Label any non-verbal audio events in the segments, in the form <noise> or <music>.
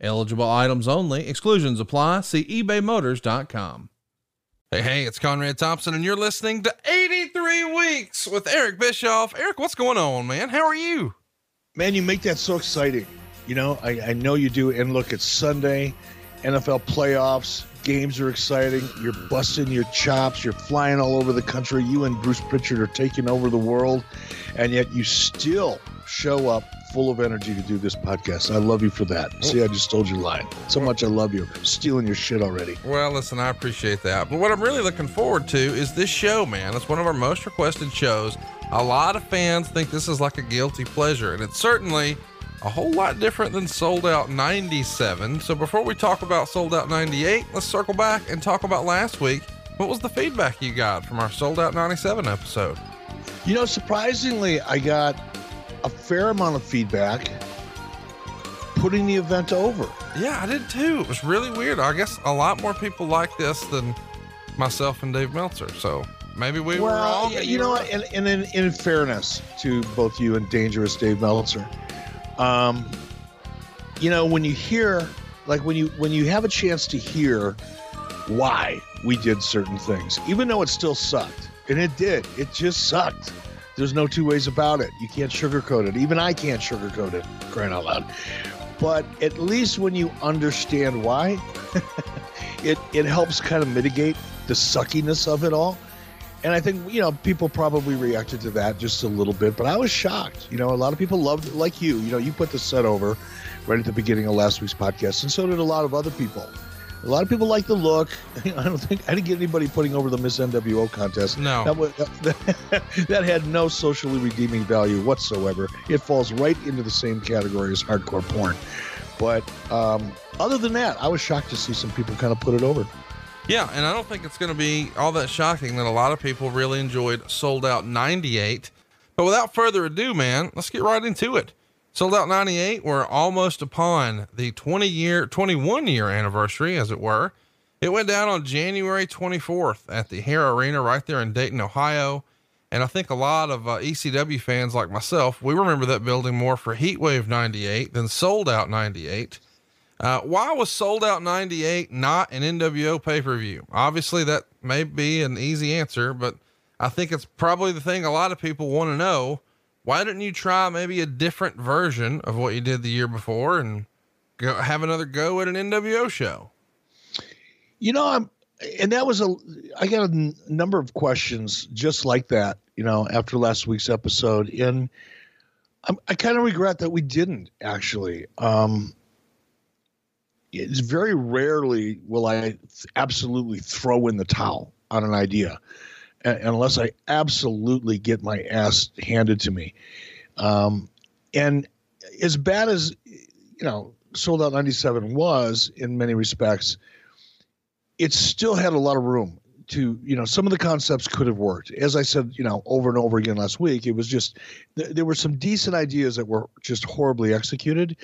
Eligible items only. Exclusions apply. See ebaymotors.com. Hey, hey, it's Conrad Thompson, and you're listening to 83 Weeks with Eric Bischoff. Eric, what's going on, man? How are you? Man, you make that so exciting. You know, I, I know you do. And look, it's Sunday, NFL playoffs, games are exciting. You're busting your chops, you're flying all over the country. You and Bruce Pritchard are taking over the world, and yet you still show up full of energy to do this podcast. I love you for that. See, I just told you line. So much I love you. Stealing your shit already. Well, listen, I appreciate that. But what I'm really looking forward to is this show, man. It's one of our most requested shows. A lot of fans think this is like a guilty pleasure, and it's certainly a whole lot different than Souled Out 97. So before we talk about Souled Out 98, let's circle back and talk about last week. What was the feedback you got from our Souled Out 97 episode? You know, surprisingly, I got a fair amount of feedback putting the event over. Yeah, I did too. It was really weird. I guess a lot more people like this than myself and Dave Meltzer. So maybe we well, were wrong. Yeah, you know what? And, and in, in, fairness to both you and Dangerous Dave Meltzer, um, you know, when you hear, like when you when you have a chance to hear why we did certain things, even though it still sucked, and it did, it just sucked there's no two ways about it. You can't sugarcoat it. Even I can't sugarcoat it, crying out loud. But at least when you understand why, <laughs> it, it helps kind of mitigate the suckiness of it all. And I think, you know, people probably reacted to that just a little bit, but I was shocked. You know, a lot of people loved it like you. You know, you put the set over right at the beginning of last week's podcast, and so did a lot of other people. A lot of people like the look. <laughs> I don't think I didn't get anybody putting over the Miss NWO contest. No, that, was, <laughs> that, that had no socially redeeming value whatsoever. It falls right into the same category as hardcore porn. But um, other than that, I was shocked to see some people kind of put it over. Yeah, and I don't think it's going to be all that shocking that a lot of people really enjoyed Souled Out 98. But without further ado, man, let's get right into it. Souled Out 98, we're almost upon the 20 year, 21 year anniversary, as it were. It went down on January 24th at the Hara Arena right there in Dayton, Ohio. And I think a lot of uh, ECW fans like myself, we remember that building more for Heatwave 98 than Souled Out 98. Uh, why was Souled Out 98 not an NWO pay per view? Obviously, that may be an easy answer, but I think it's probably the thing a lot of people want to know why didn't you try maybe a different version of what you did the year before and go have another go at an NWO show? You know, I'm, and that was a, I got a n- number of questions just like that, you know, after last week's episode. And I'm, i kind of regret that we didn't actually. Um, it's very rarely will I th- absolutely throw in the towel on an idea unless I absolutely get my ass handed to me. Um, and as bad as you know, Souled Out 97 was in many respects, it still had a lot of room to you know some of the concepts could have worked. As i said you know over and over again last week it was just th- there were some decent ideas that were just horribly executed.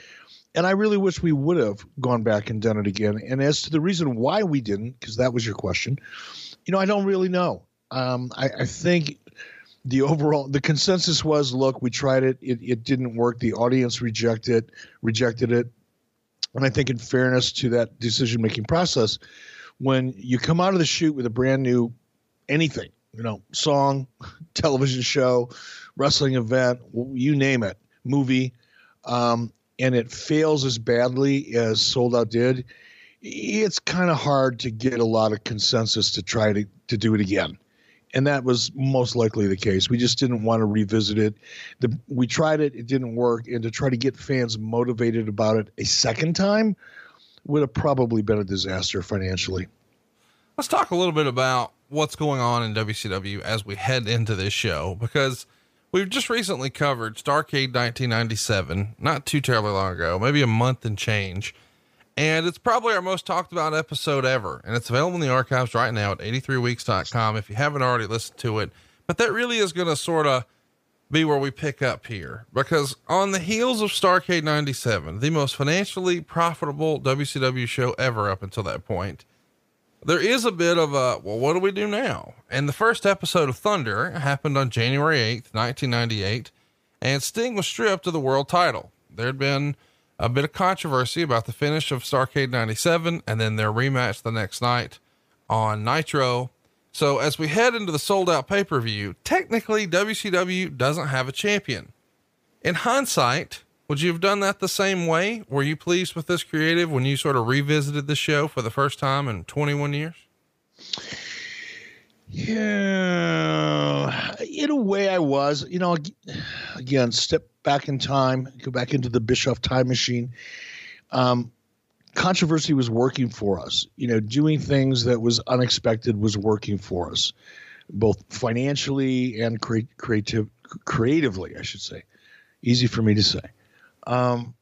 And i really wish we would have gone back and done it again. And as to the reason why we didn't because that was your question you know i don't really know um, I, I, think the overall the consensus was look we tried it, it it didn't work. The audience rejected rejected it. And i think in fairness to that decision making process when you come out of the shoot with a brand new anything you know song <laughs> television show wrestling event you name it movie um, and it fails as badly as Souled Out did it's kind of hard to get a lot of consensus to try to, to do it again and that was most likely the case. We just didn't want to revisit it. The, we tried it, it didn't work, and to try to get fans motivated about it a second time would have probably been a disaster financially. Let's talk a little bit about what's going on in WCW as we head into this show because we've just recently covered Starcade 1997, not too terribly long ago, maybe a month and change. And it's probably our most talked about episode ever. And it's available in the archives right now at 83weeks.com if you haven't already listened to it. But that really is going to sort of be where we pick up here because on the heels of Starcade 97, the most financially profitable WCW show ever up until that point, there is a bit of a, well, what do we do now? And the first episode of Thunder happened on January 8th, 1998, and Sting was stripped of the world title. There had been a bit of controversy about the finish of Starcade 97 and then their rematch the next night on Nitro. So as we head into the Souled Out pay per view, technically WCW doesn't have a champion. In hindsight, would you have done that the same way? Were you pleased with this creative when you sort of revisited the show for the first time in 21 years? Yeah, in a way, I was. You know, again, step back in time, go back into the Bischoff time machine. Um, controversy was working for us. You know, doing things that was unexpected was working for us, both financially and cre- creative, creatively, I should say. Easy for me to say. Um,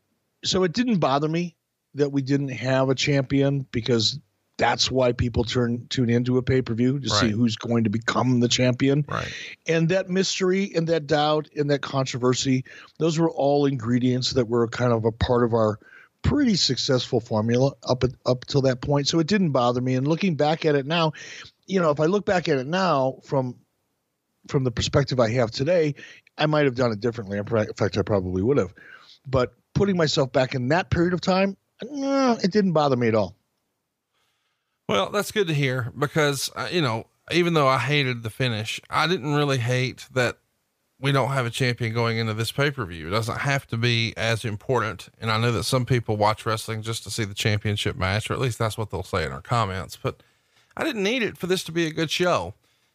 so it didn't bother me that we didn't have a champion because that's why people turn tune into a pay per view to right. see who's going to become the champion. Right. And that mystery and that doubt and that controversy, those were all ingredients that were kind of a part of our pretty successful formula up at, up till that point. So it didn't bother me. And looking back at it now, you know, if I look back at it now from from the perspective I have today, I might have done it differently. In fact, I probably would have. But putting myself back in that period of time, no, it didn't bother me at all. Well, that's good to hear because, uh, you know, even though I hated the finish, I didn't really hate that we don't have a champion going into this pay per view. It doesn't have to be as important. And I know that some people watch wrestling just to see the championship match, or at least that's what they'll say in our comments. But I didn't need it for this to be a good show.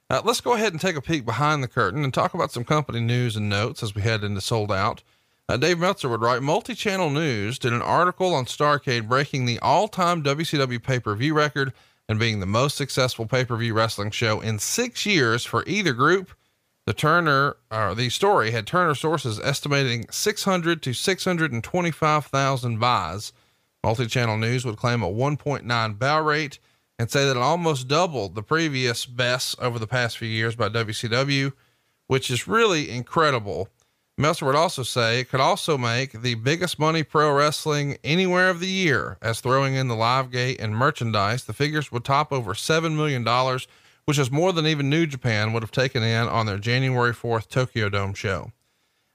Uh, let's go ahead and take a peek behind the curtain and talk about some company news and notes as we head into Souled Out. Uh, Dave Meltzer would write Multi Channel News did an article on Starcade breaking the all time WCW pay per view record and being the most successful pay per view wrestling show in six years for either group. The Turner, or the story had Turner sources estimating 600 to 625,000 buys. Multi channel news would claim a 1.9 buy rate and say that it almost doubled the previous best over the past few years by WCW, which is really incredible. Meltzer would also say it could also make the biggest money pro wrestling anywhere of the year, as throwing in the live gate and merchandise, the figures would top over $7 million, which is more than even New Japan would have taken in on their January 4th Tokyo Dome show.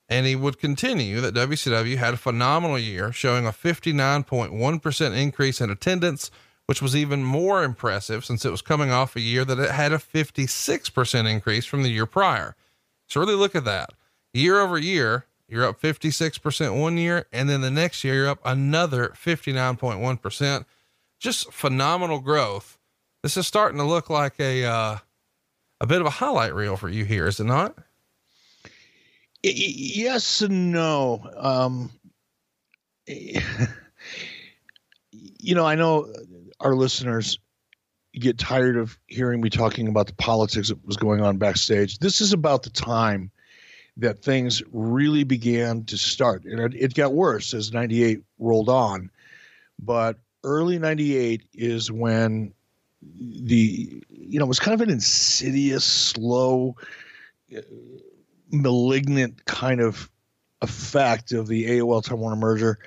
And he would continue that WCW had a phenomenal year, showing a 59.1% increase in attendance, which was even more impressive since it was coming off a year that it had a 56% increase from the year prior. So, really look at that year over year, you're up 56% one year, and then the next year, you're up another 59.1%. Just phenomenal growth. This is starting to look like a, uh, a bit of a highlight reel for you here, is it not? Yes and no. Um, <laughs> you know, I know our listeners get tired of hearing me talking about the politics that was going on backstage. This is about the time that things really began to start. And it, it got worse as 98 rolled on. But early 98 is when the, you know, it was kind of an insidious, slow, uh, malignant kind of effect of the AOL Time Warner merger.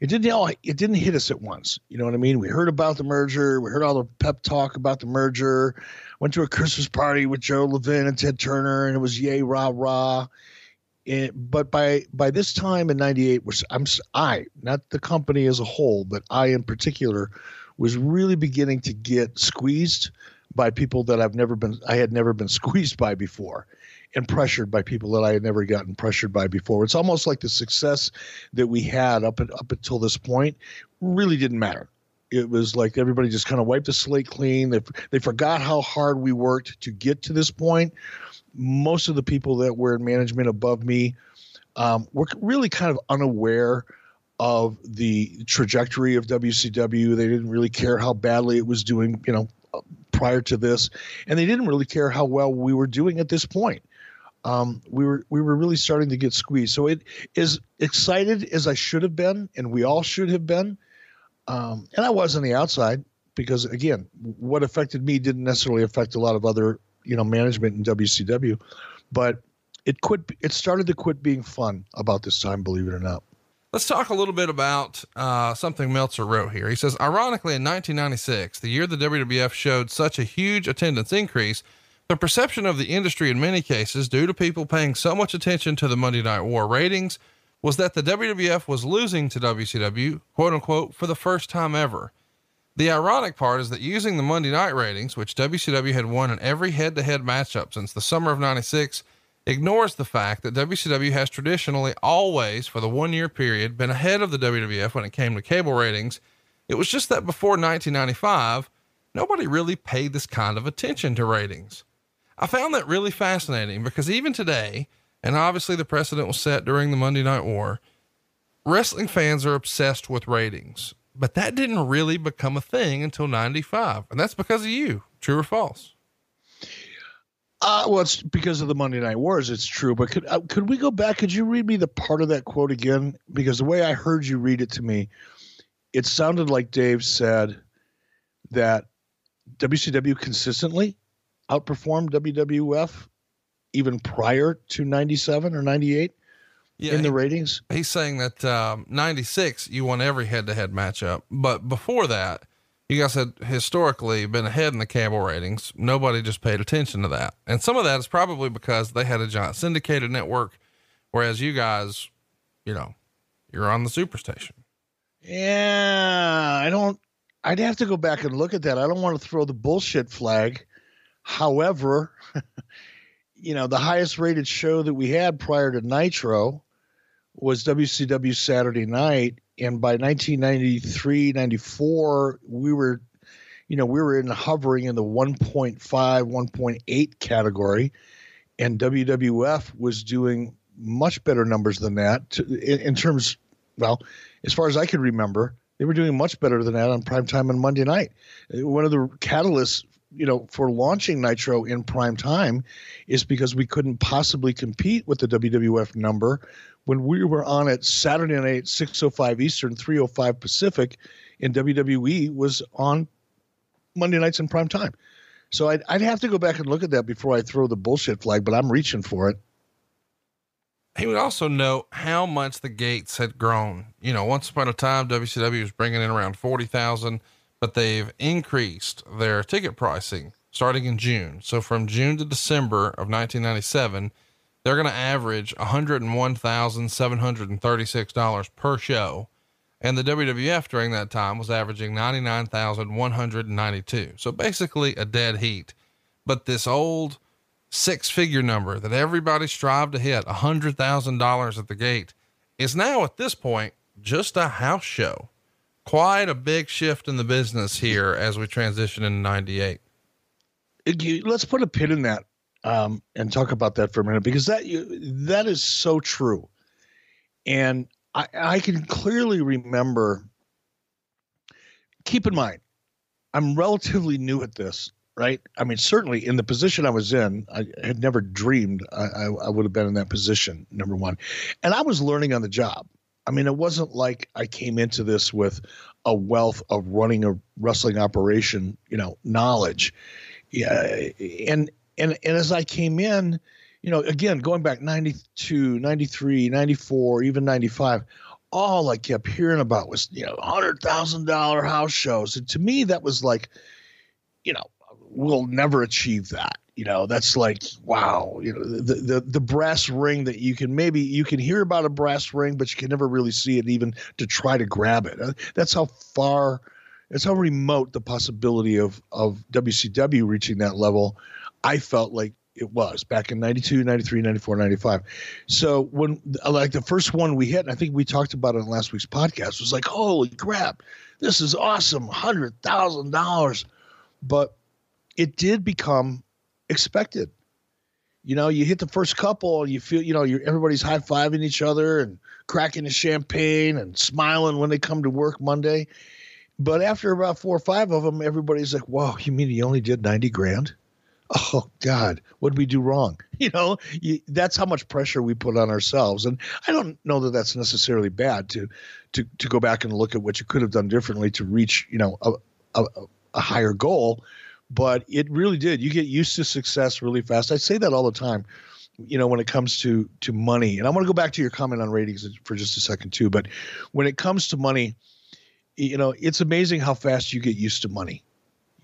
It didn't all it didn't hit us at once. You know what I mean? We heard about the merger, we heard all the pep talk about the merger, went to a Christmas party with Joe Levin and Ted Turner, and it was yay rah rah. It, but by by this time in '98, which I'm I not the company as a whole, but I in particular was really beginning to get squeezed by people that I've never been I had never been <laughs> squeezed by before and pressured by people that I had never gotten pressured by before. It's almost like the success that we had up at, up until this point really didn't matter. It was like everybody just kind of wiped the slate clean. They they forgot how hard we worked to get to this point most of the people that were in management above me um, were really kind of unaware of the trajectory of WCW. They didn't really care how badly it was doing, you know, prior to this, and they didn't really care how well we were doing at this point. Um, we were we were really starting to get squeezed. So it is excited as I should have been, and we all should have been. Um, and I was on the outside because again, what affected me didn't necessarily affect a lot of other, you know, management in WCW, but it quit. It started to quit being fun about this time, believe it or not. Let's talk a little bit about uh, something Meltzer wrote here. He says, ironically, in 1996, the year the WWF showed such a huge attendance increase, the perception of the industry in many cases, due to people paying so much attention to the Monday Night War ratings, was that the WWF was losing to WCW, quote unquote, for the first time ever. The ironic part is that using the Monday night ratings, which WCW had won in every head to head matchup since the summer of 96, ignores the fact that WCW has traditionally always, for the one year period, been ahead of the WWF when it came to cable ratings. It was just that before 1995, nobody really paid this kind of attention to ratings. I found that really fascinating because even today, and obviously the precedent was set during the Monday Night War, wrestling fans are obsessed with ratings. But that didn't really become a thing until 95. And that's because of you. True or false? Uh, well, it's because of the Monday Night Wars. It's true, but could uh, could we go back? Could you read me the part of that quote again? Because the way I heard you read it to me, it sounded like Dave said that WCW consistently outperformed WWF even prior to '97 or '98 yeah, in the ratings. He's saying that um, '96 you won every head-to-head matchup, but before that, you guys had historically been ahead in the cable ratings. Nobody just paid attention to that. And some of that is probably because they had a giant syndicated network, whereas you guys, you know, you're on the superstation. Yeah, I don't, I'd have to go back and look at that. I don't want to throw the bullshit flag. However, <laughs> you know, the highest rated show that we had prior to Nitro was WCW Saturday Night and by 1993 94 we were you know we were in hovering in the 1.5 1.8 category and wwf was doing much better numbers than that to, in, in, terms well as far as i can remember they were doing much better than that on prime time on monday night. One of the catalysts you know for launching nitro in prime time is because we couldn't possibly compete with the wwf number when we were on at Saturday night, 6.05 Eastern, 3.05 Pacific, and WWE was on Monday nights in prime time. So I'd, I'd have to go back and look at that before I throw the bullshit flag, but I'm reaching for it. He would also note how much the gates had grown. You know, once upon a time, WCW was bringing in around 40,000, but they've increased their ticket pricing starting in June. So from June to December of 1997, they're going to average $101,736 per show. And the WWF during that time was averaging 99,192. So basically a dead heat. But this old six figure number that everybody strived to hit, $100,000 at the gate, is now at this point just a house show. Quite a big shift in the business here as we transition into 98. Let's put a pin in that um, and talk about that for a minute because that that is so true, and I, I can clearly remember. Keep in mind, I'm relatively new at this, right? I mean, certainly in the position I was in, I had never dreamed I, I, I would have been in that position. Number one, and I was learning on the job. I mean, it wasn't like I came into this with a wealth of running a wrestling operation, you know, knowledge. Yeah, and and and as I came in, you know, again going back 92, 93, 94, even 95, all I kept hearing about was, you know, $100,000 house shows. And to me that was like, you know, we'll never achieve that. You know, that's like wow, you know, the, the the brass ring that you can maybe you can hear about a brass ring but you can never really see it even to try to grab it. Uh, that's how far that's how remote the possibility of of WCW reaching that level I felt like it was back in 92, 93, 94, 95. So when like the first one we hit, I think we talked about it on last week's podcast, was like, holy crap, this is awesome, hundred thousand dollars. But it did become expected. You know, you hit the first couple you feel, you know, you're everybody's high fiving each other and cracking the champagne and smiling when they come to work Monday. But after about four or five of them, everybody's like, "Whoa, you mean he only did ninety grand?" oh God, what did we do wrong? <laughs> You know, you, that's how much pressure we put on ourselves. And I don't know that that's necessarily bad to, to, to go back and look at what you could have done differently to reach, you know, a, a, a higher goal. But it really did. You get used to success really fast. I say that all the time you know when it comes to to money and i want to go back to your comment on ratings for just a second too but when it comes to money you know it's amazing how fast you get used to money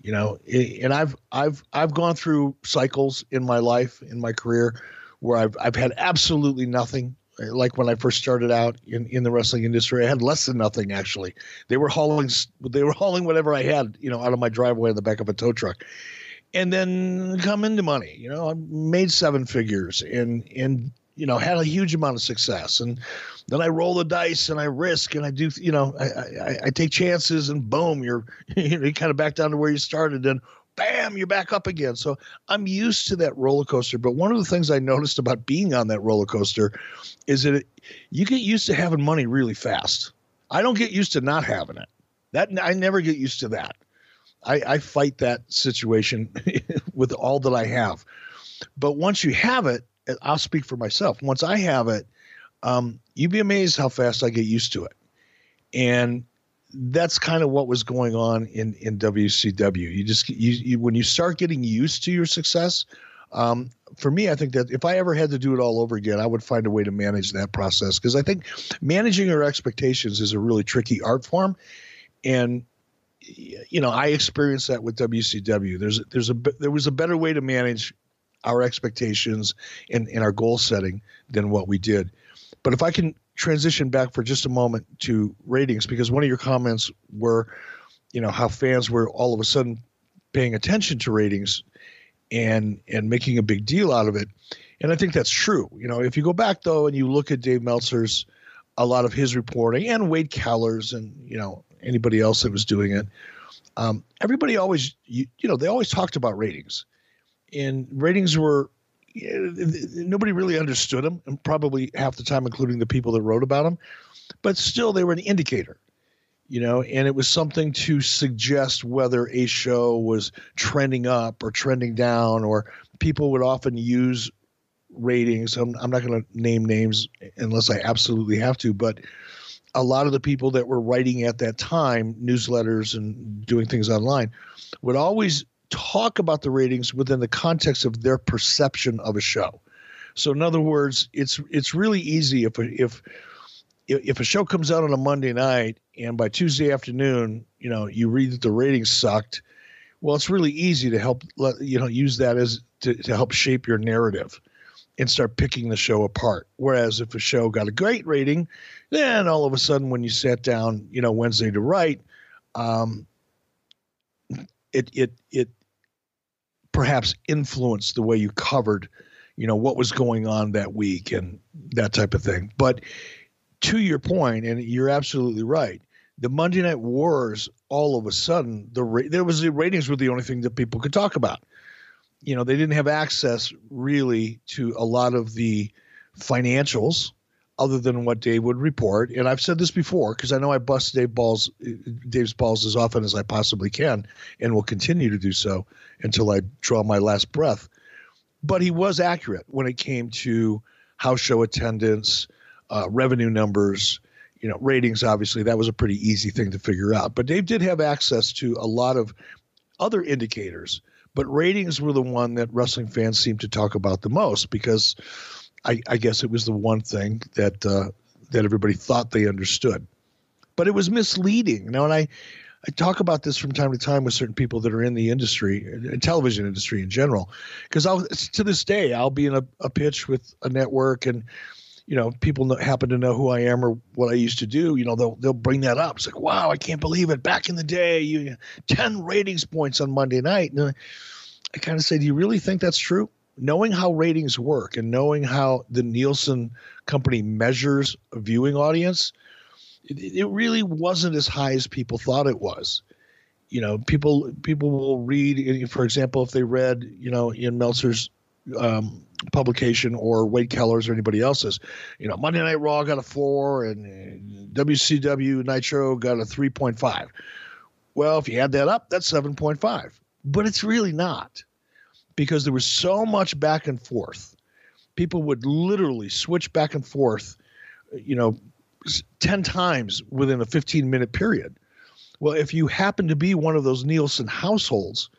you know and i've i've i've gone through cycles in my life in my career where i've i've had absolutely nothing like when i first started out in in the wrestling industry i had less than nothing actually. They were hauling they were hauling whatever i had you know out of my driveway in the back of a tow truck. And then come into money you know i made seven figures and and you know had a huge amount of success. And then I roll the dice and I risk and I do, you know, I, I, I take chances and boom, you're, <laughs> you're kind of back down to where you started. And bam, you're back up again. So I'm used to that roller coaster. But one of the things I noticed about being on that roller coaster is that it, you get used to having money really fast. I don't get used to not having it. That I never get used to that. I, I fight that situation <laughs> with all that I have. But once you have it, I'll speak for myself. Once I have it, um, you'd be amazed how fast I get used to it. And that's kind of what was going on in in WCW. You just you, you when you start getting used to your success. Um, for me, I think that if I ever had to do it all over again, I would find a way to manage that process because I think managing your expectations is a really tricky art form, and you know I experienced that with WCW. There's there's a there was a better way to manage our expectations and, and our goal setting than what we did. But if I can transition back for just a moment to ratings, because one of your comments were, you know, how fans were all of a sudden paying attention to ratings and and making a big deal out of it. And I think that's true. You know, if you go back though and you look at Dave Meltzer's a lot of his reporting and Wade Keller's and you know anybody else that was doing it, um, everybody always you, you know they always talked about ratings, and ratings were nobody really understood them, and probably half the time, including the people that wrote about them. But still, they were an indicator, you know, and it was something to suggest whether a show was trending up or trending down, or people would often use ratings. I'm, I'm not going to name names unless I absolutely have to, but a lot of the people that were writing at that time, newsletters and doing things online, would always talk about the ratings within the context of their perception of a show. So in other words, it's it's really easy if if if a show comes out on a Monday night and by Tuesday afternoon, you know, you read that the ratings sucked, well, it's really easy to help let you know use that as to, to help shape your narrative and start picking the show apart. Whereas if a show got a great rating, then all of a sudden when you sat down, you know, Wednesday to write, um, it it it perhaps influenced the way you covered, you know, what was going on that week and that type of thing. But to your point, and you're absolutely right, the Monday Night Wars, all of a sudden, the ra- there was the ratings were the only thing that people could talk about. You know, they didn't have access really to a lot of the financials other than what Dave would report. And I've said this before because I know I bust Dave balls, Dave's balls as often as I possibly can, and will continue to do so until I draw my last breath. But he was accurate when it came to house show attendance, uh, revenue numbers, you know, ratings. Obviously, that was a pretty easy thing to figure out. But Dave did have access to a lot of other indicators. But ratings were the one that wrestling fans seemed to talk about the most because I, I guess it was the one thing that uh, that everybody thought they understood, but it was misleading. Know, and I I talk about this from time to time with certain people that are in the industry, uh, television industry in general, because I'll to this day I'll be in a, a pitch with a network and you know people know, happen to know who I am or what I used to do. You know they'll they'll bring that up. It's like wow, I can't believe it. Back in the day, you ten ratings points on Monday night. And I, I kind of say, do you really think that's true? Knowing how ratings work and knowing how the Nielsen company measures a viewing audience, it, it, really wasn't as high as people thought it was. You know, people people will read, for example, if they read, you know, in Meltzer's um, publication or Wade Keller's or anybody else's, you know, Monday Night Raw got a four and WCW Nitro got a three point five. Well, if you add that up, that's seven point five, but it's really not because there was so much back and forth. People would literally switch back and forth, you know, 10 times within a 15 minute period. Well, if you happen to be one of those Nielsen households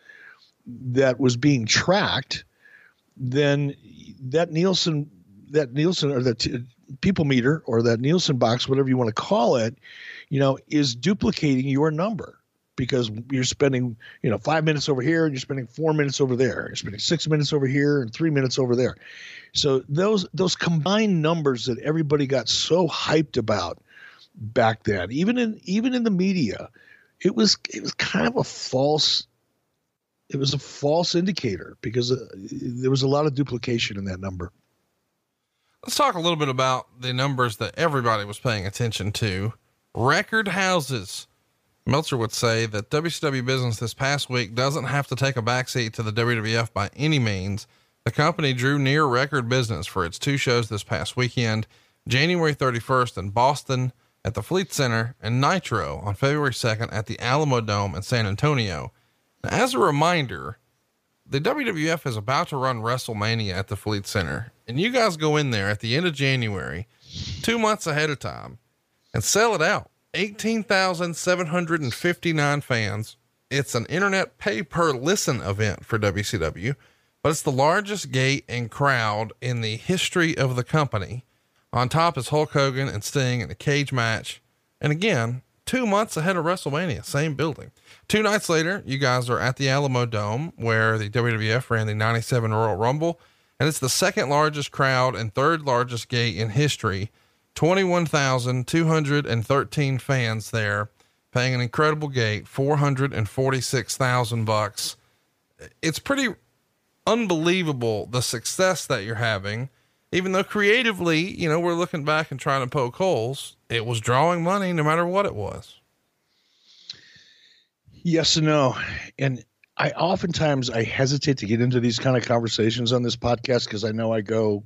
that was being tracked, then that Nielsen, that Nielsen or that t- people meter or that Nielsen box, whatever you want to call it, you know, is duplicating your number because you're spending, you know, five minutes over here and you're spending four minutes over there. You're spending six minutes over here and three minutes over there. So those those combined numbers that everybody got so hyped about back then, even in even in the media, it was it was kind of a false it was a false indicator because uh, there was a lot of duplication in that number. Let's talk a little bit about the numbers that everybody was paying attention to. Record houses. Meltzer would say that WCW business this past week doesn't have to take a backseat to the WWF by any means. The company drew near record business for its two shows this past weekend, January 31st in Boston at the Fleet Center and Nitro on February 2nd at the Alamo Dome in San Antonio. Now, as a reminder, the WWF is about to run WrestleMania at the Fleet Center, and you guys go in there at the end of January, two months ahead of time, and sell it out. 18,759 fans. It's an internet pay per listen event for WCW, but it's the largest gate and crowd in the history of the company. On top is Hulk Hogan and Sting in a cage match. And again, two months ahead of WrestleMania, same building. Two nights later, you guys are at the Alamo Dome where the WWF ran the 97 Royal Rumble. And it's the second largest crowd and third largest gate in history 21,213 fans there paying an incredible gate, 446,000 bucks. It's pretty unbelievable the success that you're having. Even though creatively, you know, we're looking back and trying to poke holes, it was drawing money no matter what it was. Yes and no. And I oftentimes I hesitate to get into these kind of conversations on this podcast because I know I go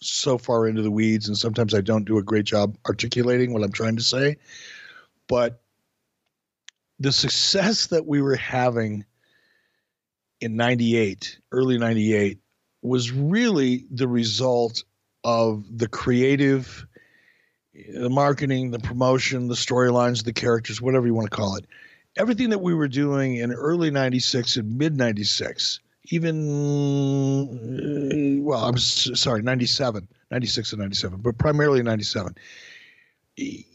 so far into the weeds and sometimes I don't do a great job articulating what I'm trying to say. But the success that we were having in 98, early 98, was really the result of the creative, the marketing, the promotion, the storylines, the characters, whatever you want to call it. Everything that we were doing in early 96 and mid 96 even well i'm sorry 97 96 and 97 but primarily 97 the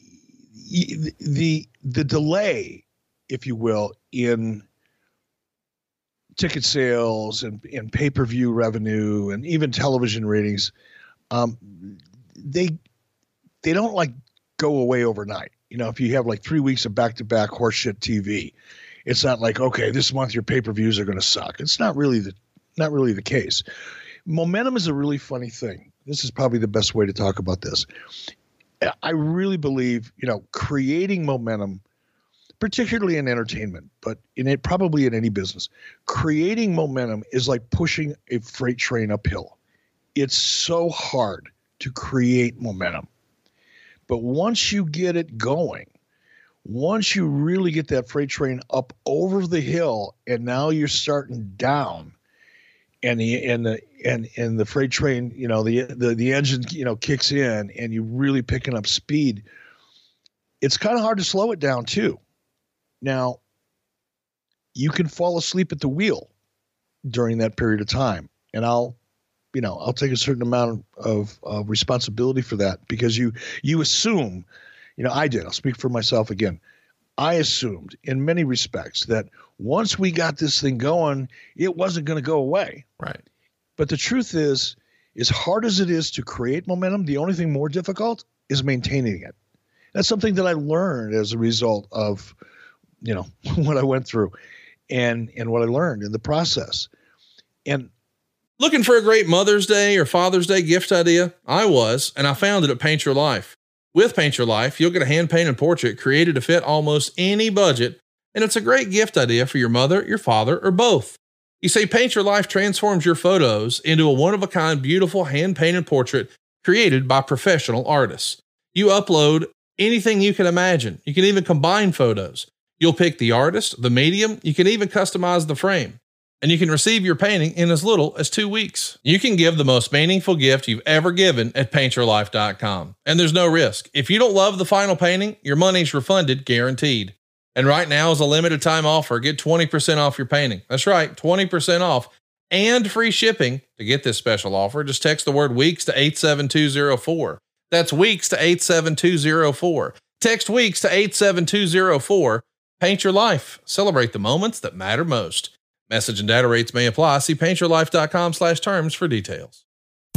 the delay if you will in ticket sales and, and pay-per-view revenue and even television ratings um, they they don't like go away overnight. You know if you have like three weeks of back-to-back horseshit tv it's not like okay this month your pay-per-views are going to suck. It's not really the not really the case. Momentum is a really funny thing. This is probably the best way to talk about this. I really believe you know creating momentum particularly in entertainment but in it probably in any business creating momentum is like pushing a freight train uphill. It's so hard to create momentum. But once you get it going once you really get that freight train up over the hill and now you're starting down and the and the and and the freight train you know the the the engine you know kicks in and you're really picking up speed it's kind of hard to slow it down too. Now you can fall asleep at the wheel during that period of time and i'll you know i'll take a certain amount of, of responsibility for that because you you assume you know, I did. I'll speak for myself again. I assumed in many respects that once we got this thing going, it wasn't going to go away. Right. But the truth is, as hard as it is to create momentum, the only thing more difficult is maintaining it. That's something that I learned as a result of, you know, <laughs> what I went through and and what I learned in the process. And looking for a great Mother's Day or Father's Day gift idea? I was, and I found it at Paint Your Life. With Paint Your Life, you'll get a hand painted portrait created to fit almost any budget, and it's a great gift idea for your mother, your father, or both. You say Paint Your Life transforms your photos into a one of a kind, beautiful hand painted portrait created by professional artists. You upload anything you can imagine. You can even combine photos. You'll pick the artist, the medium, you can even customize the frame. And you can receive your painting in as little as two weeks. You can give the most meaningful gift you've ever given at paintyourlife.com. And there's no risk. If you don't love the final painting, your money's refunded guaranteed. And right now is a limited time offer. Get 20% off your painting. That's right, 20% off and free shipping. To get this special offer, just text the word weeks to 87204. That's weeks to 87204. Text weeks to 87204. Paint your life. Celebrate the moments that matter most. Message and data rates may apply. See paintyourlife.com slash terms for details.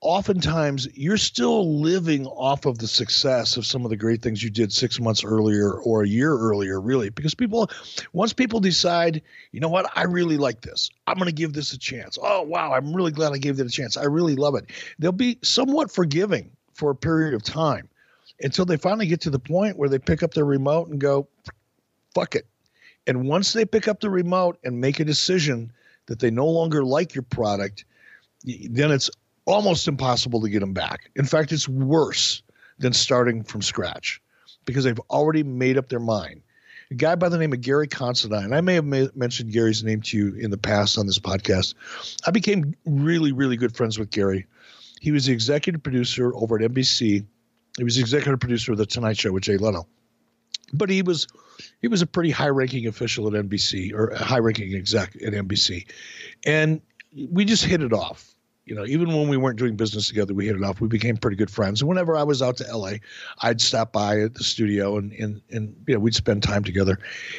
oftentimes you're still living off of the success of some of the great things you did six months earlier or a year earlier, really, because people, once people decide, you know what, I really like this, I'm going to give this a chance. Oh, wow, I'm really glad I gave it a chance. I really love it. They'll be somewhat forgiving for a period of time until they finally get to the point where they pick up their remote and go, fuck it. And once they pick up the remote and make a decision that they no longer like your product, then it's almost impossible to get them back. In fact, it's worse than starting from scratch because they've already made up their mind. A guy by the name of Gary Considine, I may have ma- mentioned Gary's name to you in the past on this podcast. I became really, really good friends with Gary. He was the executive producer over at NBC. He was the executive producer of The Tonight Show with Jay Leno. But he was he was a pretty high-ranking official at NBC or a high-ranking exec at NBC, and we just hit it off you know, even when we weren't doing business together, we hit it off. We became pretty good friends. And whenever I was out to LA, I'd stop by at the studio and and and you know, we'd spend time together.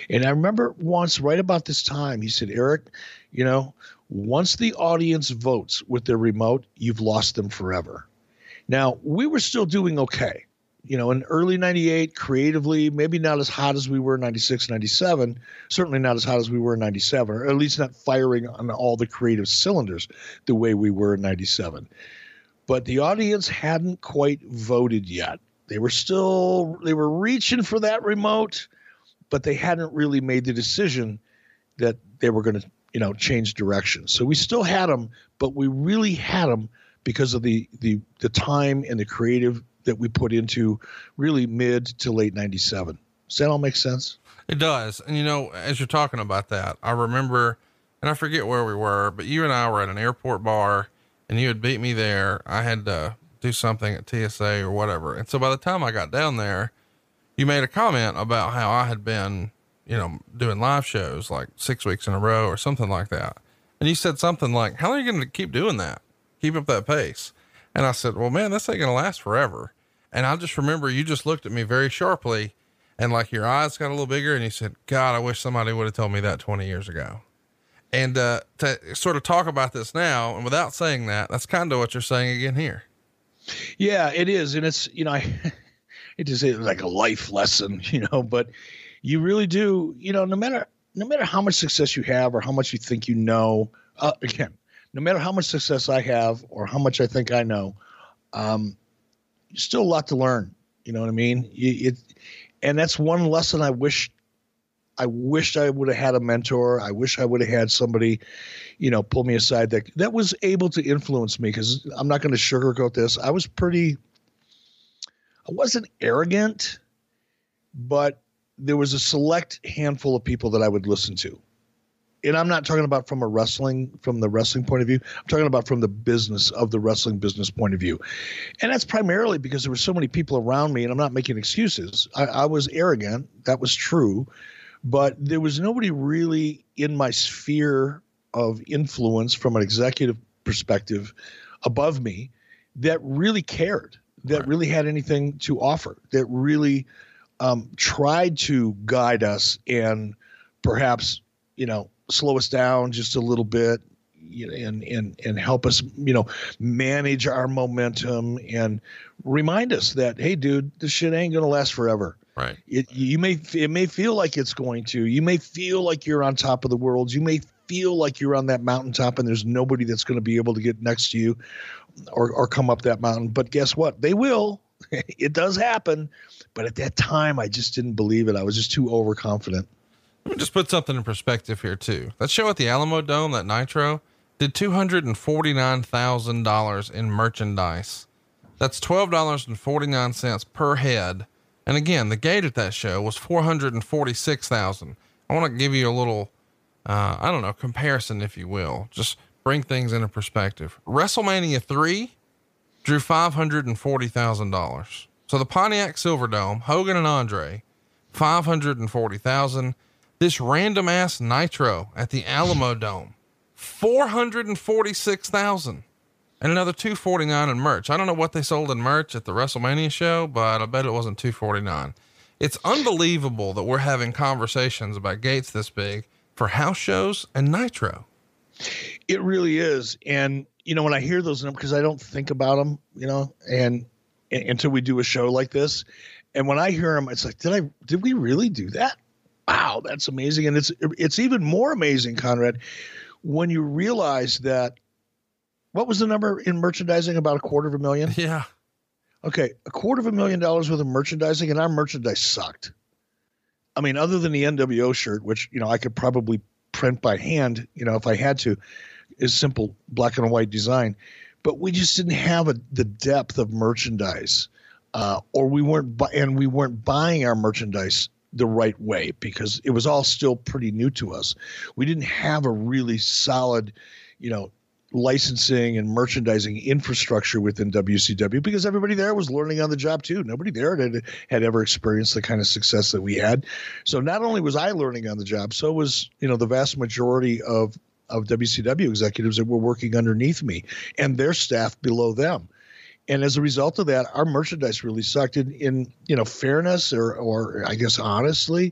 And I remember once, right about this time, he said, Eric, you know, once the audience votes with their remote, you've lost them forever. Now, we were still doing okay you know, in early 98, creatively, maybe not as hot as we were in 96, 97, certainly not as hot as we were in 97, or at least not firing on all the creative cylinders the way we were in 97. But the audience hadn't quite voted yet. They were still, they were reaching for that remote, but they hadn't really made the decision that they were going to, you know, change direction. So we still had them, but we really had them because of the the the time and the creative that we put into really mid to late 97. Does that all make sense? It does. And you know, as you're talking about that, I remember, and I forget where we were, but you and I were at an airport bar and you had beat me there. I had to do something at TSA or whatever. And so by the time I got down there, you made a comment about how I had been, you know, doing live shows like six weeks in a row or something like that. And you said something like, how are you going to keep doing that? Keep up that pace. And I said, well, man, this ain't going to last forever. And I just remember you just looked at me very sharply and like your eyes got a little bigger and you said, God, I wish somebody would have told me that 20 years ago. And uh, to sort of talk about this now and without saying that, that's kind of what you're saying again here. Yeah, it is. And it's, you know, I, <laughs> it is like a life lesson, <laughs> you know, but you really do, you know, no matter, no matter how much success you have or how much you think you know, uh, again, no matter how much success I have or how much I think I know, um, still a lot to learn. You know what I mean? It, and that's one lesson I wish I wish I would have had a mentor. I wish I would have had somebody, you know, pull me aside that that was able to influence me. Because I'm not going to sugarcoat this. I was pretty. I wasn't arrogant, but there was a select handful of people that I would listen to and I'm not talking about from a wrestling from the wrestling point of view. I'm talking about from the business of the wrestling business point of view, and that's primarily because there were so many people around me, and I'm not making excuses. I, I was arrogant, that was true, but there was nobody really in my sphere of influence from an executive perspective above me that really cared, that right. really had anything to offer, that really um, tried to guide us and perhaps you know slow us down just a little bit and and and help us you know manage our momentum and remind us that hey dude this shit ain't gonna last forever Right. It you may it may feel like it's going to. You may feel like you're on top of the world. You may feel like you're on that mountaintop and there's nobody that's going to be able to get next to you or or come up that mountain. But guess what? They will. <laughs> it does happen. But at that time, I just didn't believe it. I was just too overconfident. Let me just put something in perspective here too. That show at the Alamo Dome, that Nitro, did two hundred and forty nine thousand dollars in merchandise. That's twelve dollars and forty nine cents per head. And again, the gate at that show was four hundred and forty six thousand. I want to give you a little, uh, I don't know, comparison, if you will. Just bring things into perspective. WrestleMania three drew five hundred and forty thousand dollars. So the Pontiac Silverdome, Hogan and Andre, five hundred and forty thousand. This random ass Nitro at the Alamodome, four hundred and another two forty nine in merch. I don't know what they sold in merch at the WrestleMania show, but I bet it wasn't two forty nine. It's unbelievable that we're having conversations about gates this big for house shows and Nitro. It really is, and you know when I hear those numbers because I don't think about them, you know, and, and until we do a show like this, and when I hear them, it's like, did I did we really do that? Wow, that's amazing. And it's it's even more amazing, Conrad, when you realize that what was the number in merchandising? About a quarter of a million? Yeah. Okay, a quarter of a million dollars worth of merchandising, and our merchandise sucked. I mean, other than the NWO shirt, which you know I could probably print by hand, you know, if I had to, is simple black and white design, but we just didn't have a, the depth of merchandise, uh, or we weren't, bu- and we weren't buying our merchandise the right way because it was all still pretty new to us. We didn't have a really solid, you know, licensing and merchandising infrastructure within WCW because everybody there was learning on the job too. Nobody there had, had ever experienced the kind of success that we had. So not only was I learning on the job, so was, you know, the vast majority of of WCW executives that were working underneath me and their staff below them and as a result of that, our merchandise really sucked. In, in you know fairness, or or I guess honestly,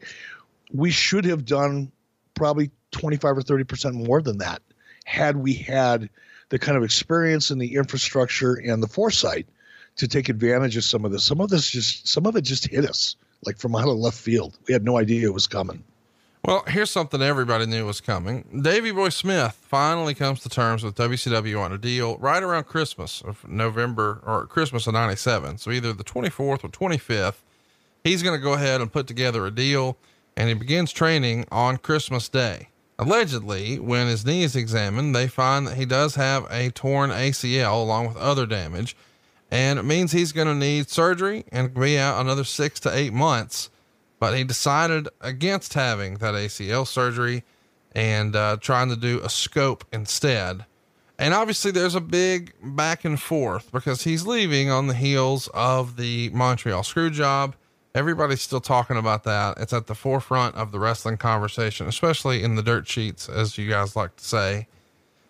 we should have done probably twenty five or thirty percent more than that had we had the kind of experience and the infrastructure and the foresight to take advantage of some of this. Some of this just some of it just hit us like from out of left field. We had no idea it was coming. Well, here's something everybody knew was coming. Davy Boy Smith finally comes to terms with WCW on a deal right around Christmas of November or Christmas of 97. So either the 24th or 25th, he's going to go ahead and put together a deal and he begins training on Christmas Day. Allegedly, when his knee is examined, they find that he does have a torn ACL along with other damage. And it means he's going to need surgery and be out another six to eight months but he decided against having that ACL surgery and uh, trying to do a scope instead. And obviously, there's a big back and forth because he's leaving on the heels of the Montreal screw job. Everybody's still talking about that. It's at the forefront of the wrestling conversation, especially in the dirt sheets, as you guys like to say.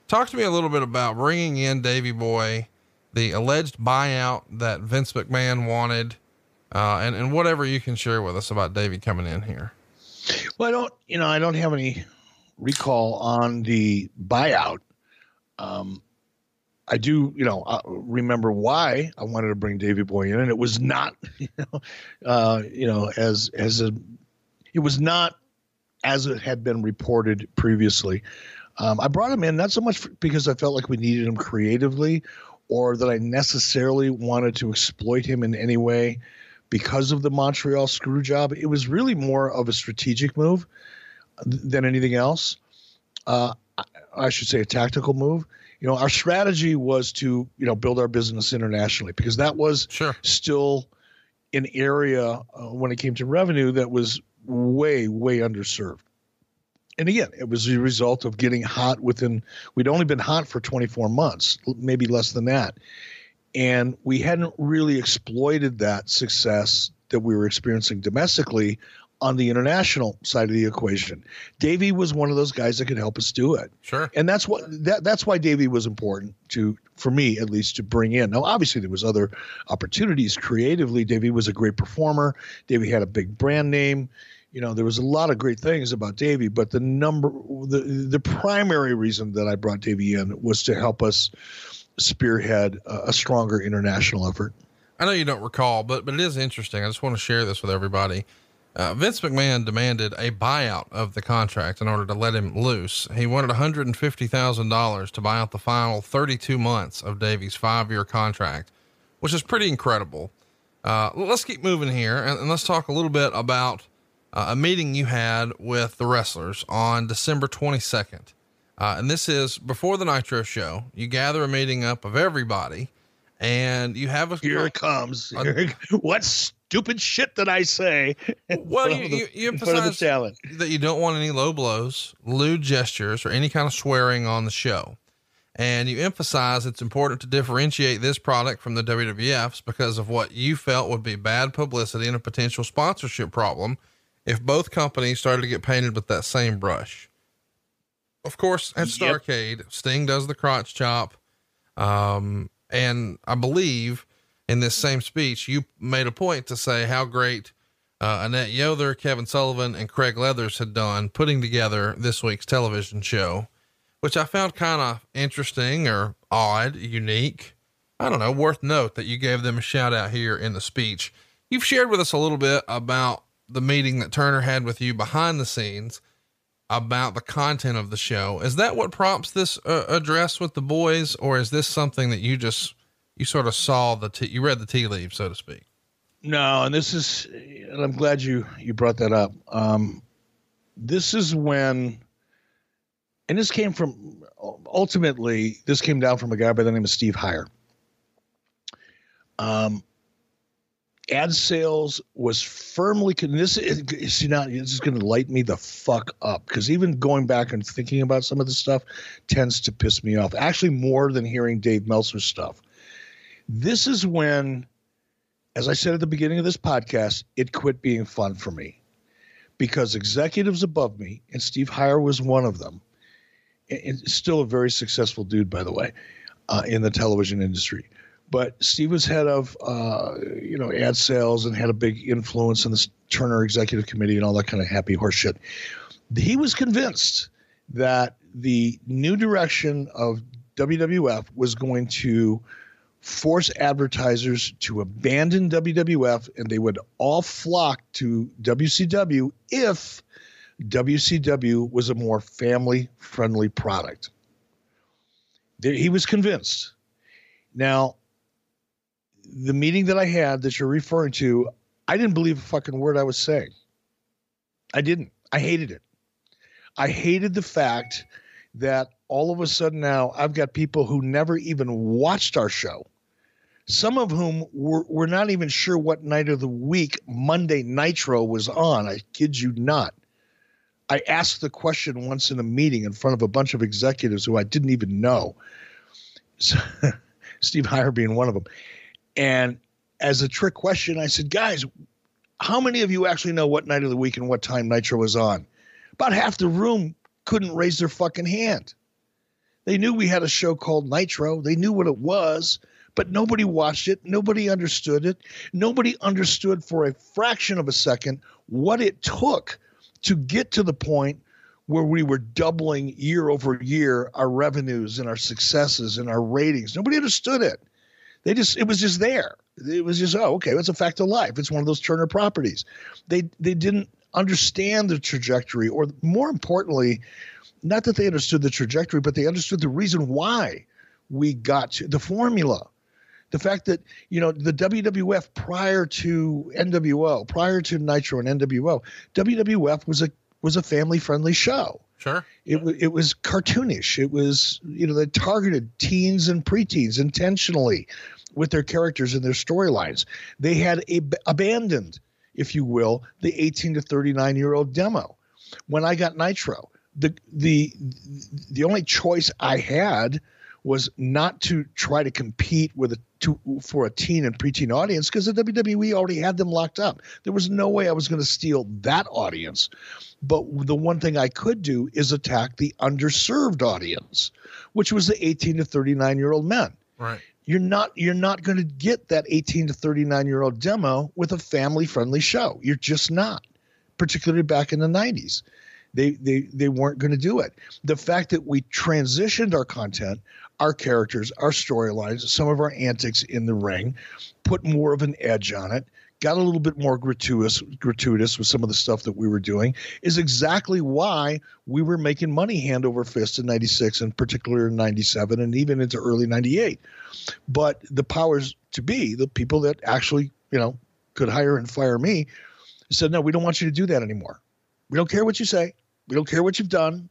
Talk to me a little bit about bringing in Davy Boy, the alleged buyout that Vince McMahon wanted uh, and, and whatever you can share with us about Davey coming in here. Well, I don't, you know, I don't have any recall on the buyout. Um, I do, you know, uh, remember why I wanted to bring Davy Boy in, and it was not, <laughs> you know, uh, you know, as as a, it was not as it had been reported previously. Um, I brought him in not so much because I felt like we needed him creatively, or that I necessarily wanted to exploit him in any way because of the Montreal screw job. It was really more of a strategic move than anything else. Uh, I should say a tactical move. You know, our strategy was to you know build our business internationally because that was sure. still an area uh, when it came to revenue that was way way underserved. And again, it was a result of getting hot within. We'd only been hot for 24 months, maybe less than that and we hadn't really exploited that success that we were experiencing domestically on the international side of the equation. Davey was one of those guys that could help us do it. Sure. And that's what that that's why Davey was important to for me at least to bring in. Now obviously there was other opportunities creatively. Davey was a great performer. Davey had a big brand name. You know, there was a lot of great things about Davey, but the number the the primary reason that I brought Davey in was to help us spearhead a, a stronger international effort. I know you don't recall, but but it is interesting. I just want to share this with everybody. Uh, Vince McMahon demanded a buyout of the contract in order to let him loose. He wanted $150,000 to buy out the final 32 months of Davy's five year contract, which is pretty incredible. Uh, let's keep moving here and, and, let's talk a little bit about uh, a meeting you had with the wrestlers on December 22nd. Uh, and this is before the Nitro show. You gather a meeting up of everybody and you have a here it comes. A, what stupid shit did I say? Well, <laughs> you, the, you, you emphasize that you don't want any low blows, lewd gestures, or any kind of swearing on the show. And you emphasize it's important to differentiate this product from the WWF's because of what you felt would be bad publicity and a potential sponsorship problem if both companies started to get painted with that same brush. Of course, at Starcade, yep. Sting does the crotch chop. Um, and I believe in this same speech, you made a point to say how great uh, Annette Yoder, Kevin Sullivan, and Craig Leathers had done putting together this week's television show, which I found kind of interesting or odd, unique. I don't know, worth note that you gave them a shout out here in the speech. You've shared with us a little bit about the meeting that Turner had with you behind the scenes about the content of the show. Is that what prompts this uh, address with the boys, or is this something that you just you sort of saw the tea, you read the tea leaves, so to speak? No, and this is, and I'm glad you you brought that up. Um, this is when, and this came from ultimately this came down from a guy by the name of Steve Heyer. Um, ad sales was firmly this is you now this is going to light me the fuck up because even going back and thinking about some of the stuff tends to piss me off actually more than hearing dave meltzer's stuff. This is when as i said at the beginning of this podcast it quit being fun for me because executives above me and steve heyer was one of them and still a very successful dude by the way uh, in the television industry but Steve was head of, uh, you know, ad sales and had a big influence in the Turner Executive Committee and all that kind of happy horseshit. He was convinced that the new direction of WWF was going to force advertisers to abandon WWF and they would all flock to WCW if WCW was a more family friendly product. He was convinced. Now, the meeting that I had that you're referring to, I didn't believe a fucking word I was saying. I didn't. I hated it. I hated the fact that all of a sudden now I've got people who never even watched our show, some of whom were, were not even sure what night of the week Monday Nitro was on. I kid you not. I asked the question once in a meeting in front of a bunch of executives who I didn't even know. So, <laughs> Steve Heyer being one of them. And as a trick question, I said, guys, how many of you actually know what night of the week and what time Nitro was on? About half the room couldn't raise their fucking hand. They knew we had a show called Nitro. They knew what it was, but nobody watched it. Nobody understood it. Nobody understood for a fraction of a second what it took to get to the point where we were doubling year over year our revenues and our successes and our ratings. Nobody understood it. They just it was just there. It was just oh okay, it's a fact of life. It's one of those Turner properties. They they didn't understand the trajectory, or more importantly, not that they understood the trajectory, but they understood the reason why we got to the formula. The fact that you know the WWF prior to NWO, prior to Nitro and NWO, WWF was a was a family friendly show. Sure. It, it was cartoonish. It was, you know, they targeted teens and preteens intentionally with their characters and their storylines. They had a, abandoned, if you will, the 18 to 39 year old demo. When I got Nitro, the the the only choice I had was not to try to compete with a to, for a teen and preteen audience because the WWE already had them locked up. There was no way I was going to steal that audience. But the one thing I could do is attack the underserved audience, which was the 18 to 39 year old men. Right you're not you're not going to get that 18 to 39 year old demo with a family friendly show you're just not particularly back in the 90s They they they weren't going to do it. The fact that we transitioned our content, our characters, our storylines, some of our antics in the ring, put more of an edge on it, got a little bit more gratuitous gratuitous with some of the stuff that we were doing is exactly why we were making money hand over fist in 96 and particularly in 97 and even into early 98 but the powers to be the people that actually you know could hire and fire me said no we don't want you to do that anymore. We don't care what you say. We don't care what you've done.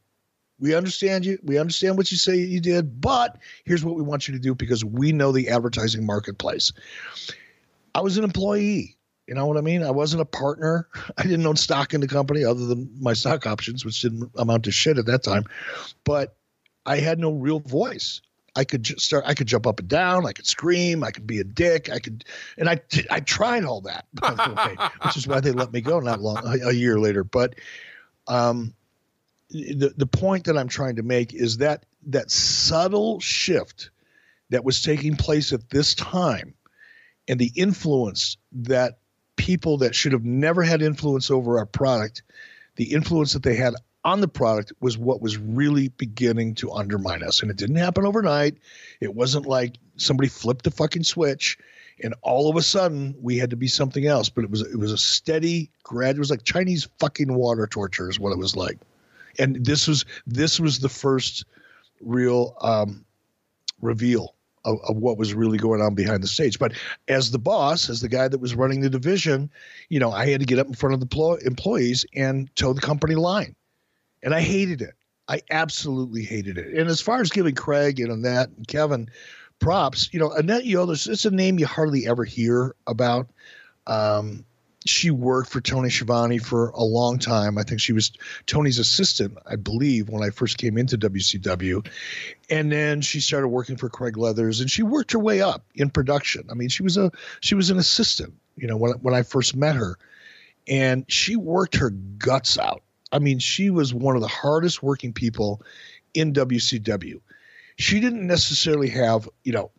We understand you. We understand what you say you did but here's what we want you to do because we know the advertising marketplace. I was an employee. You know what I mean? I wasn't a partner. <laughs> I didn't own stock in the company other than my stock options, which didn't amount to shit at that time. But I had no real voice. I could just start. I could jump up and down. I could scream. I could be a dick. I could, and I I tried all that, <laughs> which is why they let me go not long a, a year later. But um, the the point that I'm trying to make is that that subtle shift that was taking place at this time, and the influence that people that should have never had influence over our product, the influence that they had on the product was what was really beginning to undermine us. And it didn't happen overnight. It wasn't like somebody flipped a fucking switch and all of a sudden we had to be something else. But it was it was a steady grad. It was like Chinese fucking water torture is what it was like. And this was this was the first real um, reveal of, of, what was really going on behind the stage. But as the boss, as the guy that was running the division, you know, I had to get up in front of the pl- employees and toe the company line. And I hated it. I absolutely hated it. And as far as giving Craig and Annette and Kevin props, you know, Annette Yoder, it's a name you hardly ever hear about. Um, she worked for Tony Schiavone for a long time. I think she was Tony's assistant, I believe, when I first came into WCW. And then she started working for Craig Leathers and she worked her way up in production. I mean, she was a she was an assistant, you know, when when I first met her. And she worked her guts out. I mean, she was one of the hardest working people in WCW. She didn't necessarily have, you know,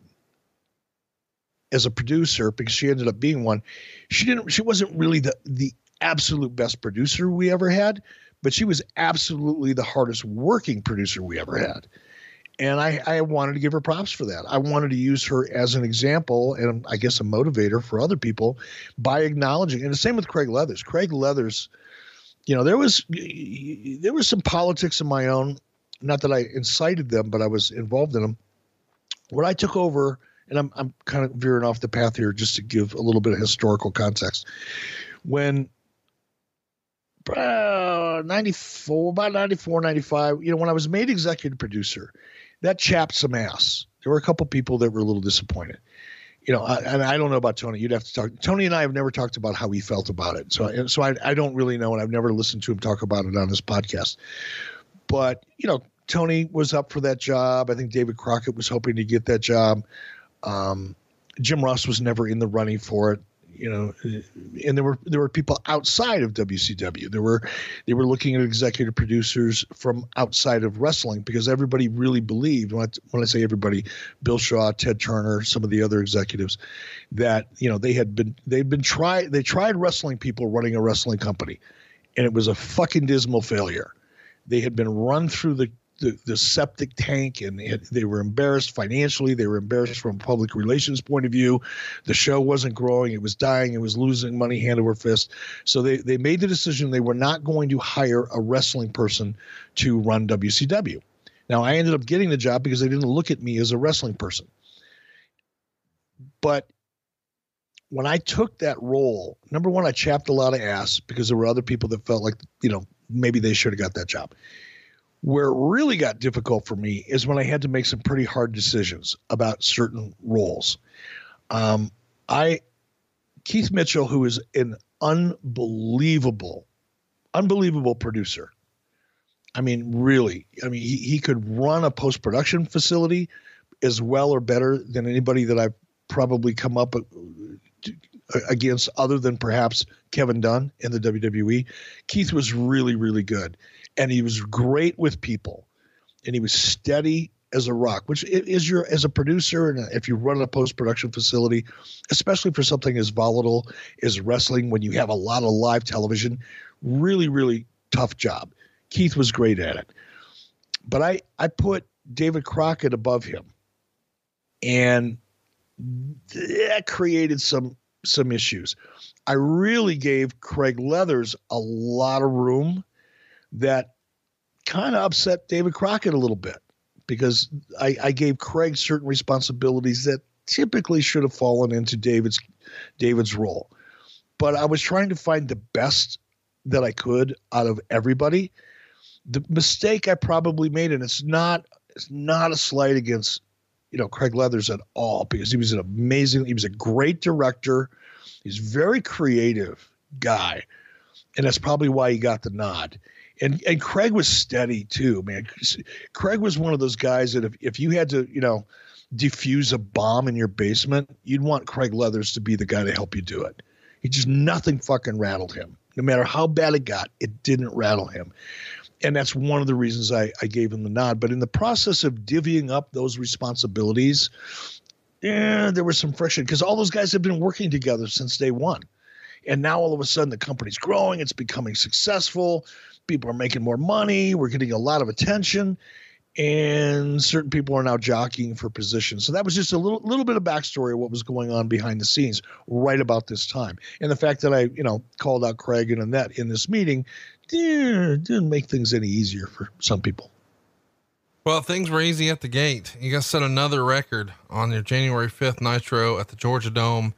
as a producer because she ended up being one. She didn't. She wasn't really the the absolute best producer we ever had, but she was absolutely the hardest working producer we ever had. And I, I wanted to give her props for that. I wanted to use her as an example and I guess a motivator for other people by acknowledging. And the same with Craig Leathers. Craig Leathers, you know, there was there was some politics of my own. Not that I incited them, but I was involved in them. When I took over and I'm I'm kind of veering off the path here just to give a little bit of historical context. When uh, 94, about 94, 95, you know, when I was made executive producer, that chapped some ass. There were a couple people that were a little disappointed. You know, I, and I don't know about Tony. You'd have to talk. Tony and I have never talked about how he felt about it. So, so I, I don't really know, and I've never listened to him talk about it on his podcast. But you know, Tony was up for that job. I think David Crockett was hoping to get that job. Um, Jim Ross was never in the running for it, you know, and there were there were people outside of WCW. There were they were looking at executive producers from outside of wrestling because everybody really believed when I, when I say everybody, Bill Shaw, Ted Turner, some of the other executives, that you know they had been they'd been tried they tried wrestling people running a wrestling company, and it was a fucking dismal failure. They had been run through the the, the septic tank and they were embarrassed financially. They were embarrassed from a public relations point of view. The show wasn't growing. It was dying. It was losing money hand over fist. So they, they made the decision they were not going to hire a wrestling person to run wcw now i ended up getting the job because they didn't look at me as a wrestling person. But when i took that role number one i chapped a lot of ass because there were other people that felt like you know maybe they should have got that job where it really got difficult for me is when I had to make some pretty hard decisions about certain roles. Um, I Keith Mitchell, who is an unbelievable, unbelievable producer. I mean, really. I mean, he, he could run a post production facility as well or better than anybody that I've probably come up against, other than perhaps Kevin Dunn in the WWE. Keith was really, really good and he was great with people and he was steady as a rock which is your as a producer and if you run a post-production facility especially for something as volatile as wrestling when you have a lot of live television really really tough job Keith was great at it. But I, I put David Crockett above him. And that created some some issues. I really gave Craig Leathers a lot of room that kind of upset David Crockett a little bit because I, I gave Craig certain responsibilities that typically should have fallen into David's David's role. But I was trying to find the best that I could out of everybody. The mistake I probably made, and it's not it's not a slight against you know Craig Leathers at all because he was an amazing, he was a great director. He's very creative guy, and that's probably why he got the nod. And and Craig was steady too, man. Craig was one of those guys that if if you had to, you know, defuse a bomb in your basement, you'd want Craig Leathers to be the guy to help you do it. He just nothing fucking rattled him. No matter how bad it got, it didn't rattle him. And that's one of the reasons I, I gave him the nod. But in the process of divvying up those responsibilities, yeah, there was some friction because all those guys have been working together since day one. And now all of a sudden the company's growing, it's becoming successful, people are making more money, we're getting a lot of attention and certain people are now jockeying for position. So that was just a little little bit of backstory of what was going on behind the scenes right about this time. And the fact that I, you know, called out Craig and Annette in this meeting eh, didn't make things any easier for some people. Well, things were easy at the gate. You guys set another record on your January 5th Nitro at the Georgia Dome.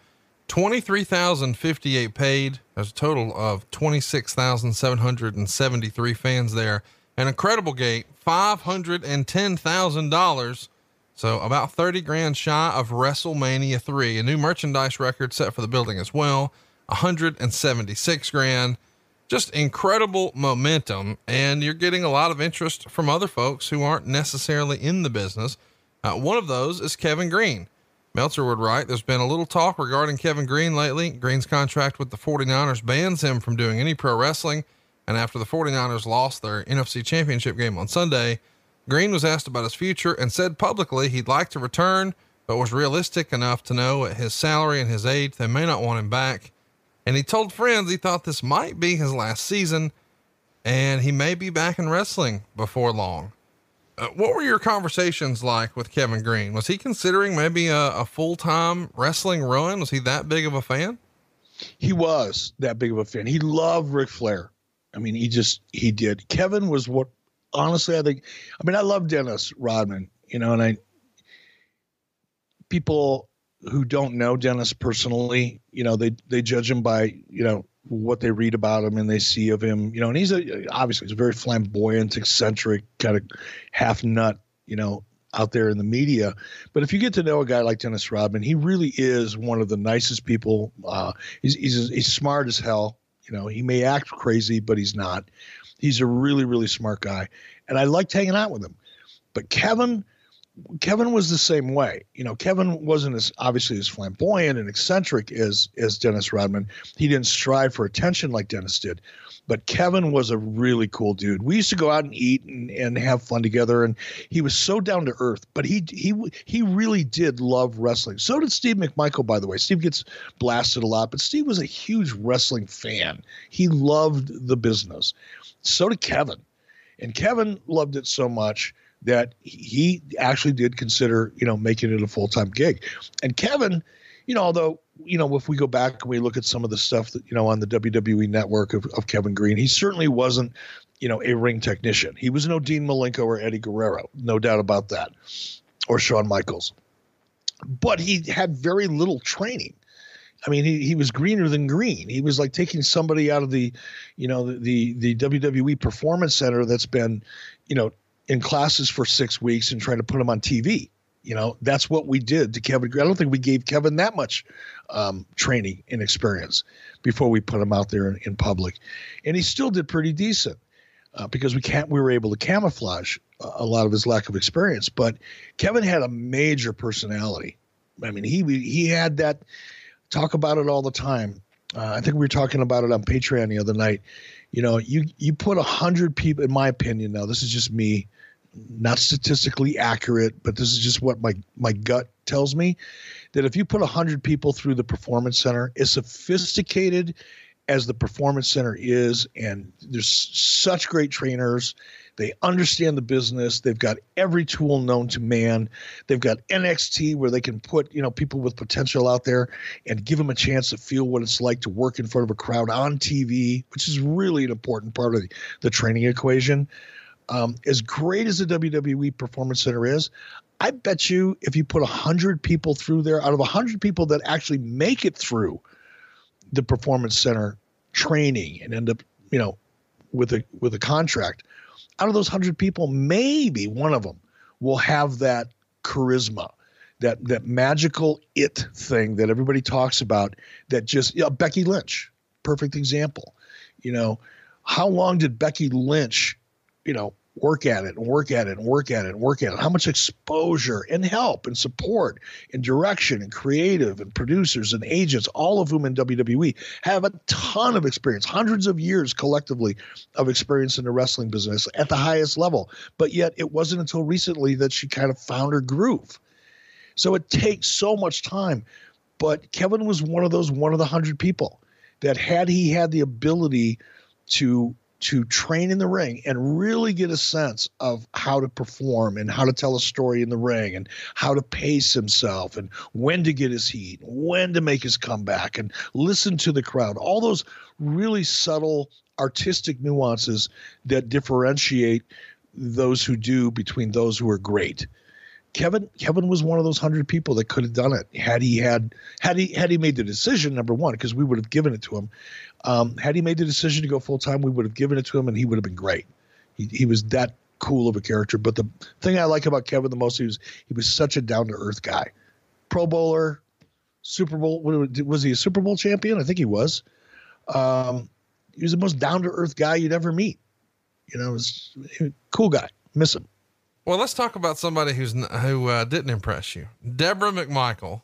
23,058 paid. There's a total of 26,773 fans there. An incredible gate, $510,000. So about 30 grand shy of WrestleMania 3. A new merchandise record set for the building as well. 176 grand. Just incredible momentum. And you're getting a lot of interest from other folks who aren't necessarily in the business. Uh, one of those is Kevin Greene. Meltzer would write, there's been a little talk regarding Kevin Greene lately. Greene's contract with the 49ers bans him from doing any pro wrestling. And after the 49ers lost their NFC championship game on Sunday, Greene was asked about his future and said publicly he'd like to return, but was realistic enough to know at his salary and his age, they may not want him back. And he told friends he thought this might be his last season and he may be back in wrestling before long. Uh, what were your conversations like with Kevin Greene? Was he considering maybe a, a full time wrestling run? Was he that big of a fan? He was that big of a fan. He loved Ric Flair. I mean, he just he did. Kevin was what honestly I think. I mean, I love Dennis Rodman, you know, and I people who don't know Dennis personally, you know, they they judge him by you know what they read about him and they see of him, you know, and he's a obviously he's a very flamboyant, eccentric, kind of half nut, you know, out there in the media. But if you get to know a guy like Dennis Rodman, he really is one of the nicest people. Uh, he's he's he's smart as hell. You know, he may act crazy, but he's not. He's a really, really smart guy. And I liked hanging out with him. But Kevin, Kevin was the same way. You know, Kevin wasn't as obviously as flamboyant and eccentric as as Dennis Rodman. He didn't strive for attention like Dennis did. But Kevin was a really cool dude. We used to go out and eat and, and have fun together, and he was so down to earth. But he he he really did love wrestling. So did Steve McMichael, by the way. Steve gets blasted a lot, but Steve was a huge wrestling fan. He loved the business. So did Kevin, and Kevin loved it so much that he actually did consider, you know, making it a full time gig. And Kevin, you know, although you know, if we go back and we look at some of the stuff that, you know, on the WWE network of, of Kevin Greene, he certainly wasn't, you know, a ring technician. He was no Dean Malenko or Eddie Guerrero, no doubt about that, or Shawn Michaels. But he had very little training. I mean, he, he was greener than green. He was like taking somebody out of the, you know, the, the, the WWE Performance Center that's been, you know, in classes for six weeks and trying to put him on TV. You know, that's what we did to Kevin. I don't think we gave Kevin that much um, training and experience before we put him out there in, in public, and he still did pretty decent uh, because we can't. We were able to camouflage a, a lot of his lack of experience. But Kevin had a major personality. I mean, he he had that. Talk about it all the time. Uh, I think we were talking about it on Patreon the other night. You know, you you put a hundred people. In my opinion, now this is just me not statistically accurate, but this is just what my my gut tells me that if you put 100 people through the performance center, as sophisticated as the performance center is and there's such great trainers they understand the business they've got every tool known to man they've got nxt where they can put you know people with potential out there and give them a chance to feel what it's like to work in front of a crowd on tv which is really an important part of the, the training equation um, as great as the wwe performance center is i bet you if you put 100 people through there out of 100 people that actually make it through the performance center training and end up, you know, with a with a contract. Out of those hundred people, maybe one of them will have that charisma, that that magical it thing that everybody talks about. That just you know, Becky Lynch, perfect example. You know, how long did Becky Lynch, you know, work at it and work at it and work at it and work at it. How much exposure and help and support and direction and creative and producers and agents, all of whom in WWE have a ton of experience, hundreds of years collectively of experience in the wrestling business at the highest level. But yet it wasn't until recently that she kind of found her groove. So it takes so much time. But Kevin was one of those one of the hundred people that had he had the ability to to train in the ring and really get a sense of how to perform and how to tell a story in the ring and how to pace himself and when to get his heat, when to make his comeback and listen to the crowd. All those really subtle artistic nuances that differentiate those who do between those who are great. Kevin Kevin was one of those hundred people that could have done it had he had had he had he made the decision number one because we would have given it to him. Um, had he made the decision to go full time, we would have given it to him and he would have been great. He he was that cool of a character. But the thing I like about Kevin the most he was he was such a down to earth guy, Pro Bowler, Super Bowl was he a Super Bowl champion? I think he was. Um, he was the most down to earth guy you'd ever meet. You know, was, was cool guy. Miss him. Well, let's talk about somebody who's who uh, didn't impress you, Debra McMichael.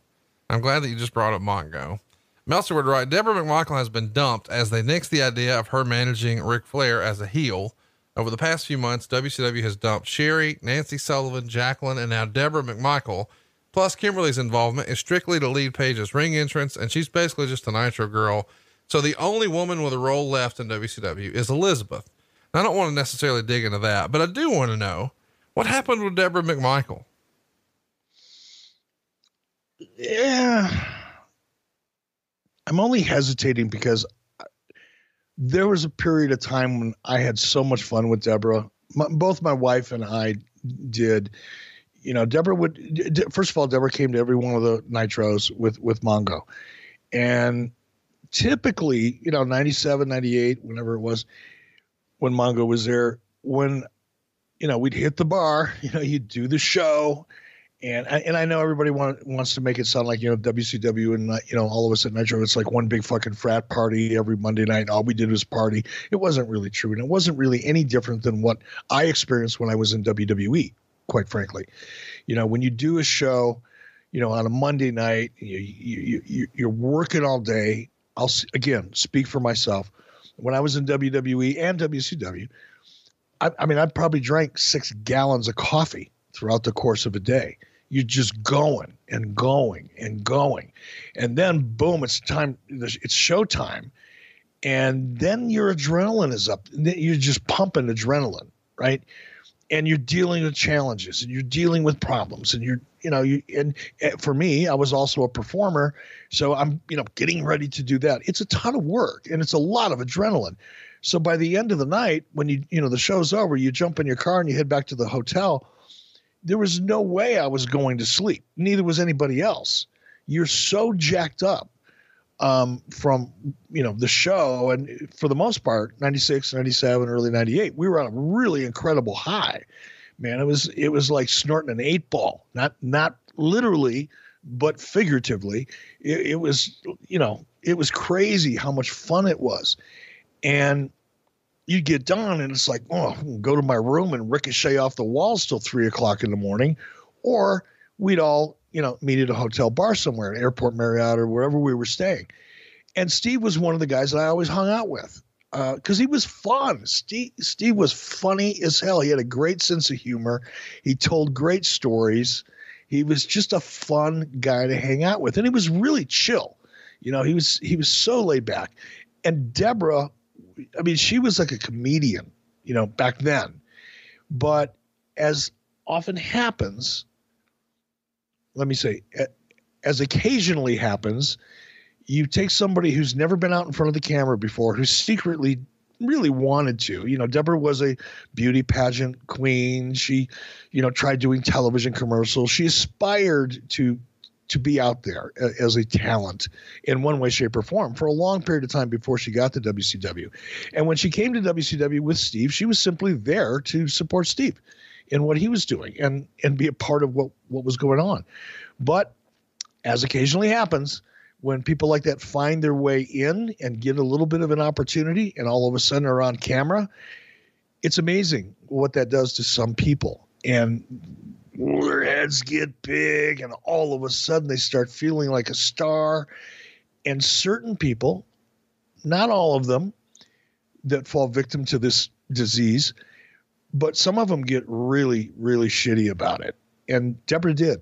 I'm glad that you just brought up Mongo. Meltzer would write, Debra McMichael has been dumped as they nixed the idea of her managing Ric Flair as a heel. Over the past few months, WCW has dumped Sherri, Nancy Sullivan, Jacqueline, and now Debra McMichael. Plus, Kimberly's involvement is strictly to lead Page's ring entrance, and she's basically just a Nitro girl. So the only woman with a role left in WCW is Elizabeth. Now, I don't want to necessarily dig into that, but I do want to know what happened with Debra McMichael? Yeah. I'm only hesitating because there was a period of time when I had so much fun with Debra. My, both my wife and I did. You know, Debra would first of all, Debra came to every one of the nitros with with Mongo, and typically, you know, 97, 98, whenever it was, when Mongo was there, when you know, we'd hit the bar, <laughs> you know, you'd do the show. And and I know everybody want, wants to make it sound like, you know, WCW and, uh, you know, all of us at Nitro, it's like one big fucking frat party every Monday night. All we did was party. It wasn't really true. And it wasn't really any different than what I experienced when I was in WWE, quite frankly. You know, when you do a show, you know, on a Monday night, you, you, you, you're working all day. I'll, again, speak for myself. When I was in WWE and WCW, I, I mean, I probably drank six gallons of coffee throughout the course of a day. You're just going and going and going. And then, boom, it's time, it's showtime. And then your adrenaline is up. You're just pumping adrenaline, right? And you're dealing with challenges and you're dealing with problems and you're, you know, you, and eh, for me, I was also a performer. So I'm, you know, getting ready to do that. It's a ton of work and it's a lot of adrenaline. So by the end of the night, when you you know the show's over, you jump in your car and you head back to the hotel. There was no way I was going to sleep. Neither was anybody else. You're so jacked up um, from you know the show, and for the most part, 96, 97, early 98, we were on a really incredible high. Man, it was it was like snorting an eight ball, not not literally, but figuratively. It, it was you know it was crazy how much fun it was, and you get done and it's like, oh, go to my room and ricochet off the walls till three o'clock in the morning. Or we'd all, you know, meet at a hotel bar somewhere, an airport Marriott or wherever we were staying. And Steve was one of the guys that I always hung out with because uh, he was fun. Steve, Steve was funny as hell. He had a great sense of humor. He told great stories. He was just a fun guy to hang out with, and he was really chill. You know, he was he was so laid back and Debra, I mean, she was like a comedian, you know, back then. But as often happens, let me say, as occasionally happens, you take somebody who's never been out in front of the camera before, who's secretly really wanted to. You know, Debra was a beauty pageant queen. She, you know, tried doing television commercials. She aspired to to be out there uh, as a talent in one way, shape, or form for a long period of time before she got to WCW. And when she came to WCW with Steve, she was simply there to support Steve in what he was doing and and be a part of what what was going on. But as occasionally happens, when people like that find their way in and get a little bit of an opportunity and all of a sudden are on camera, it's amazing what that does to some people. And heads get big, and all of a sudden they start feeling like a star. And certain people, not all of them, that fall victim to this disease, but some of them get really, really shitty about it. And Debra did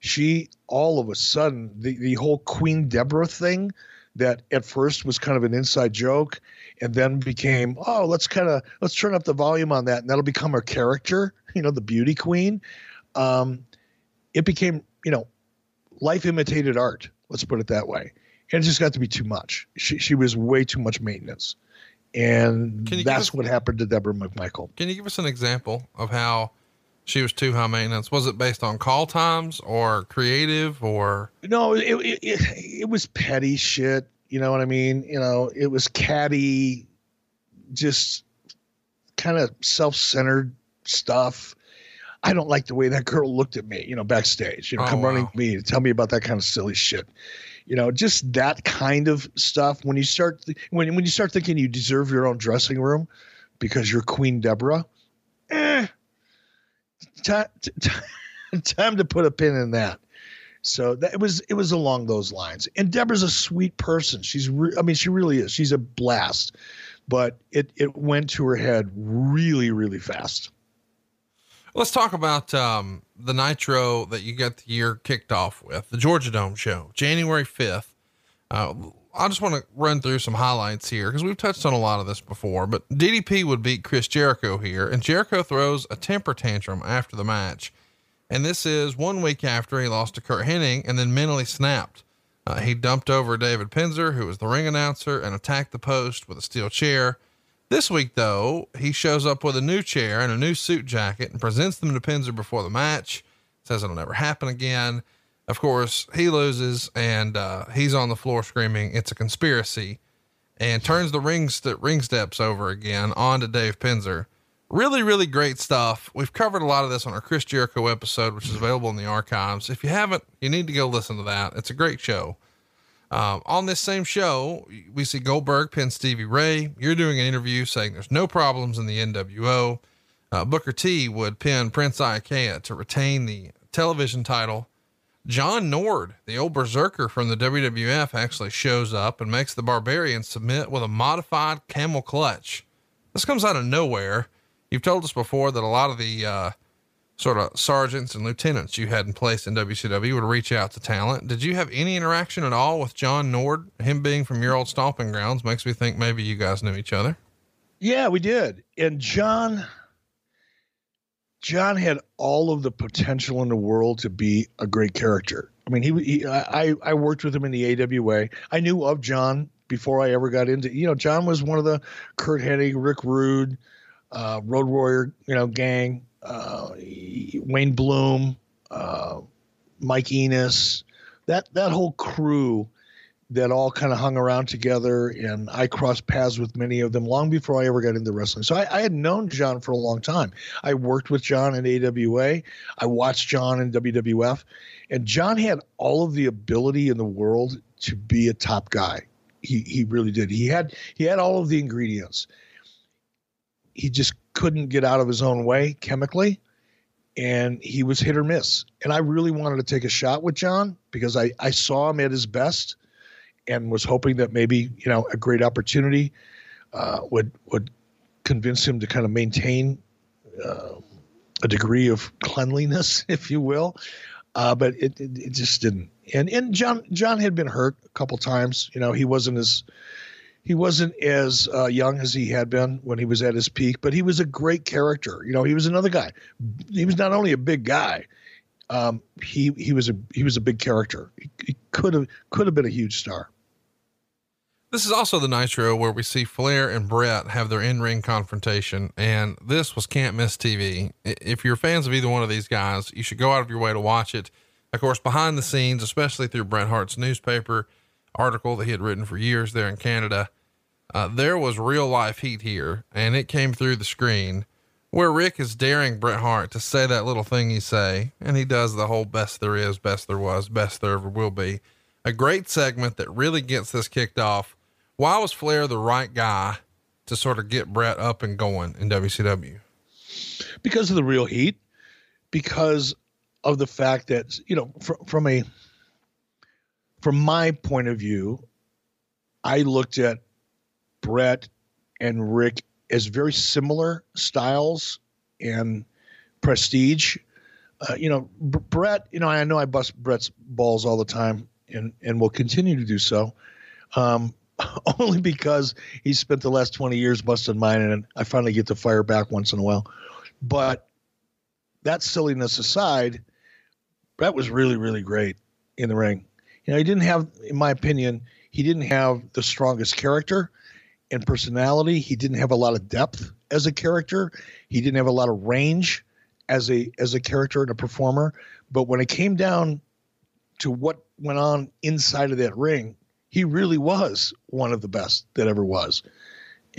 she all of a sudden the, the whole Queen Debra thing that at first was kind of an inside joke and then became oh let's kind of let's turn up the volume on that and that'll become her character <laughs> you know the beauty queen um, it became you know life imitated art let's put it that way and it just got to be too much she, she was way too much maintenance and that's us, what happened to debra mcmichael can you give us an example of how she was too high maintenance. Was it based on call times or creative or? No, it, it, it, it was petty shit. You know what I mean? You know, it was catty, just kind of self-centered stuff. I don't like the way that girl looked at me, you know, backstage, you know, oh, come wow. running to me to tell me about that kind of silly shit. You know, just that kind of stuff. When you start, th- when, when you start thinking you deserve your own dressing room because you're Queen Debra, eh, time, <laughs> time to put a pin in that. So that it was it was along those lines. And Debra's a sweet person. She's re- I mean she really is. She's a blast. But it it went to her head really really fast. Let's talk about um, the Nitro that you got the year kicked off with the Georgia Dome show, January fifth. Uh, I just want to run through some highlights here because we've touched on a lot of this before. But DDP would beat Chris Jericho here, and Jericho throws a temper tantrum after the match. And this is one week after he lost to Curt Hennig and then mentally snapped. Uh, he dumped over David Penzer, who was the ring announcer, and attacked the post with a steel chair. This week, though, he shows up with a new chair and a new suit jacket and presents them to Penzer before the match. Says it'll never happen again. Of course, he loses and uh, he's on the floor screaming, It's a conspiracy, and turns the ring, st- ring steps over again onto Dave Penzer. Really, really great stuff. We've covered a lot of this on our Chris Jericho episode, which is available in the archives. If you haven't, you need to go listen to that. It's a great show. Um, on this same show, we see Goldberg pin Stevie Ray. You're doing an interview saying there's no problems in the NWO. Uh, Booker T would pin Prince Iaukea to retain the television title. John Nord, the old berserker from the WWF, actually shows up and makes the Barbarian submit with a modified camel clutch. This comes out of nowhere. You've told us before that a lot of the uh, sort of sergeants and lieutenants you had in place in WCW would reach out to talent. Did you have any interaction at all with John Nord? Him being from your old stomping grounds makes me think maybe you guys knew each other. Yeah, we did. And John, John had all of the potential in the world to be a great character. I mean, he, he I, I worked with him in the AWA. I knew of John before I ever got into, you know, John was one of the Curt Hennig, Rick Rude, uh, Road Warrior, you know, gang, uh, Wayne Bloom, uh, Mike Enos, that, that whole crew that all kind of hung around together and I crossed paths with many of them long before I ever got into wrestling. So I, I, had known John for a long time. I worked with John in AWA. I watched John in WWF and John had all of the ability in the world to be a top guy. He, he really did. He had, he had all of the ingredients. He just couldn't get out of his own way chemically and he was hit or miss. And I really wanted to take a shot with John because I, I saw him at his best and was hoping that maybe you know a great opportunity uh, would would convince him to kind of maintain uh, a degree of cleanliness, <laughs> if you will. Uh, but it, it, it just didn't. And and John John had been hurt a couple times. You know, he wasn't as he wasn't as uh, young as he had been when he was at his peak, but he was a great character. You know, he was another guy. He was not only a big guy, um, he he was a he was a big character. He, could have could have been a huge star. This is also the Nitro where we see Flair and Bret have their in ring confrontation, and this was can't miss TV. If you're fans of either one of these guys, you should go out of your way to watch it. Of course, behind the scenes, especially through Bret Hart's newspaper article that he had written for years there in Canada, uh, there was real life heat here, and it came through the screen where Rick is daring Bret Hart to say that little thing you say, and he does the whole best there is, best there was, best there ever will be. A great segment that really gets this kicked off why was Flair the right guy to sort of get Bret up and going in WCW? Because of the real heat, because of the fact that you know from, from a from my point of view, I looked at Bret and Ric as very similar styles and prestige. Uh, you know, B- Bret. You know, I know I bust Bret's balls all the time, and and will continue to do so. Um, <laughs> only because he spent the last 20 years busting mine and I finally get to fire back once in a while. But that silliness aside, Bret was really, really great in the ring. You know, he didn't have, in my opinion, he didn't have the strongest character and personality. He didn't have a lot of depth as a character. He didn't have a lot of range as a as a character and a performer. But when it came down to what went on inside of that ring, he really was one of the best that ever was.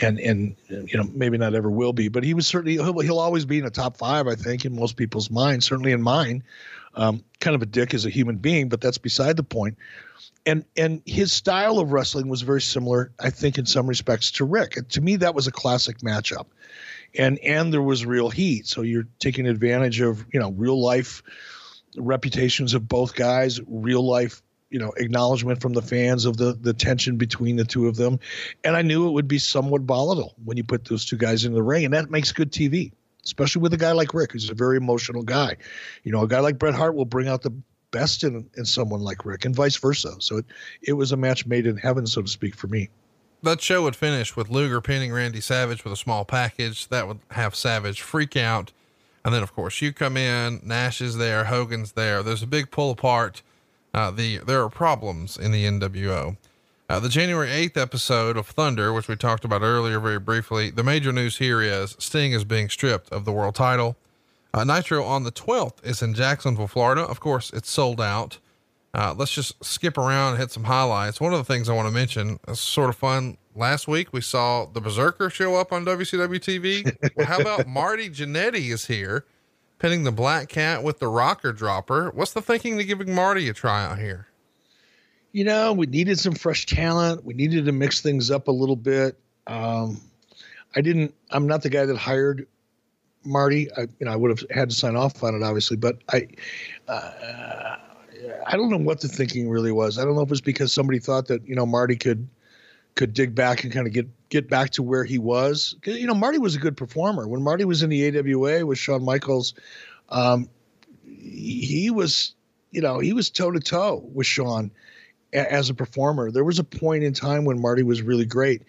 And, and, you know, maybe not ever will be, but he was certainly, he'll, he'll always be in the top five, I think, in most people's minds, certainly in mine. Um, kind of a dick as a human being, but that's beside the point. And, and his style of wrestling was very similar, I think, in some respects to Ric. To me, that was a classic matchup. And, and there was real heat. So you're taking advantage of, you know, real life reputations of both guys, real life you know acknowledgement from the fans of the the tension between the two of them and i knew it would be somewhat volatile when you put those two guys in the ring and that makes good tv especially with a guy like ric who's a very emotional guy you know a guy like bret hart will bring out the best in in someone like ric and vice versa. So it it was a match made in heaven so to speak for me. That show would finish with luger pinning randy savage with a small package. That would have savage freak out. And then of course you come in nash is there hogan's there. There's a big pull apart. Uh, the there are problems in the NWO. Uh, the January 8th episode of Thunder, which we talked about earlier very briefly, the major news here is Sting is being stripped of the world title. Uh, Nitro on the 12th is in Jacksonville, Florida. Of course, it's sold out. Uh, let's just skip around and hit some highlights. One of the things I want to mention is sort of fun. Last week we saw the Berserker show up on WCW TV. well, <laughs> how about Marty Jannetty is here? pinning the black cat with the rocker dropper. What's the thinking to giving Marty a try out here? You know, we needed some fresh talent. We needed to mix things up a little bit. Um, I didn't. I'm not the guy that hired Marty. I, you know, I would have had to sign off on it, obviously, but I, uh, I don't know what the thinking really was. I don't know if it was because somebody thought that you know Marty could could dig back and kind of get get back to where he was. You know, Marty was a good performer. When Marty was in the AWA with Shawn Michaels, um, he was, you know, he was toe to toe with Shawn as a performer. There was a point in time when Marty was really great.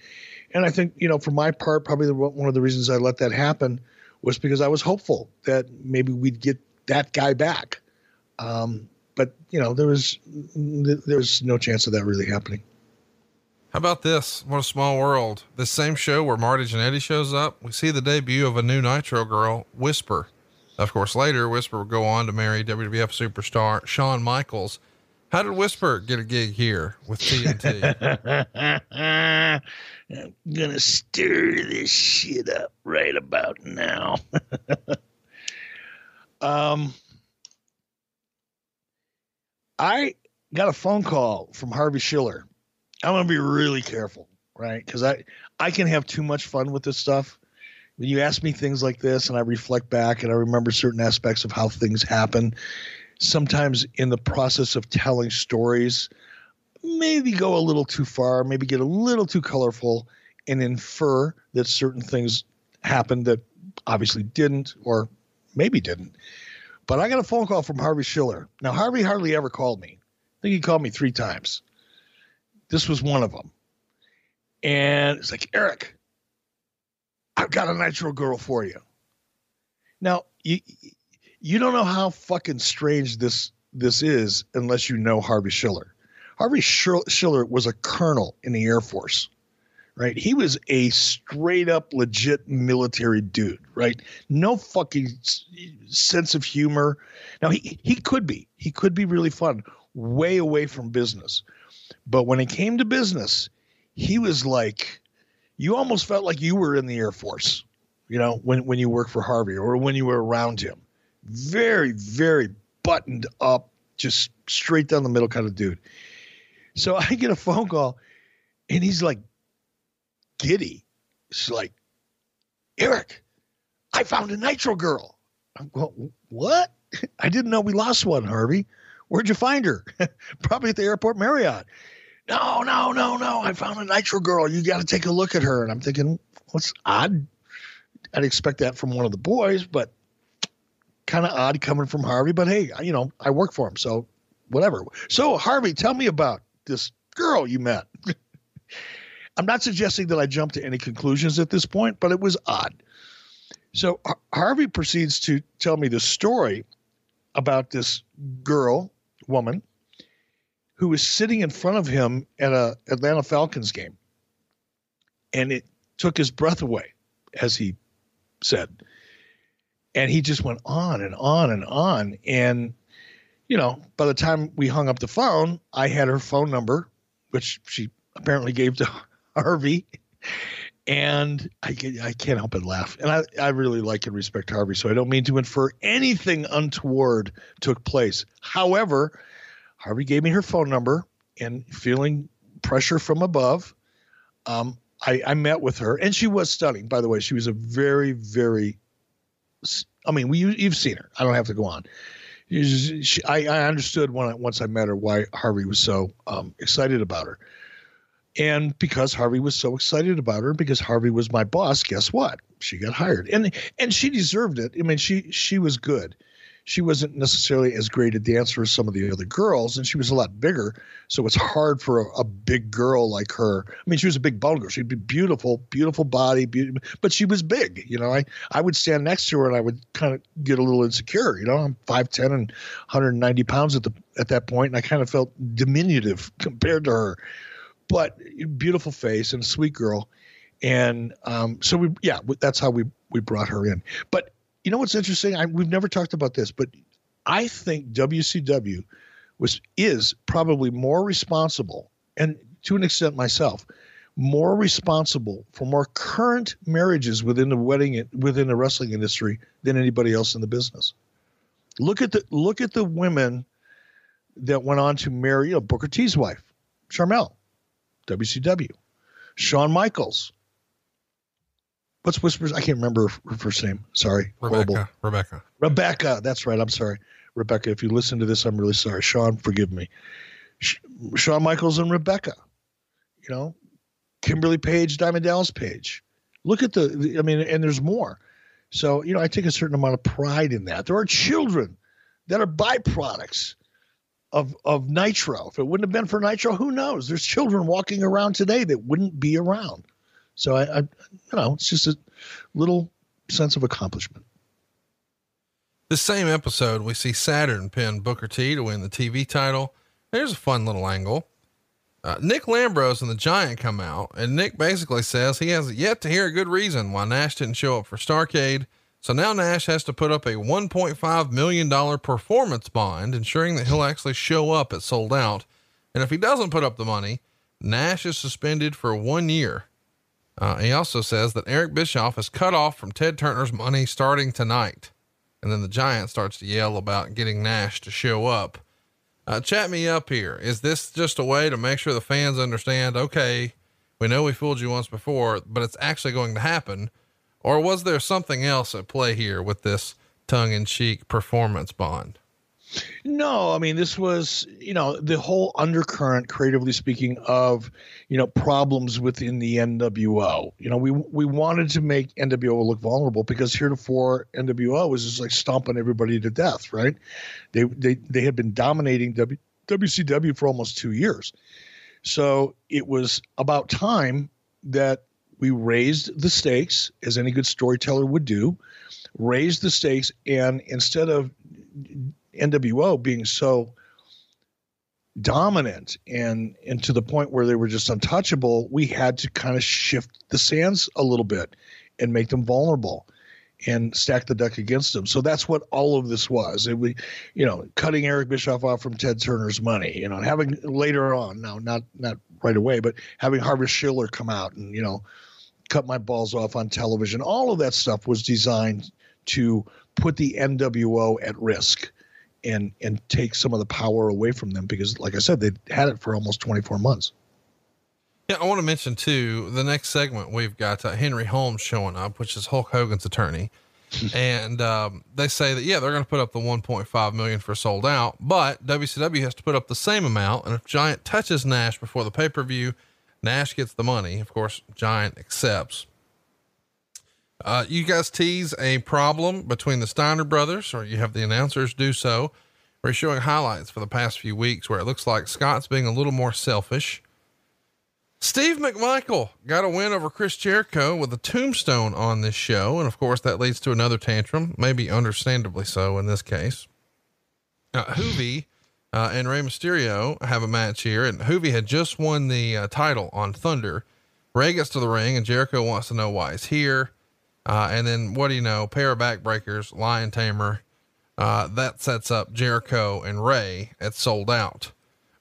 And I think, you know, for my part, probably the, one of the reasons I let that happen was because I was hopeful that maybe we'd get that guy back. Um, but you know, there was there was no chance of that really happening. How about this? What a small world. This same show where Marty Jannetty shows up, we see the debut of a new Nitro girl, Whisper. Of course, later, Whisper would go on to marry WWF superstar Shawn Michaels. How did Whisper get a gig here with TNT? <laughs> I'm gonna stir this shit up right about now. <laughs> um, I got a phone call from Harvey Schiller I'm gonna be really careful, right? Because I I can have too much fun with this stuff. When you ask me things like this, and I reflect back, and I remember certain aspects of how things happen. Sometimes in the process of telling stories, maybe go a little too far, maybe get a little too colorful, and infer that certain things happened that obviously didn't, or maybe didn't. But I got a phone call from Harvey Schiller. Now Harvey hardly ever called me. I think he called me three times. This was one of them. and it's like Eric, I've got a Nitro girl for you. Now you you don't know how fucking strange this this is unless you know Harvey Schiller. Harvey Schiller was a colonel in the Air Force, right? He was a straight up legit military dude, right? No fucking sense of humor. Now he he could be he could be really fun, way away from business, but when it came to business, he was like, you almost felt like you were in the Air Force, you know, when when you worked for Harvey or when you were around him. Very very buttoned up, just straight down the middle kind of dude. So I get a phone call and he's like giddy. It's like, Eric, I found a nitro girl. I'm going, what? <laughs> I didn't know we lost one, Harvey. Where'd you find her? <laughs> Probably at the airport Marriott. No, no, no, no. I found a nitro girl. You got to take a look at her. And I'm thinking, what's odd? I'd expect that from one of the boys, but kind of odd coming from Harvey. But hey, you know, I work for him, so whatever. So Harvey, tell me about this girl you met. <laughs> I'm not suggesting that I jump to any conclusions at this point, but it was odd. So Harvey proceeds to tell me the story about this girl, woman, who was sitting in front of him at a Atlanta Falcons game. And it took his breath away, as he said. And he just went on and on and on. And you know, by the time we hung up the phone, I had her phone number, which she apparently gave to <laughs> Harvey. And I, I can't help but laugh. And I, I really like and respect Harvey, so I don't mean to infer anything untoward took place. However, Harvey gave me her phone number, and feeling pressure from above, um, I, I met with her, and she was stunning. By the way, she was a very, very. I mean, we, you've seen her. I don't have to go on she, I, I, understood when I, once I met her why Harvey was so um, excited about her. And because Harvey was so excited about her, because Harvey was my boss, guess what? She got hired, and and she deserved it. I mean, she she was good she wasn't necessarily as great a dancer as some of the other girls, and she was a lot bigger. So it's hard for a, a big girl like her. I mean, she was a big bone girl. She'd be beautiful, beautiful body, beautiful, but she was big. You know, I I would stand next to her and I would kind of get a little insecure. You know, I'm five ten and 190 pounds at the at that point, and I kind of felt diminutive compared to her. But beautiful face and a sweet girl, and um, so we yeah, that's how we we brought her in. But you know what's interesting? I, we've never talked about this, but I think WCW was is probably more responsible, and to an extent myself, more responsible for more current marriages within the wedding within the wrestling industry than anybody else in the business. Look at the look at the women that went on to marry you know, Booker T's wife, Sharmell, WCW, Shawn Michaels, what's Whispers? I can't remember her first name. Sorry. Rebecca. Horrible. Rebecca. Rebecca. That's right. I'm sorry. Rebecca, if you listen to this, I'm really sorry. Shawn, forgive me. Shawn Michaels and Rebecca. You know, Kimberly Page, Diamond Dallas Page. Look at the, I mean, and there's more. So, you know, I take a certain amount of pride in that. There are children that are byproducts of of Nitro. If it wouldn't have been for Nitro, who knows? There's children walking around today that wouldn't be around. So I, I, you know, it's just a little sense of accomplishment. This same episode, we see Saturn pin Booker T to win the TV title. There's a fun little angle. Uh, Nick Lambros and the Giant come out, and Nick basically says he has yet to hear a good reason why Nash didn't show up for Starrcade. So now Nash has to put up a $1.5 million performance bond, ensuring that he'll actually show up at Souled Out. And if he doesn't put up the money, Nash is suspended for one year. Uh, he also says that Eric Bischoff is cut off from Ted Turner's money starting tonight. And then the Giant starts to yell about getting Nash to show up. Uh, chat me up here. Is this just a way to make sure the fans understand, okay, we know we fooled you once before, but it's actually going to happen? Or was there something else at play here with this tongue in cheek performance bond? No, I mean this was you know the whole undercurrent, creatively speaking, of you know problems within the NWO. You know we we wanted to make NWO look vulnerable because heretofore NWO was just like stomping everybody to death, right? They they they had been dominating w, WCW for almost two years, so it was about time that we raised the stakes, as any good storyteller would do, raised the stakes, and instead of NWO being so dominant and and to the point where they were just untouchable, we had to kind of shift the sands a little bit and make them vulnerable and stack the deck against them. So that's what all of this was. It we, you know, cutting Eric Bischoff off from Ted Turner's money, you know, having later on, now not not right away, but having Harvey Schiller come out and, you know, cut my balls off on television. All of that stuff was designed to put the NWO at risk and and take some of the power away from them because like I said, they had it for almost 24 months. Yeah, I want to mention too the next segment we've got uh, Henry Holmes showing up, which is Hulk Hogan's attorney, <laughs> and um, they say that yeah they're going to put up the 1.5 million for Souled Out, but WCW has to put up the same amount, and if Giant touches Nash before the pay per view, Nash gets the money. Of course, Giant accepts. Uh, you guys tease a problem between the Steiner brothers, or you have the announcers do so. We're showing highlights for the past few weeks where it looks like Scott's being a little more selfish Steve McMichael got a win over Chris Jericho with a tombstone on this show. And of course, that leads to another tantrum, maybe understandably so in this case. Uh, Juvi uh, and Rey Mysterio have a match here, and Juvi had just won the uh, title on Thunder. Rey gets to the ring, and Jericho wants to know why he's here. Uh, and then, what do you know? Pair of backbreakers, Lion Tamer. Uh, that sets up Jericho and Rey. It's sold out.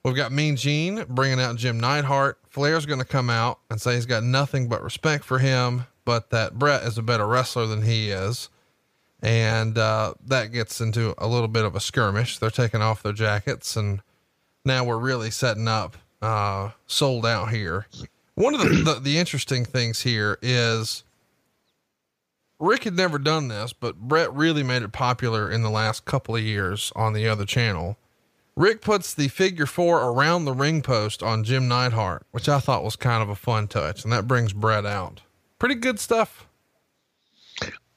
We've got Mean Gene bringing out Jim Neidhart. Flair's going to come out and say he's got nothing but respect for him, but that Bret is a better wrestler than he is. And uh, that gets into a little bit of a skirmish. They're taking off their jackets, and now we're really setting up uh, Souled Out here. One of the, the, the interesting things here is Ric had never done this, but Bret really made it popular in the last couple of years on the other channel Ric puts the figure four around the ring post on Jim Neidhart, which I thought was kind of a fun touch, and that brings Bret out. Pretty good stuff.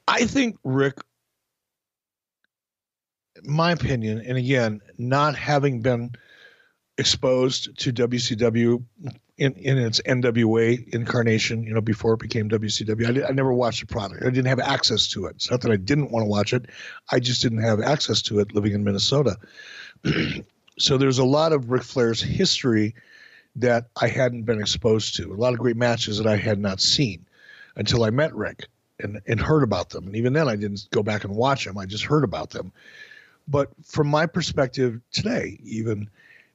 I think Ric, my opinion, and again, not having been exposed to WCW in, in its NWA incarnation, you know, before it became WCW. I, I never watched the product. I didn't have access to it. It's not that I didn't want to watch it. I just didn't have access to it living in Minnesota. <clears throat> so there's a lot of Ric Flair's history that I hadn't been exposed to. A lot of great matches that I had not seen until I met Ric and, and heard about them. And even then, I didn't go back and watch them. I just heard about them. But from my perspective today, even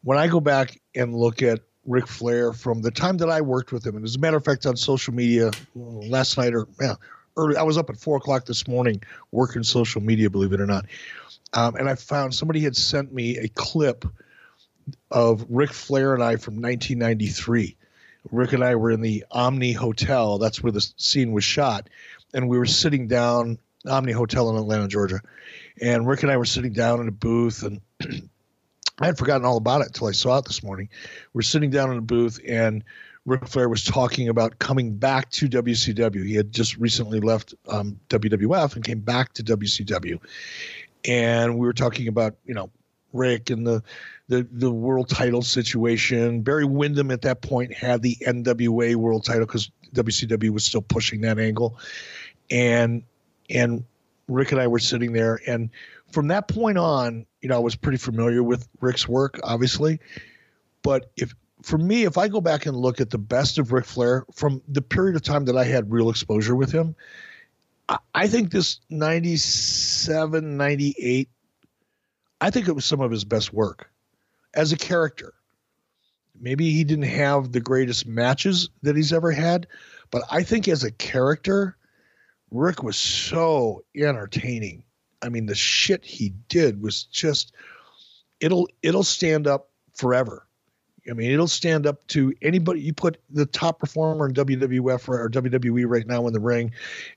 when I go back and look at Ric Flair from the time that I worked with him, and as a matter of fact, on social media last night or yeah, early, I was up at four o'clock this morning working social media, believe it or not. Um, and I found somebody had sent me a clip of Ric Flair and I from 1993. Ric and I were in the Omni Hotel. That's where the scene was shot. And we were sitting down, Omni Hotel in Atlanta, Georgia. And Ric and I were sitting down in a booth, and <clears throat> I had forgotten all about it until I saw it this morning. We're sitting down in a booth, and Ric Flair was talking about coming back to WCW. He had just recently left um, WWF and came back to WCW and we were talking about you know Ric and the the the world title situation. Barry Windham at that point had the NWA world title because WCW was still pushing that angle, and and Ric and I were sitting there, and from that point on, you know, I was pretty familiar with Ric's work, obviously, but if for me, if I go back and look at the best of Ric Flair from the period of time that I had real exposure with him, I think this 97, 98, I think it was some of his best work as a character. Maybe he didn't have the greatest matches that he's ever had, but I think as a character, Ric was so entertaining. I mean, the shit he did was just it'll it'll stand up forever. I mean, it'll stand up to anybody. You put the top performer in WWF or WWE right now in the ring,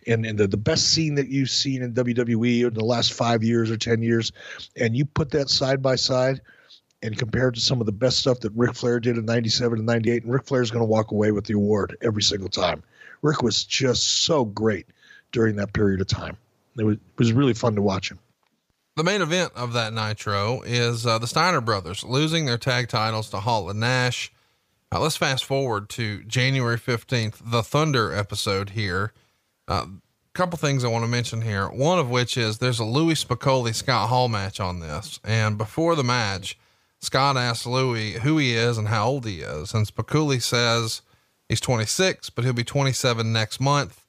and, and the, the best scene that you've seen in WWE in the last five years or 10 years, and you put that side by side and compare it to some of the best stuff that Ric Flair did in 97 and 98, and Ric Flair's going to walk away with the award every single time. Ric was just so great during that period of time. It was, it was really fun to watch him the main event of that Nitro is uh, the Steiner brothers losing their tag titles to Hall and Nash. Uh, let's fast forward to January 15th, the Thunder episode here. A uh, couple things I want to mention here. One of which is there's a Louis Spicolli Scott Hall match on this. And before the match, Scott asks Louis who he is and how old he is. And Spicolli says he's 26, but he'll be 27 next month.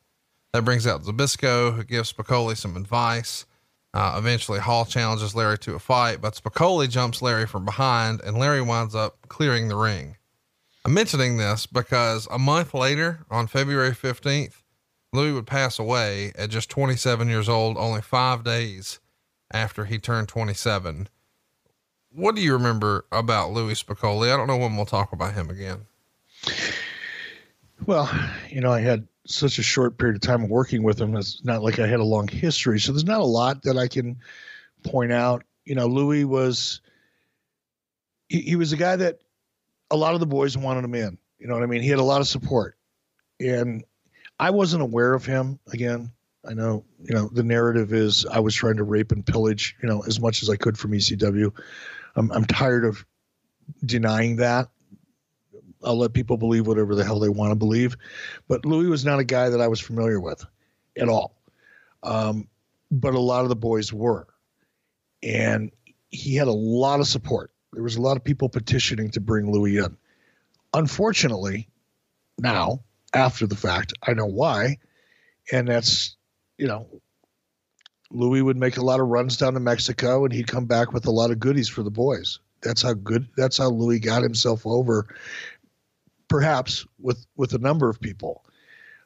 That brings out Zbyszko, who gives Spicolli some advice. Uh, eventually, Hall challenges Larry to a fight, but Spicolli jumps Larry from behind, and Larry winds up clearing the ring. I'm mentioning this because a month later, on February 15th, Louis would pass away at just 27 years old, only five days after he turned 27. What do you remember about Louis Spicolli? I don't know when we'll talk about him again. Well, you know, I had such a short period of time working with him. It's not like I had a long history. So there's not a lot that I can point out. You know, Louis was, he, he was a guy that a lot of the boys wanted him in. You know what I mean? He had a lot of support. And I wasn't aware of him again. I know, you know, the narrative is I was trying to rape and pillage, you know, as much as I could from ECW. I'm, I'm tired of denying that. I'll let people believe whatever the hell they want to believe. But Louis was not a guy that I was familiar with at all. Um, but a lot of the boys were. And he had a lot of support. There was a lot of people petitioning to bring Louis in. Unfortunately, now, after the fact, I know why. And that's, you know, Louis would make a lot of runs down to Mexico and he'd come back with a lot of goodies for the boys. That's how good, that's how Louis got himself over, perhaps with, with a number of people.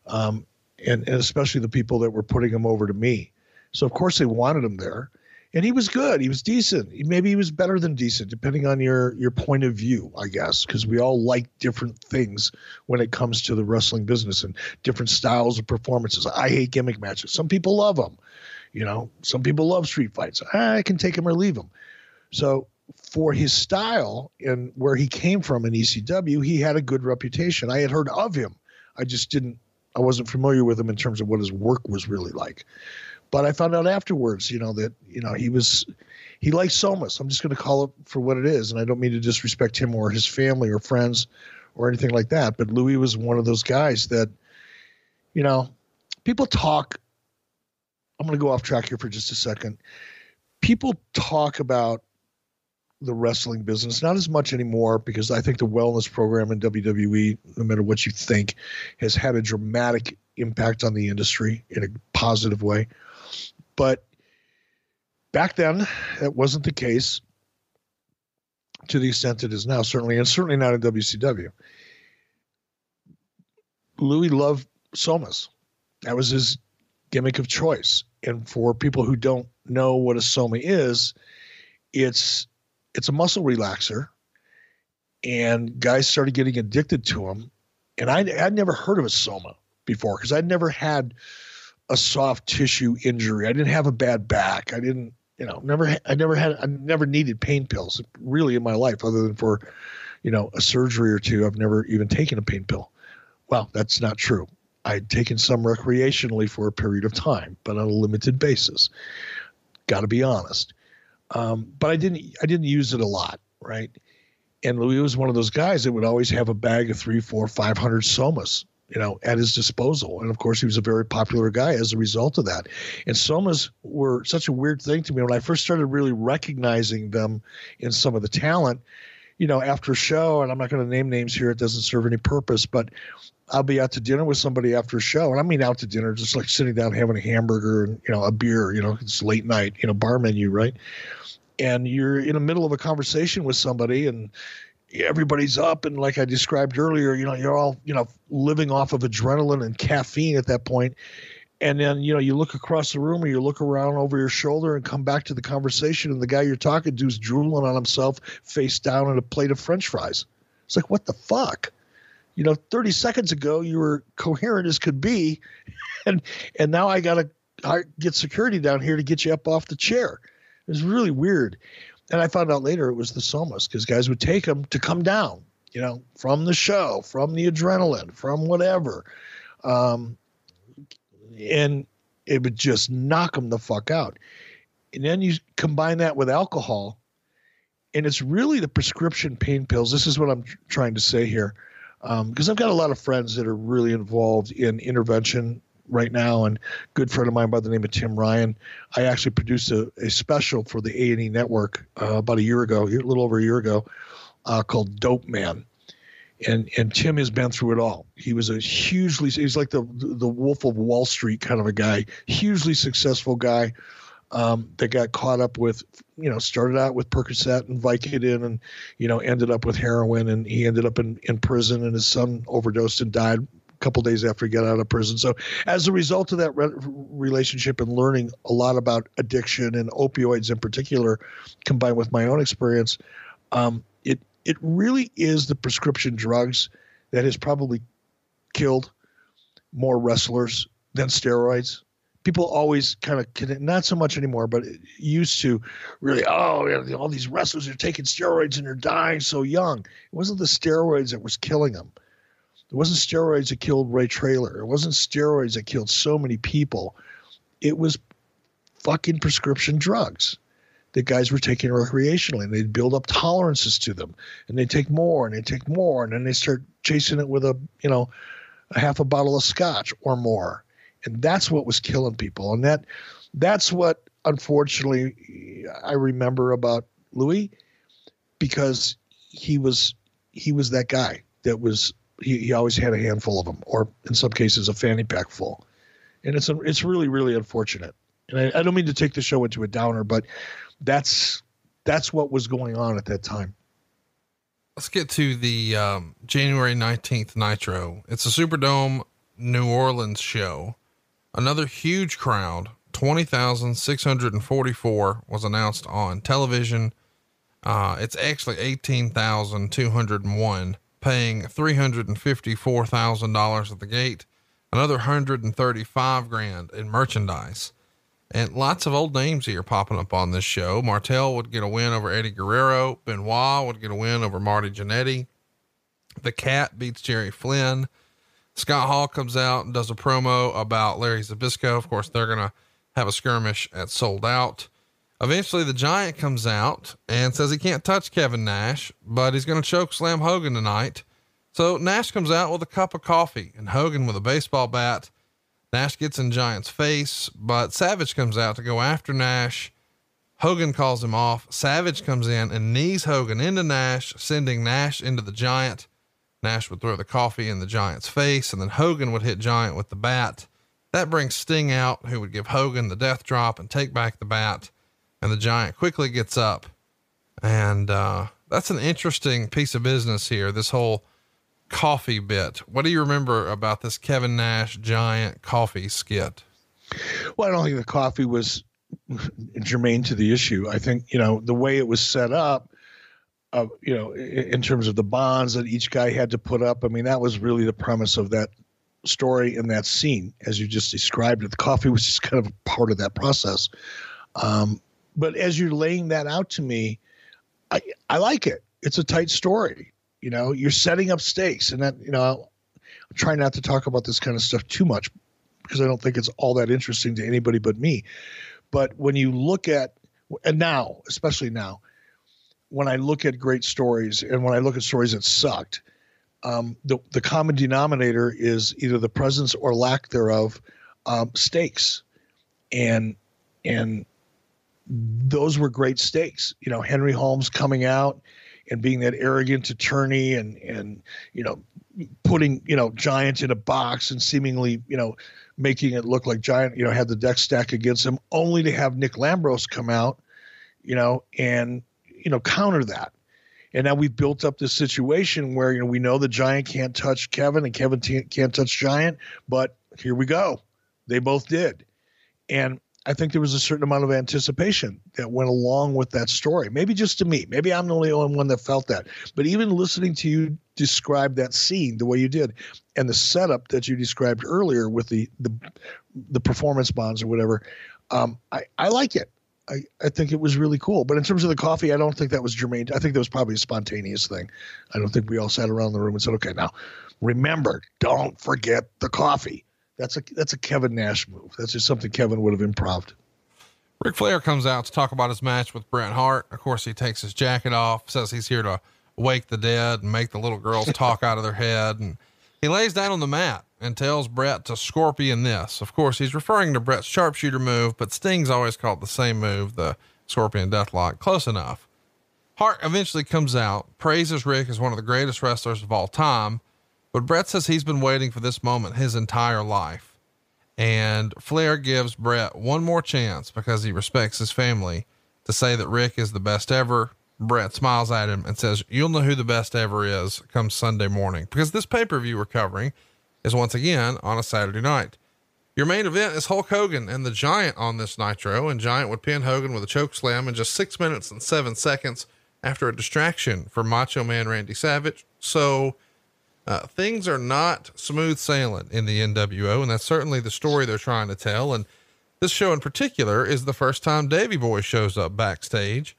Um, and, and especially the people that were putting him over to me. So, of course, they wanted him there and he was good. He was decent. Maybe he was better than decent, depending on your your point of view, I guess, because we all like different things when it comes to the wrestling business and different styles of performances. I hate gimmick matches. Some people love them. You know, some people love street fights. I can take them or leave them. So for his style and where he came from in ECW, he had a good reputation. I had heard of him. I just didn't. I wasn't familiar with him in terms of what his work was really like. But I found out afterwards, you know, that, you know, he was, he liked Somas. I'm just going to call it for what it is. And I don't mean to disrespect him or his family or friends or anything like that. But Louis was one of those guys that, you know, people talk. I'm going to go off track here for just a second. People talk about the wrestling business, not as much anymore because I think the wellness program in WWE, no matter what you think, has had a dramatic impact on the industry in a positive way. But back then, that wasn't the case to the extent it is now, certainly, and certainly not in WCW. Louis loved somas. That was his gimmick of choice. And for people who don't know what a soma is, it's it's a muscle relaxer. And guys started getting addicted to them. And I, I'd never heard of a soma before because I'd never had a soft tissue injury. I didn't have a bad back. I didn't, you know, never, I never had, I never needed pain pills really in my life other than for, you know, a surgery or two. I've never even taken a pain pill. Well, that's not true. I'd taken some recreationally for a period of time, but on a limited basis. Got to be honest. Um, but I didn't, I didn't use it a lot, right? And Louis was one of those guys that would always have a bag of three, four, five hundred somas you know, at his disposal. And of course, he was a very popular guy as a result of that. And somas were such a weird thing to me when I first started really recognizing them in some of the talent. You know, after a show, and I'm not going to name names here; it doesn't serve any purpose. But I'll be out to dinner with somebody after a show, and I mean out to dinner, just like sitting down having a hamburger and you know a beer. You know, it's late night, you know, bar menu, right? And you're in the middle of a conversation with somebody, and everybody's up and like I described earlier, you know, you're all, you know, living off of adrenaline and caffeine at that point. And then, you know, you look across the room or you look around over your shoulder and come back to the conversation and the guy you're talking to is drooling on himself face down at a plate of french fries. It's like, what the fuck? You know, 30 seconds ago you were coherent as could be <laughs> and and now I got to get security down here to get you up off the chair. It was really weird and I found out later it was the somas because guys would take them to come down, you know, from the show, from the adrenaline, from whatever. Um, and it would just knock them the fuck out. And then you combine that with alcohol, and it's really the prescription pain pills. This is what I'm trying to say here, because um, I've got a lot of friends that are really involved in intervention right now, and good friend of mine by the name of Tim Ryan. I actually produced a, a special for the A and E network uh, about a year ago, a little over a year ago, uh, called Dope Man. And and Tim has been through it all. He was a hugely he's like the the Wolf of Wall Street kind of a guy, hugely successful guy um, that got caught up with, you know, started out with Percocet and Vicodin and, you know, ended up with heroin and he ended up in, in prison and his son overdosed and died a couple days after he got out of prison. So as a result of that re- relationship and learning a lot about addiction and opioids in particular, combined with my own experience, um, it, it really is the prescription drugs that has probably killed more wrestlers than steroids people always kind of not so much anymore, but used to really, oh, all these wrestlers are taking steroids and they're dying so young. It wasn't the steroids that was killing them. It wasn't steroids that killed Ray Traylor. It wasn't steroids that killed so many people. It was fucking prescription drugs that guys were taking recreationally and they'd build up tolerances to them and they'd take more and they'd take more and then they start chasing it with a, you know, a half a bottle of scotch or more and that's what was killing people and that that's what unfortunately i remember about louis because he was he was that guy that was he, he always had a handful of them or in some cases a fanny pack full and it's a, it's really really unfortunate and I, I don't mean to take the show into a downer but that's that's what was going on at that time let's get to the um, January 19th Nitro. It's a Superdome New Orleans show. Another huge crowd, 20,644 was announced on television. Uh, it's actually 18,201 paying $354,000 at the gate, another 135 grand in merchandise. And lots of old names here popping up on this show. Martel would get a win over Eddie Guerrero. Benoit would get a win over Marty Jannetty. The Cat beats Jerry Flynn. Scott Hall comes out and does a promo about Larry Zbyszko. Of course, they're going to have a skirmish at Souled Out. Eventually, the Giant comes out and says he can't touch Kevin Nash, but he's going to choke slam Hogan tonight. So Nash comes out with a cup of coffee and Hogan with a baseball bat. Nash gets in Giant's face, but Savage comes out to go after Nash. Hogan calls him off. Savage comes in and knees Hogan into Nash, sending Nash into the Giant. Nash would throw the coffee in the Giant's face, and then Hogan would hit Giant with the bat. That brings Sting out, who would give Hogan the death drop and take back the bat. And the Giant quickly gets up. And uh, that's an interesting piece of business here, this whole coffee bit. What do you remember about this Kevin Nash Giant coffee skit? Well, I don't think the coffee was <laughs> germane to the issue. I think, you know, the way it was set up you know in terms of the bonds that each guy had to put up. I mean, that was really the premise of that story and that scene, as you just described it. The coffee <laughs> was just kind of part of that process. Um, but as you're laying that out to me, I I like it. It's a tight story. You know, you're setting up stakes, and that you know, I'm trying not to talk about this kind of stuff too much because I don't think it's all that interesting to anybody but me. But when you look at and now, especially now, when I look at great stories and when I look at stories that sucked, um, the the common denominator is either the presence or lack thereof um, stakes, and and those were great stakes. You know, Henry Holmes coming out and being that arrogant attorney and and you know putting you know Giant in a box and seemingly you know making it look like Giant you know had the deck stack against him, only to have Nick Lambros come out, you know, and you know counter that. And now we've built up this situation where you know we know the giant can't touch kevin and kevin t- can't touch giant but here we go. They both did. And i think there was a certain amount of anticipation that went along with that story. Maybe just to me. Maybe i'm the only one that felt that. But even listening to you describe that scene the way you did and the setup that you described earlier with the the, the performance bonds or whatever um, I, I like it I, I think it was really cool. But in terms of the coffee, I don't think that was germane. I think that was probably a spontaneous thing. I don't think we all sat around the room and said, "Okay, now remember, don't forget the coffee." That's a that's a Kevin Nash move. That's just something Kevin would have improved. Ric Flair comes out to talk about his match with Bret Hart. Of course, he takes his jacket off, says he's here to wake the dead and make the little girls talk <laughs> out of their head. And he lays down on the mat and tells Bret to scorpion this. Of course, he's referring to Bret's sharpshooter move, but Sting's always called the same move, the scorpion deathlock. Close enough. Hart eventually comes out, praises Ric as one of the greatest wrestlers of all time, but Bret says he's been waiting for this moment his entire life. And Flair gives Bret one more chance because he respects his family to say that Ric is the best ever. Bret smiles at him and says, You'll know who the best ever is come Sunday morning because this pay per view we're covering is once again on a Saturday night. Your main event is Hulk Hogan and the Giant on this Nitro, and Giant would pin Hogan with a choke slam in just six minutes and seven seconds after a distraction from Macho Man Randy Savage. So, uh, things are not smooth sailing in the NWO, and that's certainly the story they're trying to tell. And this show in particular is the first time Davy Boy shows up backstage.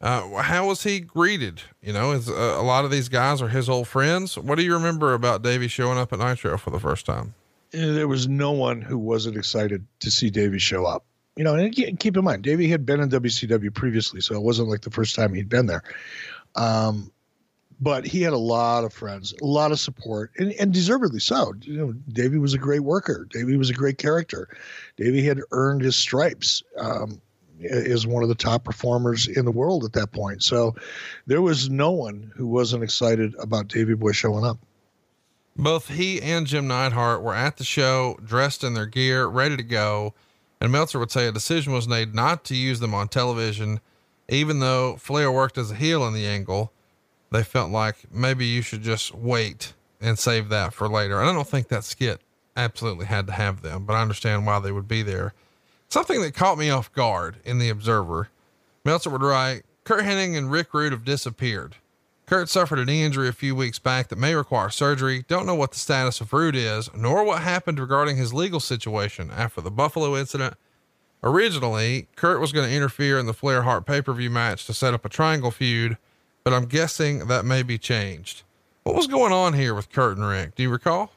Uh, how was he greeted? You know, is, uh, a lot of these guys are his old friends. What do you remember about Davy showing up at Nitro for the first time? There was no one who wasn't excited to see Davy show up. You know, and keep in mind, Davy had been in WCW previously, so it wasn't like the first time he'd been there. Um, but he had a lot of friends, a lot of support, and, and deservedly so. You know, Davey was a great worker. Davey was a great character. Davey had earned his stripes um, as one of the top performers in the world at that point. So there was no one who wasn't excited about Davy Boy showing up. Both he and Jim Neidhart were at the show, dressed in their gear, ready to go. And Meltzer would say a decision was made not to use them on television, even though Flair worked as a heel in the angle they felt like maybe you should just wait and save that for later. And I don't think that skit absolutely had to have them, but I understand why they would be there. Something that caught me off guard in The Observer Meltzer would write Curt Hennig and Rick Rude have disappeared. Curt suffered an injury a few weeks back that may require surgery. Don't know what the status of Rude is, nor what happened regarding his legal situation after the Buffalo incident. Originally, Curt was going to interfere in the Flair Hart pay per view match to set up a triangle feud but I'm guessing that may be changed. What was going on here with Curt and Rick? Do you recall?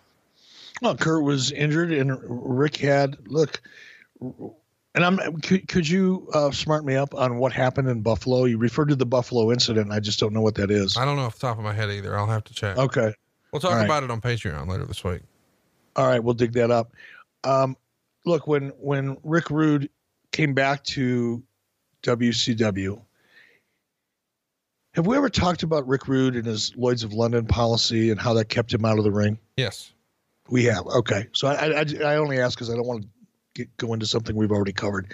Well, Curt was injured, and Rick had look. And I'm could, could you uh, smart me up on what happened in Buffalo? You referred to the Buffalo incident. I just don't know what that is. I don't know off the top of my head either. I'll have to check. Okay. We'll talk about it on Patreon later this week. All right, we'll dig that up. Um, look, when when Rick Rude came back to WCW, have we ever talked about Rick Rude and his Lloyd's of London policy and how that kept him out of the ring? Yes, we have. Okay, so I I, I only ask because I don't want to get, go into something we've already covered.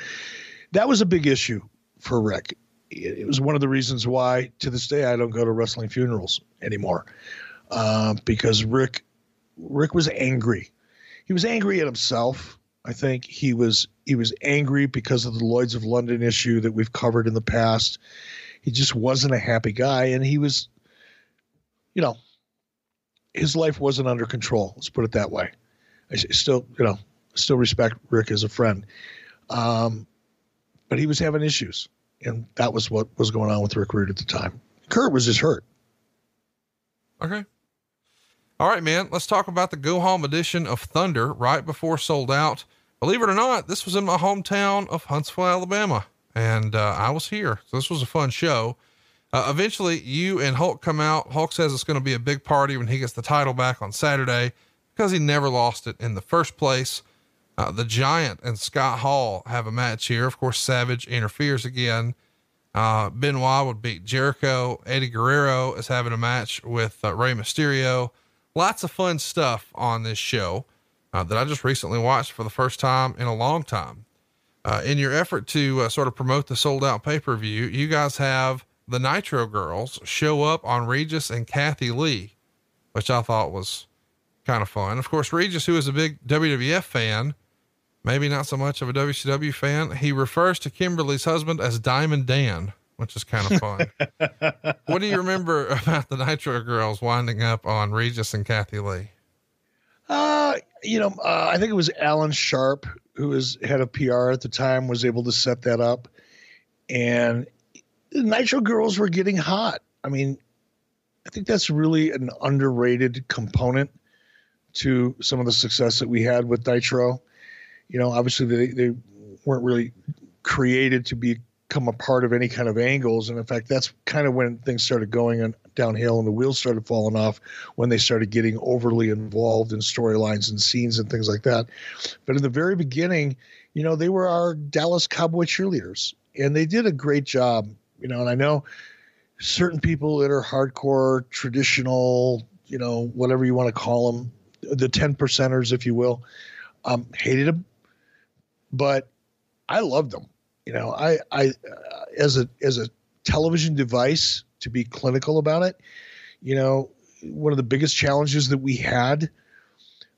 That was a big issue for Rick. It was one of the reasons why, to this day, I don't go to wrestling funerals anymore, uh, because Rick Rick was angry. He was angry at himself. I think he was he was angry because of the Lloyd's of London issue that we've covered in the past he just wasn't a happy guy and he was you know his life wasn't under control let's put it that way i still you know still respect rick as a friend um, but he was having issues and that was what was going on with rick rude at the time Curt was just hurt okay all right man let's talk about the go home edition of thunder right before Souled Out believe it or not this was in my hometown of huntsville alabama and uh, I was here. So this was a fun show. Uh, eventually, you and Hulk come out. Hulk says it's going to be a big party when he gets the title back on Saturday because he never lost it in the first place. Uh, the Giant and Scott Hall have a match here. Of course, Savage interferes again. Uh, Benoit would beat Jericho. Eddie Guerrero is having a match with uh, Rey Mysterio. Lots of fun stuff on this show uh, that I just recently watched for the first time in a long time. Uh, in your effort to uh, sort of promote the Souled Out pay per view, you guys have the Nitro Girls show up on Regis and Kathie Lee, which I thought was kind of fun. Of course, Regis, who is a big WWF fan, maybe not so much of a WCW fan, he refers to Kimberly's husband as Diamond Dan, which is kind of fun. <laughs> what do you remember about the Nitro Girls winding up on Regis and Kathie Lee? Uh, you know, uh, I think it was Alan Sharp who was head of PR at the time, was able to set that up. And the Nitro Girls were getting hot. I mean, I think that's really an underrated component to some of the success that we had with Nitro. You know, obviously they, they weren't really created to become a part of any kind of angles. And in fact, that's kind of when things started going downhill and the wheels started falling off when they started getting overly involved in storylines and scenes and things like that. But in the very beginning, you know, they were our Dallas Cowboy cheerleaders and they did a great job, you know, and I know certain people that are hardcore, traditional, you know, whatever you want to call them, the 10 percenters, if you will, um, hated them, but I loved them. You know, I, I, uh, as a, as a television device to be clinical about it, you know, one of the biggest challenges that we had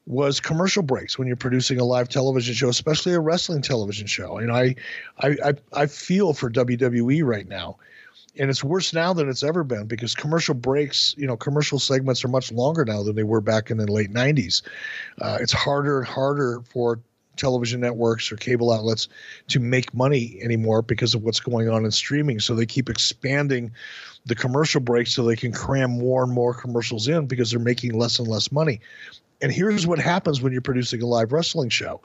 was commercial breaks when you're producing a live television show, especially a wrestling television show. And I, I, I, I feel for WWE right now and it's worse now than it's ever been because commercial breaks, you know, commercial segments are much longer now than they were back in the late 90s. Uh, it's harder and harder for television networks or cable outlets to make money anymore because of what's going on in streaming. So they keep expanding the commercial breaks so they can cram more and more commercials in because they're making less and less money. And here's what happens when you're producing a live wrestling show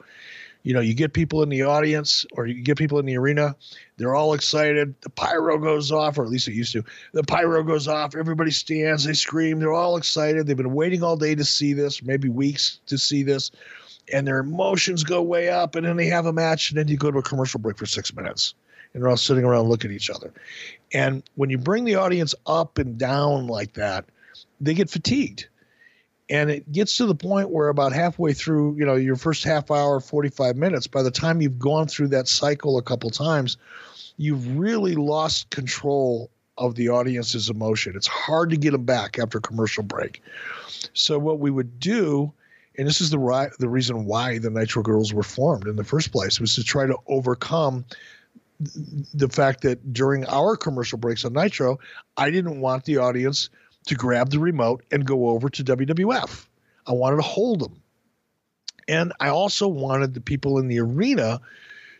you know, you get people in the audience or you get people in the arena, they're all excited. The pyro goes off, or at least it used to. The pyro goes off, everybody stands, they scream, they're all excited. They've been waiting all day to see this, maybe weeks to see this, and their emotions go way up, and then they have a match, and then you go to a commercial break for six minutes. And they're all sitting around looking at each other. And when you bring the audience up and down like that, they get fatigued and it gets to the point where about halfway through you know your first half hour 45 minutes by the time you've gone through that cycle a couple times you've really lost control of the audience's emotion it's hard to get them back after a commercial break so what we would do and this is the right the reason why the nitro girls were formed in the first place was to try to overcome the fact that during our commercial breaks on nitro i didn't want the audience to grab the remote and go over to WWF. I wanted to hold them. And I also wanted the people in the arena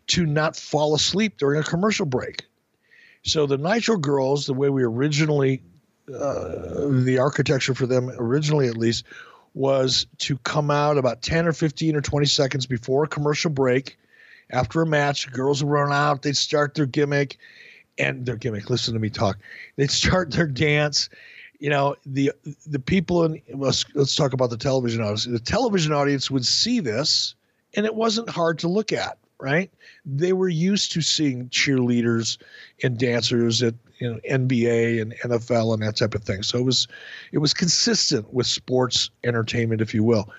to not fall asleep during a commercial break. So the Nitro Girls, the way we originally, uh, the architecture for them originally at least, was to come out about 10 or 15 or 20 seconds before a commercial break. After a match, girls would run out, they'd start their gimmick and their gimmick. Listen to me talk. They'd start their dance you know the the people in let's let's talk about the television audience. The television audience would see this, and it wasn't hard to look at. Right? They were used to seeing cheerleaders and dancers at you know, NBA and NFL and that type of thing. So it was it was consistent with sports entertainment, if you will.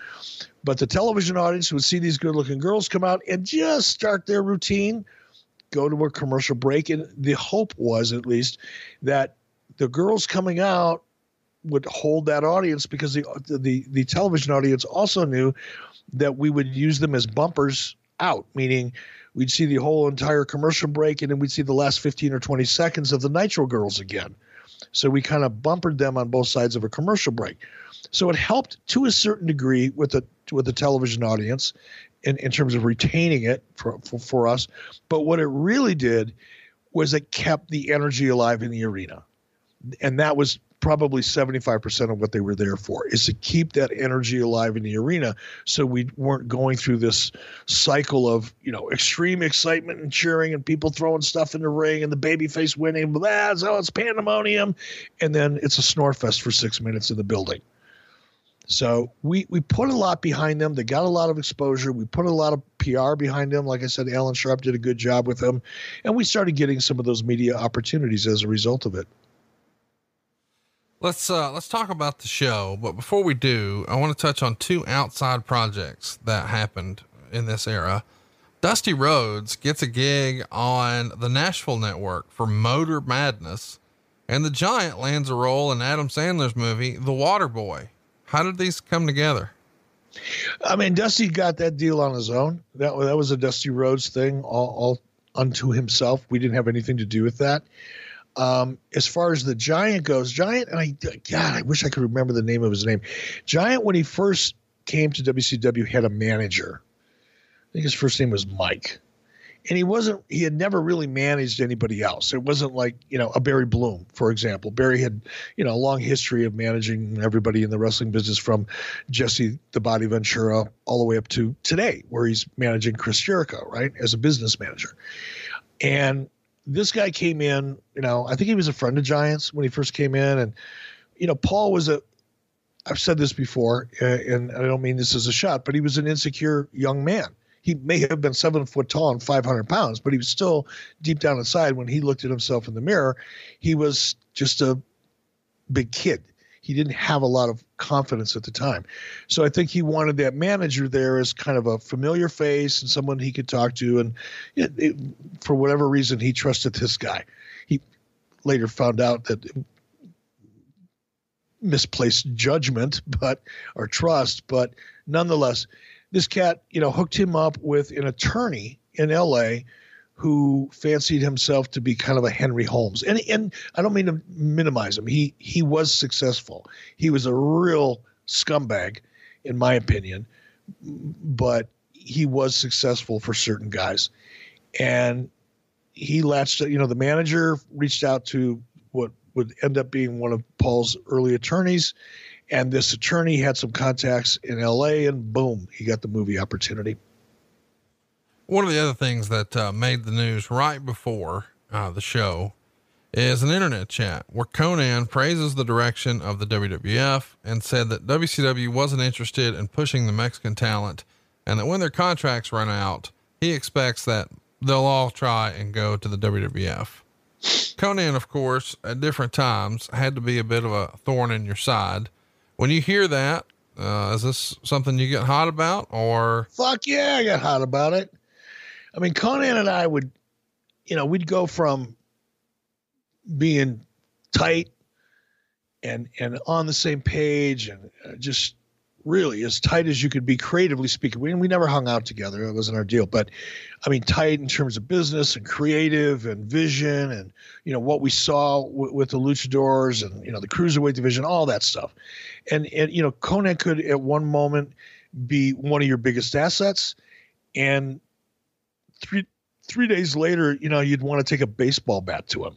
But the television audience would see these good-looking girls come out and just start their routine, go to a commercial break, and the hope was at least that the girls coming out would hold that audience because the the the television audience also knew that we would use them as bumpers out, meaning we'd see the whole entire commercial break and then we'd see the last 15 or 20 seconds of the Nitro Girls again. So we kind of bumpered them on both sides of a commercial break. So it helped to a certain degree with the with the television audience in, in terms of retaining it for, for, for us. But what it really did was it kept the energy alive in the arena. And that was probably 75% of what they were there for is to keep that energy alive in the arena so we weren't going through this cycle of you know extreme excitement and cheering and people throwing stuff in the ring and the babyface winning blah, so it's pandemonium and then it's a snore fest for six minutes in the building so we we put a lot behind them. They got a lot of exposure. We put a lot of PR behind them. Like I said, Alan Sharp did a good job with them, and we started getting some of those media opportunities as a result of it. Let's uh, let's talk about the show, but before we do, I want to touch on two outside projects that happened in this era. Dusty Rhodes gets a gig on the Nashville network for Motor Madness, and the Giant lands a role in Adam Sandler's movie The Water Boy. How did these come together? I mean, Dusty got that deal on his own. That that was a Dusty Rhodes thing, all, all unto himself. We didn't have anything to do with that. Um, as far as the Giant goes, Giant, and I, God, I wish I could remember the name of his name. Giant, when he first came to WCW, had a manager. I think his first name was Mike. And he wasn't, he had never really managed anybody else. It wasn't like, you know, a Barry Bloom, for example. Barry had, you know, a long history of managing everybody in the wrestling business from Jesse the Body Ventura all the way up to today, where he's managing Chris Jericho, right, as a business manager. And this guy came in, you know, I think he was a friend of Giants when he first came in. And, you know, Paul was a, I've said this before, uh, and I don't mean this as a shot, but he was an insecure young man. He may have been seven foot tall and 500 pounds, but he was still deep down inside when he looked at himself in the mirror, he was just a big kid. He didn't have a lot of confidence at the time. So I think he wanted that manager there as kind of a familiar face and someone he could talk to. And it, it, for whatever reason, he trusted this guy. He later found out that misplaced judgment, but or trust, but nonetheless, this cat, you know, hooked him up with an attorney in L.A. who fancied himself to be kind of a Henry Holmes, and and I don't mean to minimize him. He he was successful. He was a real scumbag, in my opinion, but he was successful for certain guys, and he latched. You know, the manager reached out to what would end up being one of Paul's early attorneys. And this attorney had some contacts in LA, and boom, he got the movie opportunity. One of the other things that uh, made the news right before uh, the show is an internet chat where Konnan praises the direction of the WWF and said that WCW wasn't interested in pushing the Mexican talent and that when their contracts run out, he expects that they'll all try and go to the WWF. Konnan, of course, at different times had to be a bit of a thorn in your side. When you hear that, uh, is this something you get hot about or? Fuck yeah, I get hot about it. I mean, Konnan and I would, you know, we'd go from being tight and and on the same page and uh, just really as tight as you could be creatively speaking. We, we never hung out together. It wasn't our deal, but I mean, tight in terms of business and creative and vision and, you know, what we saw w- with the luchadors and, you know, the cruiserweight division, all that stuff. And, and, you know, Konnan could at one moment be one of your biggest assets. And three, three days later, you know, you'd want to take a baseball bat to him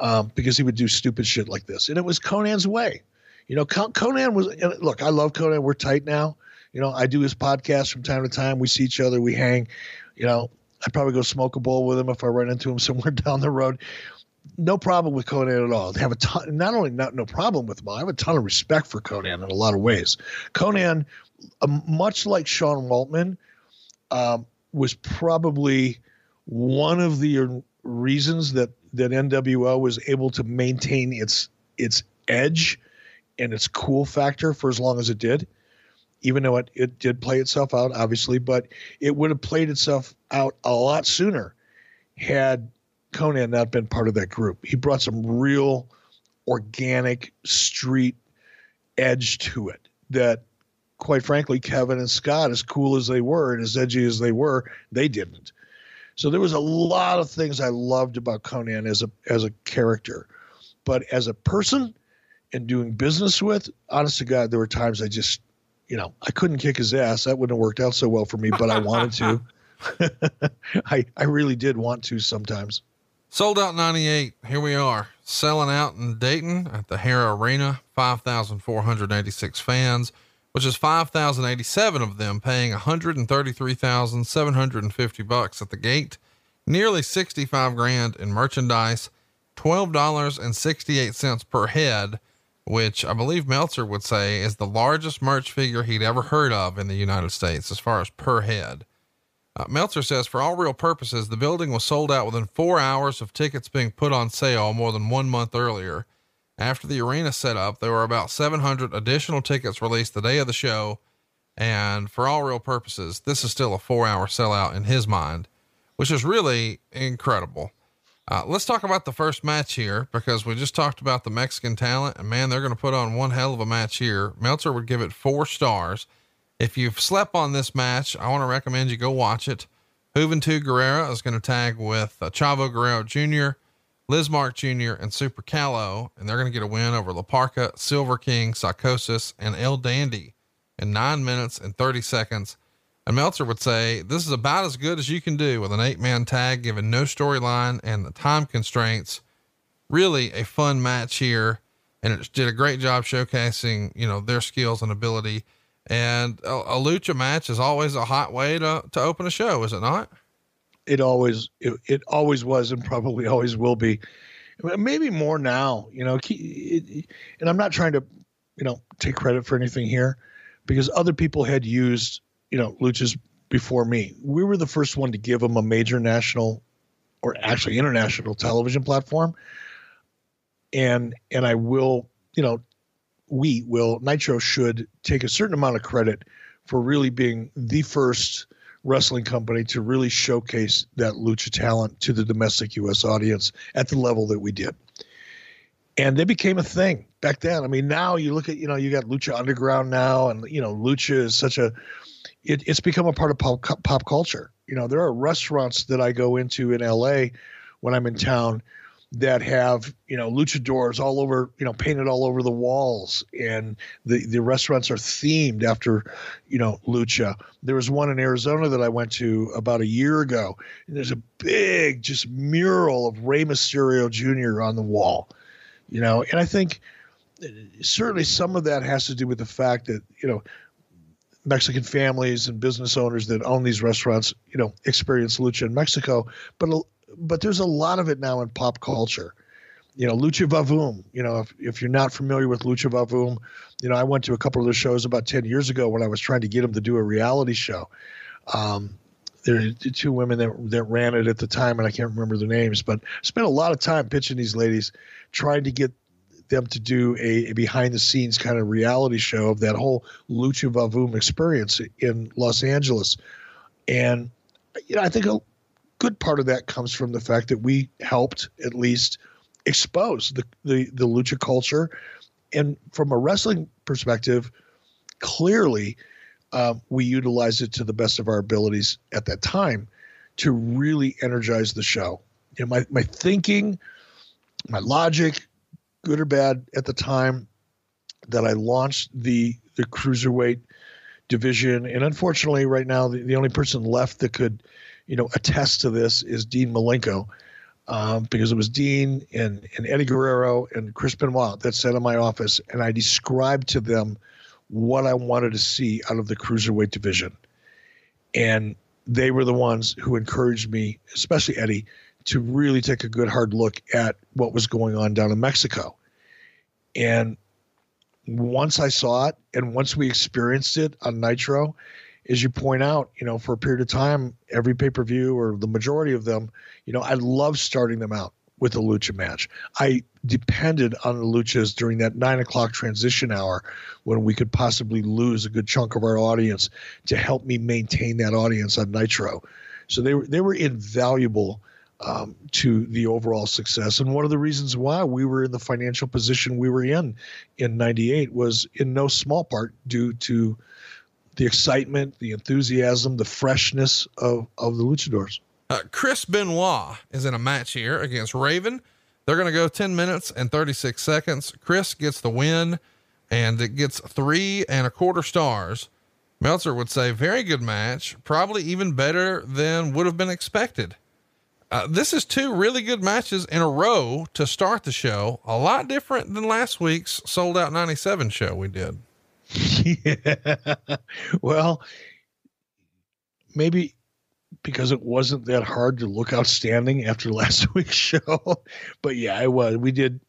um, because he would do stupid shit like this. And it was Konnan's way. You know, Konnan was look. I love Konnan. We're tight now. You know, I do his podcast from time to time. We see each other. We hang. You know, I'd probably go smoke a bowl with him if I run into him <laughs> somewhere down the road. No problem with Konnan at all. They have a ton. Not only not no problem with him, I have a ton of respect for Konnan in a lot of ways. Konnan, uh, much like Sean Waltman, um, was probably one of the reasons that that NWO was able to maintain its its edge and its cool factor for as long as it did, even though it, it did play itself out, obviously, but it would have played itself out a lot sooner had Konnan not been part of that group. He brought some real organic street edge to it that quite frankly, Kevin and Scott, as cool as they were and as edgy as they were, they didn't. So there was a lot of things I loved about Konnan as a as a character, but as a person, and doing business with, honest to God, there were times I just, you know, I couldn't kick his ass. That wouldn't have worked out so well for me, but I wanted to. <laughs> I I really did want to sometimes. Souled Out 98. Here we are selling out in Dayton at the Hara Arena, 5,486 fans, which is 5,087 of them paying 133,750 bucks at the gate, nearly 65 grand in merchandise, $12.68 per head which I believe Meltzer would say is the largest merch figure he'd ever heard of in the United States as far as per head. Uh, Meltzer says, for all real purposes, the building was sold out within four hours of tickets being put on sale more than one month earlier. After the arena set up, there were about 700 additional tickets released the day of the show. And for all real purposes, this is still a four hour sellout in his mind, which is really incredible. Uh, let's talk about the first match here because we just talked about the Mexican talent, and man, they're going to put on one hell of a match here. Meltzer would give it four stars. If you've slept on this match, I want to recommend you go watch it. Juventud Guerrera is going to tag with uh, Chavo Guerrero Jr., Lizmark Jr., and Super Calo, and they're going to get a win over La Parka, Silver King, Psychosis, and El Dandy in nine minutes and 30 seconds. And Meltzer would say, This is about as good as you can do with an eight man tag, given no storyline and the time constraints. Really a fun match here. And it did a great job showcasing, you know, their skills and ability. And a, a lucha match is always a hot way to, to open a show, is it not? It always it, it always was and probably always will be. Maybe more now, you know. And I'm not trying to, you know, take credit for anything here, because other people had used, you know, luchas before me. We were the first one to give them a major national, or actually international television platform. And and I will, you know, we will Nitro should take a certain amount of credit for really being the first wrestling company to really showcase that lucha talent to the domestic U.S. audience at the level that we did. And they became a thing back then. I mean, now you look at, you know, you got Lucha Underground now, and, you know, Lucha is such a, it, it's become a part of pop, pop culture. You know, there are restaurants that I go into in LA when I'm in town that have you know luchadors all over you know painted all over the walls. And the the restaurants are themed after you know lucha. There was one in arizona that i went to about a year ago and there's a big just mural of Rey mysterio jr on the wall you know? And i think uh, certainly some of that has to do with the fact that you know Mexican families and business owners that own these restaurants, you know, experience lucha in Mexico, but but there's a lot of it now in pop culture. You know, Lucha Vavoom. You know, if, if you're not familiar with Lucha Vavoom, you know, I went to a couple of the shows about 10 years ago when I was trying to get them to do a reality show. Um, there are two women that, that ran it at the time, and I can't remember their names, but spent a lot of time pitching these ladies, trying to get them to do a, a behind the scenes kind of reality show of that whole Lucha Vavoom experience in Los Angeles. And, you know, I think good part of that comes from the fact that we helped at least expose the, the, the lucha culture. And from a wrestling perspective, clearly um, we utilized it to the best of our abilities at that time to really energize the show. You know, my, my thinking, my logic, good or bad at the time that I launched the the cruiserweight division. And unfortunately, right now, the, the only person left that could – you know, attest to this is Dean Malenko, um, because it was Dean and, and Eddie Guerrero and Chris Benoit that sat in my office, and I described to them what I wanted to see out of the cruiserweight division. And they were the ones who encouraged me, especially Eddie, to really take a good hard look at what was going on down in Mexico. And once I saw it and once we experienced it on Nitro, as you point out, you know, for a period of time, every pay per view or the majority of them, you know, I love starting them out with a lucha match. I depended on the luchas during that nine o'clock transition hour when we could possibly lose a good chunk of our audience to help me maintain that audience on Nitro. So they were they were invaluable um, to the overall success. And one of the reasons why we were in the financial position we were in in '98 was in no small part due to the excitement, the enthusiasm, the freshness of, of the luchadors. Uh, Chris Benoit is in a match here against Raven. They're going to go 10 minutes and 36 seconds. Chris gets the win and it gets three and a quarter stars. Meltzer would say, very good match, probably even better than would have been expected. Uh, this is two really good matches in a row to start the show. A lot different than last week's Souled Out 97 show we did. Yeah. <laughs> Well, maybe because it wasn't that hard to look outstanding after <laughs> last week's show. but yeah, it was. We did.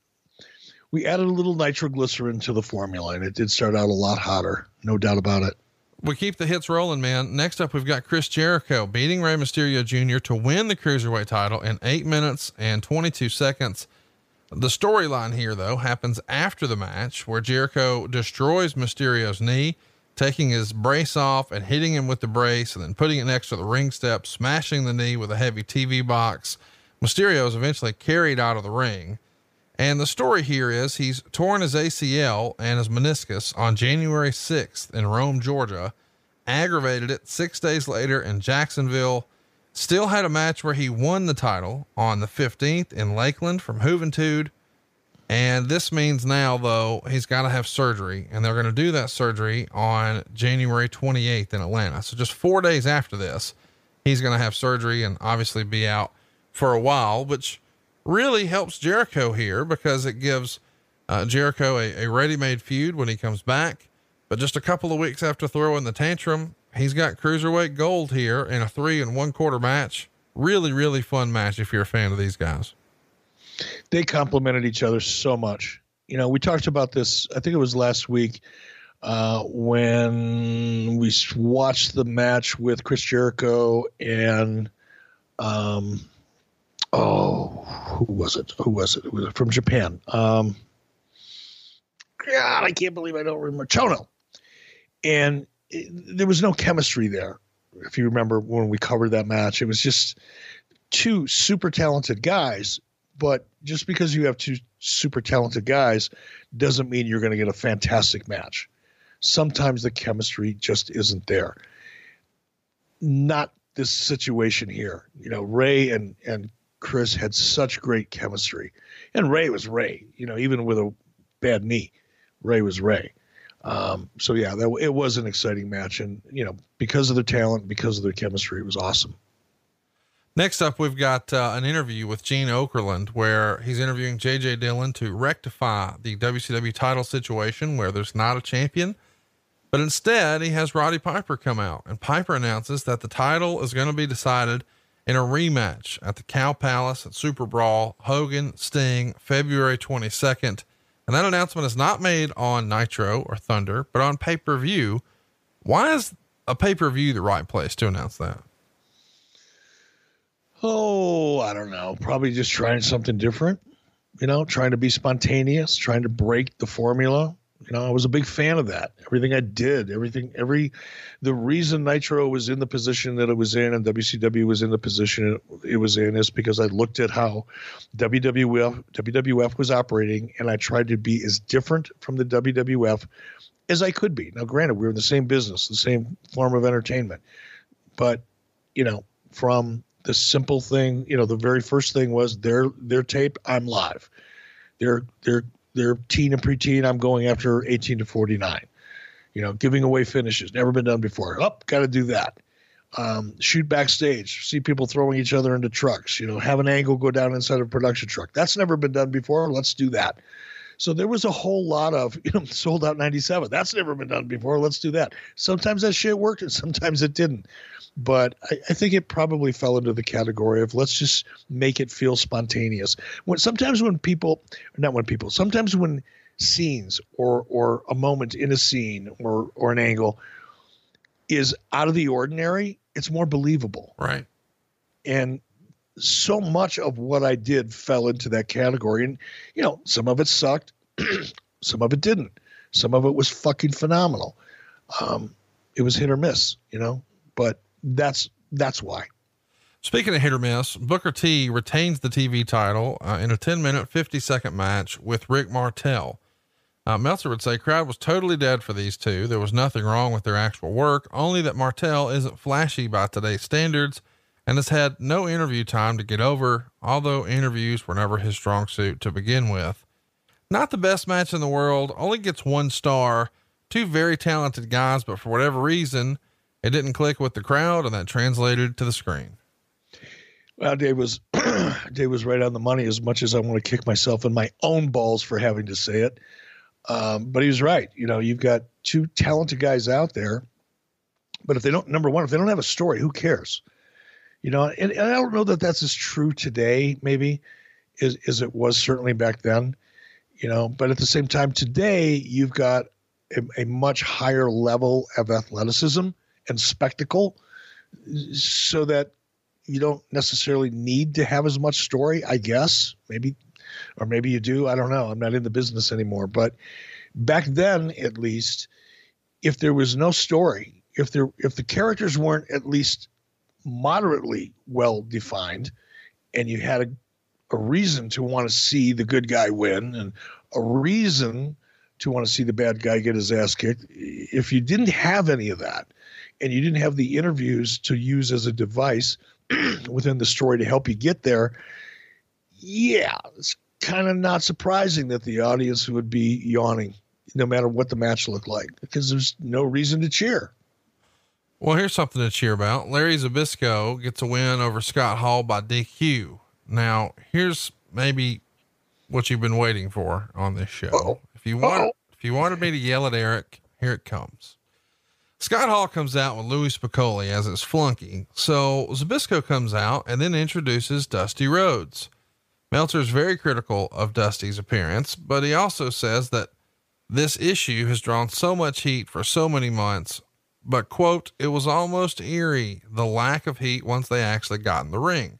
We added a little nitroglycerin to the formula, and it did start out a lot hotter. No doubt about it. We keep the hits rolling, man. Next up, we've got Chris Jericho beating Rey Mysterio Jr. to win the cruiserweight title in eight minutes and 22 seconds. The storyline here, though, happens after the match where Jericho destroys Mysterio's knee, taking his brace off and hitting him with the brace and then putting it next to the ring step, smashing the knee with a heavy TV box. Mysterio is eventually carried out of the ring. And the story here is he's torn his ACL and his meniscus on January 6th in Rome, Georgia, aggravated it six days later in Jacksonville Still had a match where he won the title on the 15th in Lakeland from Juventud. And this means now, though, he's got to have surgery, and they're going to do that surgery on January 28th in Atlanta. So just four days after this, he's going to have surgery and obviously be out for a while, which really helps Jericho here because it gives uh, Jericho a, a ready made feud when he comes back. But just a couple of weeks after throwing the tantrum, he's got cruiserweight gold here in a three and one quarter match. really, really fun match if you're a fan of these guys. They complemented each other so much. You know, we talked about this, I think it was last week uh, when we watched the match with Chris Jericho and, um, oh, who was it? Who was it? It was from Japan. Um, God, I can't believe I don't remember. Chono. And there was no chemistry there. If you remember when we covered that match, it was just two super talented guys. But just because you have two super talented guys doesn't mean you're going to get a fantastic match. Sometimes the chemistry just isn't there. Not this situation here. You know, Rey and and Chris had such great chemistry, and Rey was Rey. You know, even with a bad knee, Rey was Rey. Um, so yeah, that it was an exciting match, and you know, because of their talent, because of their chemistry, it was awesome. Next up, we've got uh, an interview with Gene Okerlund where he's interviewing JJ Dillon to rectify the WCW title situation where there's not a champion. But instead, he has Roddy Piper come out, and Piper announces that the title is going to be decided in a rematch at the Cow Palace at Super Brawl, Hogan Sting, February 22nd. And that announcement is not made on Nitro or Thunder, but on pay per view. Why is a pay per view the right place to announce that? Oh, I don't know. Probably just trying something different, you know, trying to be spontaneous, trying to break the formula. You know, I was a big fan of that. Everything I did, everything, every, the reason Nitro was in the position that it was in and WCW was in the position it, was in is because I looked at how WWF, WWF was operating and I tried to be as different from the WWF as I could be. Now, granted, we were in the same business, the same form of entertainment, but, you know, from the simple thing, you know, the very first thing was their their tape, I'm live. Their their their teen and preteen, I'm going after 18 to 49. You know, giving away finishes, never been done before. Up, oh, got to do that. Um, shoot backstage, see people throwing each other into trucks. You know, have an angle go down inside a production truck. That's never been done before. Let's do that. So there was a whole lot of, <laughs> you know, Souled Out 97. That's never been done before. Let's do that. Sometimes that shit worked and sometimes it didn't but I, I, think it probably fell into the category of let's just make it feel spontaneous. When sometimes when people, not when people, sometimes when scenes or or a moment in a scene or or an angle is out of the ordinary, it's more believable. Right. And so much of what I did fell into that category, and you know, some of it sucked, <clears throat> some of it didn't. Some of it was fucking phenomenal. Um, it was hit or miss, you know, but that's that's why. Speaking of hit or miss, Booker T retains the TV title uh, in a 10 minute, 50 second match with Rick Martel. Uh, Meltzer would say crowd was totally dead for these two. There was nothing wrong with their actual work, only that Martel isn't flashy by today's standards and has had no interview time to get over, although interviews were never his strong suit to begin with. Not the best match in the world, only gets one star. Two very talented guys, but for whatever reason, it didn't click with the crowd, and that translated to the screen. Well, Dave was <clears throat> Dave was right on the money. As much as I want to kick myself in my own balls for having to say it, um, but he was right. You know, you've got two talented guys out there, but if they don't, number one, if they don't have a story, who cares? You know, and, and I don't know that that's as true today, maybe, as, as it was certainly back then. You know, but at the same time, today you've got a, a much higher level of athleticism and spectacle so that you don't necessarily need to have as much story, I guess. Maybe, or maybe you do. I don't know. I'm not in the business anymore. But back then, at least, if there was no story, if there if the characters weren't at least moderately well defined, and you had a, a reason to want to see the good guy win and a reason to want to see the bad guy get his ass kicked, if you didn't have any of that, and you didn't have the interviews to use as a device <clears throat> within the story to help you get there, yeah, it's kind of not surprising that the audience would be yawning no matter what the match looked like because there's no reason to cheer. Well, here's something to cheer about. Larry Zbyszko gets a win over Scott Hall by DQ. Now, here's maybe what you've been waiting for on this show. Uh-oh. If you want, Uh-oh. if you wanted me to yell at Eric, here it comes. Scott Hall comes out with Louis Spicolli as his flunky. So Zbyszko comes out and then introduces Dusty Rhodes. Meltzer is very critical of Dusty's appearance, but he also says that this issue has drawn so much heat for so many months. But quote, it was almost eerie, the lack of heat once they actually got in the ring.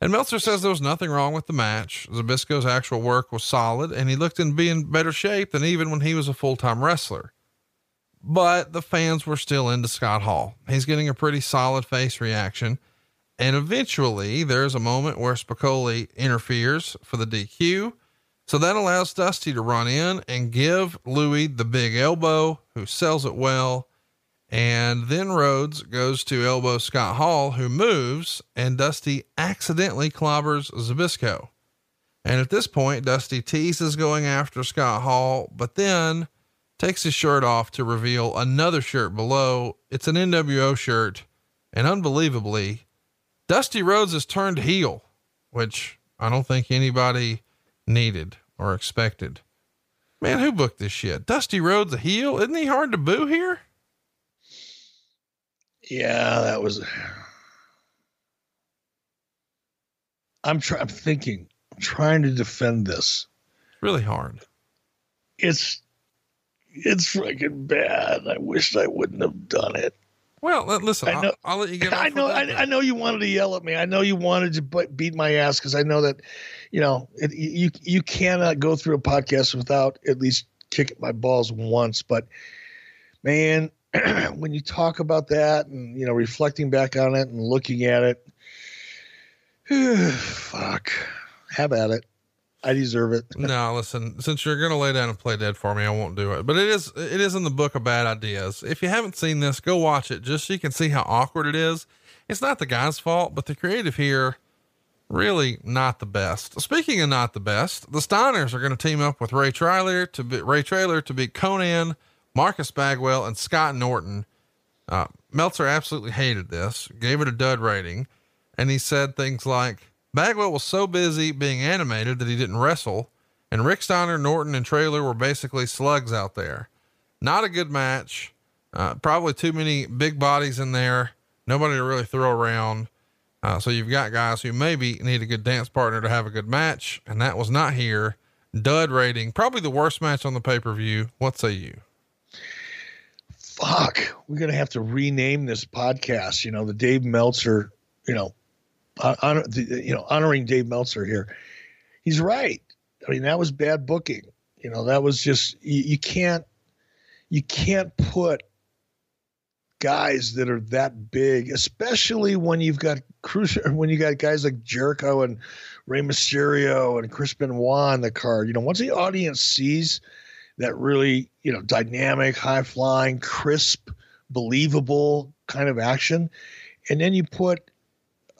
And Meltzer says there was nothing wrong with the match. Zbyszko's actual work was solid and he looked in being better shape than even when he was a full-time wrestler. But the fans were still into Scott Hall. He's getting a pretty solid face reaction. And eventually there's a moment where Spicolli interferes for the DQ. So that allows Dusty to run in and give Louis the big elbow, who sells it well. And then Rhodes goes to elbow Scott Hall, who moves, and Dusty accidentally clobbers Zbyszko. And at this point, Dusty teases going after Scott Hall, but then takes his shirt off to reveal another shirt below. It's an NWO shirt, and unbelievably, Dusty Rhodes has turned heel, which I don't think anybody needed or expected. Man, who booked this shit? Dusty Rhodes a heel? Isn't he hard to boo here? Yeah, that was. I'm trying. I'm thinking. I'm trying to defend this. Really hard. It's it's freaking bad. I wish I wouldn't have done it. Well, listen, I know, I'll, I'll let you get. <laughs> I know. I, I, know you wanted to yell at me. I know you wanted to beat my ass because I know that, you know, it, you you cannot go through a podcast without at least kicking my balls once. But man, <clears throat> when you talk about that and you know reflecting back on it and looking at it, <sighs> fuck, have at it. I deserve it. <laughs> no, listen, since you're to lay down and play dead for me, I won't do it. But it is, it is in the book of bad ideas. If you haven't seen this, go watch it just so you can see how awkward it is. It's not the guy's fault, but the creative here really not the best. Speaking of not the best, the Steiners are going to team up with Ray Traylor to be Ray Traylor to beat Konnan, Marcus Bagwell, and Scott Norton. Uh, Meltzer absolutely hated this, gave it a dud rating, and he said things like, Bagwell was so busy being animated that he didn't wrestle, and Rick Steiner, Norton, and Traylor were basically slugs out there. Not a good match. Uh, probably too many big bodies in there. Nobody to really throw around. Uh, so you've got guys who maybe need a good dance partner to have a good match, and that was not here. Dud rating, probably the worst match on the pay per view. What say you? Fuck, we're gonna have to rename this podcast. You know, the Dave Meltzer, you know, honor, the, you know, honoring Dave Meltzer here. He's right. I mean, that was bad booking. You know, that was just you, you can't you can't put guys that are that big, especially when you've got crucial, <laughs> when you got guys like Jericho and Rey Mysterio and Chris Benoit on the card. You know, once the audience sees that really, you know, dynamic, high flying, crisp, believable kind of action, and then you put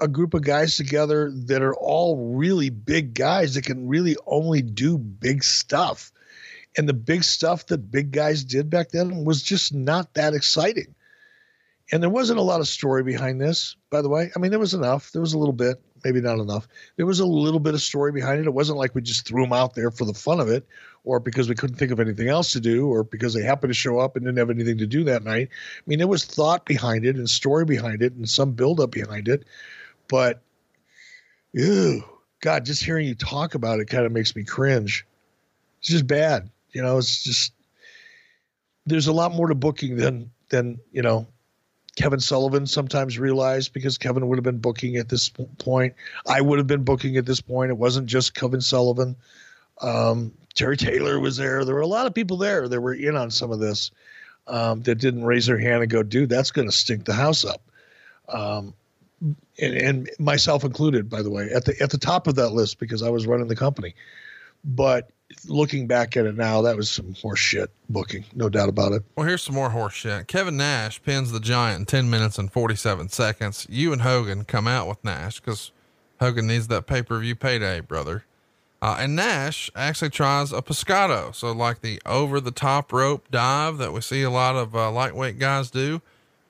a group of guys together that are all really big guys that can really only do big stuff. And the big stuff that big guys did back then was just not that exciting. And there wasn't a lot of story behind this, by the way. I mean, there was enough. There was a little bit, maybe not enough. There was a little bit of story behind it. It wasn't like we just threw them out there for the fun of it or because we couldn't think of anything else to do or because they happened to show up and didn't have anything to do that night. I mean, there was thought behind it and story behind it and some buildup behind it but ew, God, just hearing you talk about it kind of makes me cringe. It's just bad. You know, it's just there's a lot more to booking than than, you know, Kevin Sullivan sometimes realized because Kevin would have been booking at this point. I would have been booking at this point. It wasn't just Kevin Sullivan. Um, Terry Taylor was there. There were a lot of people there that were in on some of this um, that didn't raise their hand and go, dude, that's going to stink the house up. Um, and, and myself included, by the way, at the at the top of that list because I was running the company. But looking back at it now, that was some horse shit booking, no doubt about it. Well, here's some more horse shit. Kevin Nash pins the Giant in 10 minutes and 47 seconds. You and Hogan come out with Nash because Hogan needs that pay per view payday, brother. Uh, and Nash actually tries a pescado. So, like the over the top rope dive that we see a lot of uh, lightweight guys do.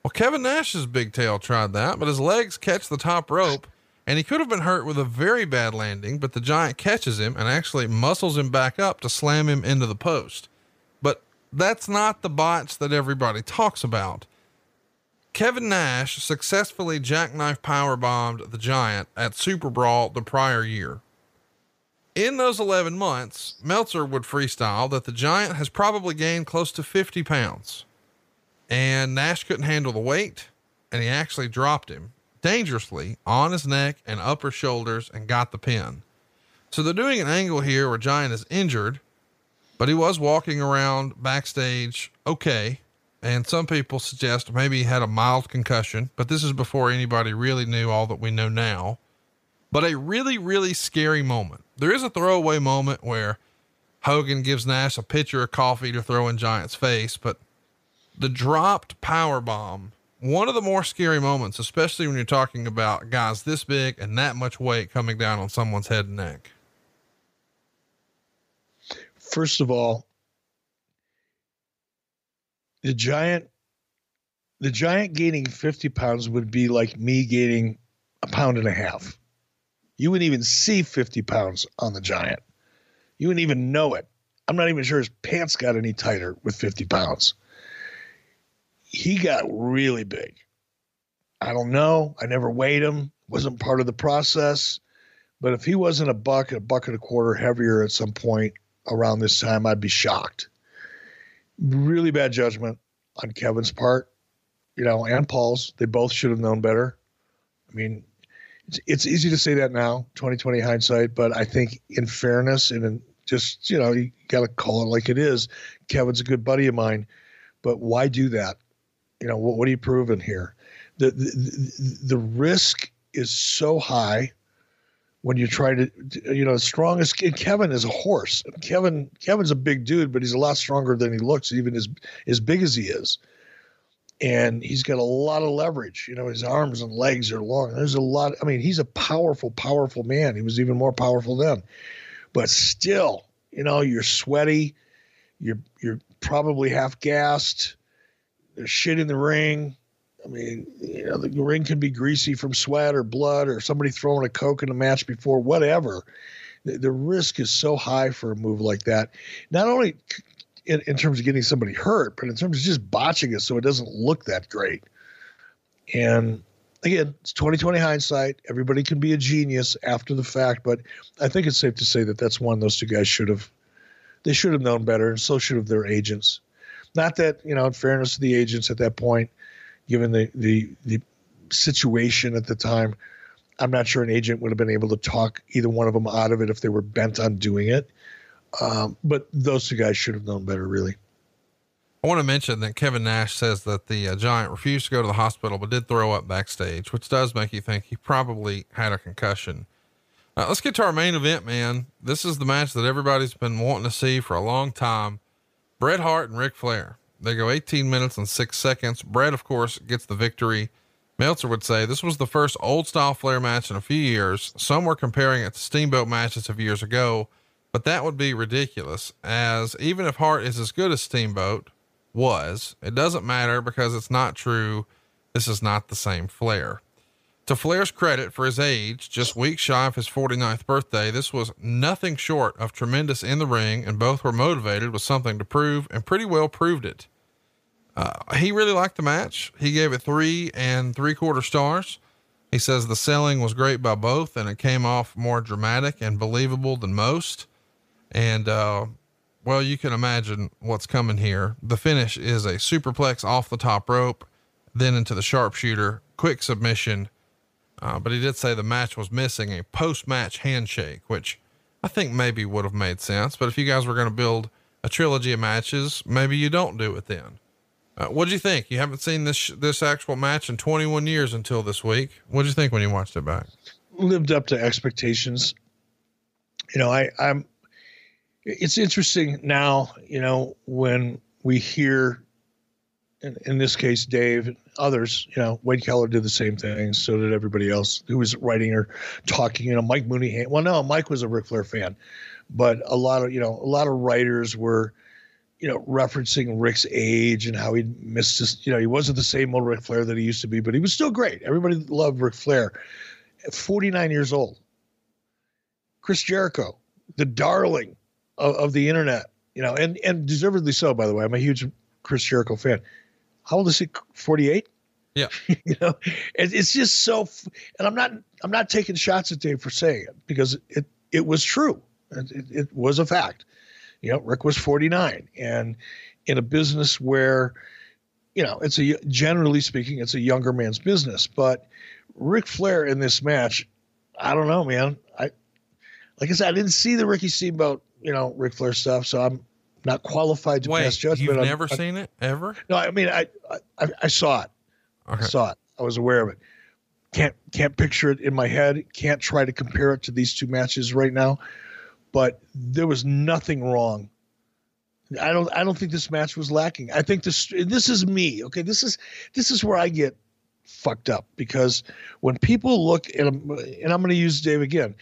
Well, Kevin Nash's big tail tried that, but his legs catch the top rope and he could have been hurt with a very bad landing, but the giant catches him and actually muscles him back up to slam him into the post. But that's not the botch that everybody talks about. Kevin Nash successfully jackknife power bombed the Giant at Super Brawl the prior year. In those 11 months, Meltzer would freestyle that the Giant has probably gained close to 50 pounds. And Nash couldn't handle the weight, and he actually dropped him dangerously on his neck and upper shoulders and got the pin. So they're doing an angle here where Giant is injured, but he was walking around backstage okay. And some people suggest maybe he had a mild concussion, but this is before anybody really knew all that we know now. But a really, really scary moment. There is a throwaway moment where Hogan gives Nash a pitcher of coffee to throw in Giant's face, but the dropped power bomb, one of the more scary moments, especially when you're talking about guys this big and that much weight coming down on someone's head and neck. First of all, the giant the giant gaining 50 pounds would be like me gaining a pound and a half. You wouldn't even see 50 pounds on the giant. You wouldn't even know it. I'm not even sure his pants got any tighter with 50 pounds. He got really big. I don't know. I never weighed him, wasn't part of the process. But if he wasn't a buck, a buck and a quarter heavier at some point around this time, I'd be shocked. Really bad judgment on Kevin's part, you know, and Paul's. They both should have known better. I mean, it's, easy to say that now, 2020 hindsight, but I think in fairness and in just, you know, you got to call it like it is. Kevin's a good buddy of mine, but why do that? You know, what, what are you proving here? The, the, the, the risk is so high when you try to, you know, strongest Kevin is a horse. Kevin Kevin's a big dude, but he's a lot stronger than he looks, even as as big as he is. And he's got a lot of leverage. You know, his arms and legs are long. There's a lot. I mean, he's a powerful, powerful man. He was even more powerful then. But still, you know, you're sweaty. You're you're probably half gassed. There's shit in the ring. I mean, you know, the ring can be greasy from sweat or blood or somebody throwing a Coke in a match before, whatever. The, the risk is so high for a move like that. Not only in, in, terms of getting somebody hurt, but in terms of just botching it so it doesn't look that great. And again, it's 2020 hindsight. Everybody can be a genius after the fact, but I think it's safe to say that that's one those two guys should have they should have known better, and so should have their agents. Not that, you know, in fairness to the agents at that point, given the, the, the situation at the time. I'm not sure an agent would have been able to talk either one of them out of it if they were bent on doing it. Um, but those two guys should have known better, really. I want to mention that Kevin Nash says that the uh, Giant refused to go to the hospital, but did throw up backstage, which does make you think he probably had a concussion. Uh, let's get to our main event, man. This is the match that everybody's been wanting to see for a long time Bret Hart and Ric Flair. They go 18 minutes and six seconds. Bret, of course, gets the victory. Meltzer would say this was the first old style Flair match in a few years. Some were comparing it to Steamboat matches of years ago, but that would be ridiculous, as even if Hart is as good as Steamboat was, it doesn't matter because it's not true. This is not the same Flair. To Flair's credit for his age, just weeks shy of his 49th birthday, this was nothing short of tremendous in the ring, and both were motivated with something to prove and pretty well proved it. Uh, he really liked the match. He gave it three and three quarter stars. He says the selling was great by both and it came off more dramatic and believable than most. And, uh, well, you can imagine what's coming here. The finish is a superplex off the top rope, then into the sharpshooter, quick submission, uh, but he did say the match was missing a post match handshake, which I think maybe would have made sense. But if you guys were going to build a trilogy of matches, maybe you don't do it then. Uh, what'd you think? You haven't seen this this actual match in 21 years until this week. What'd you think when you watched it back? Lived up to expectations. You know, I, I'm. It's interesting now. You know, when we hear in, in this case, Dave, and others, you know, Wade Keller did the same thing. So did everybody else who was writing or talking. You know, Mike Mooney. Well, no, Mike was a Ric Flair fan, but a lot of you know, a lot of writers were, you know, referencing Ric's age and how he missed his. You know, he wasn't the same old Ric Flair that he used to be, but he was still great. Everybody loved Ric Flair. At 49 years old, Chris Jericho, the darling of, of the internet. You know, and and deservedly so. By the way, I'm a huge Chris Jericho fan how old is he? 48? Yeah. <laughs> you know, it, it's just so, f- and I'm not, I'm not taking shots at Dave for saying it because it, it was true. It, it, it was a fact. You know, Ric was 49 and in a business where, you know, it's a, generally speaking, it's a younger man's business, but Ric Flair in this match, I don't know, man. I, like I said, I didn't see the Ricky Steamboat, you know, Ric Flair stuff. So I'm not qualified to Wait, pass judgment. you've I'm- never I'm- seen it ever? no, I mean, I, I, I saw it. I saw it. I was aware of it. Can't can't picture it in my head. Can't try to compare it to these two matches right now. But there was nothing wrong. I don't I don't think this match was lacking. I think this this is me. Okay, this is this is where I get fucked up because when people look at a, and I'm going to use Dave again.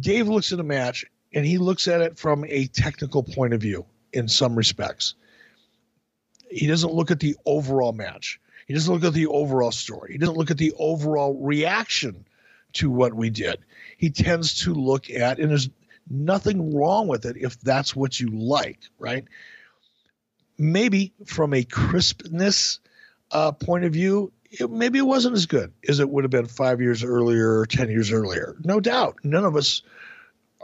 Dave looks at a match and he looks at it from a technical point of view in some respects. He doesn't look at the overall match. He doesn't look at the overall story. He doesn't look at the overall reaction to what we did. He tends to look at, and there's nothing wrong with it if that's what you like, right? Maybe from a crispness uh, point of view, it, maybe it wasn't as good as it would have been five years earlier or 10 years earlier. No doubt. None of us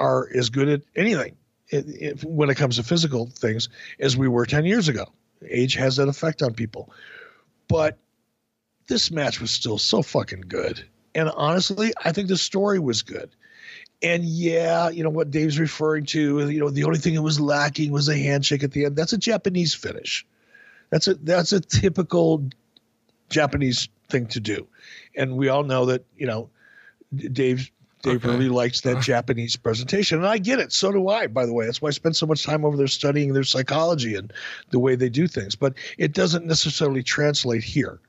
are as good at anything it, it, when it comes to physical things as we were 10 years ago. Age has that effect on people. But this match was still so fucking good. And honestly, I think the story was good. And yeah, you know what Dave's referring to, you know, the only thing that was lacking was a handshake at the end. That's a Japanese finish. That's a that's a typical Japanese thing to do. And we all know that, you know, Dave Dave Okay. really likes that Japanese presentation. And I get it. So do I, by the way. That's why I spend so much time over there studying their psychology and the way they do things. But it doesn't necessarily translate here.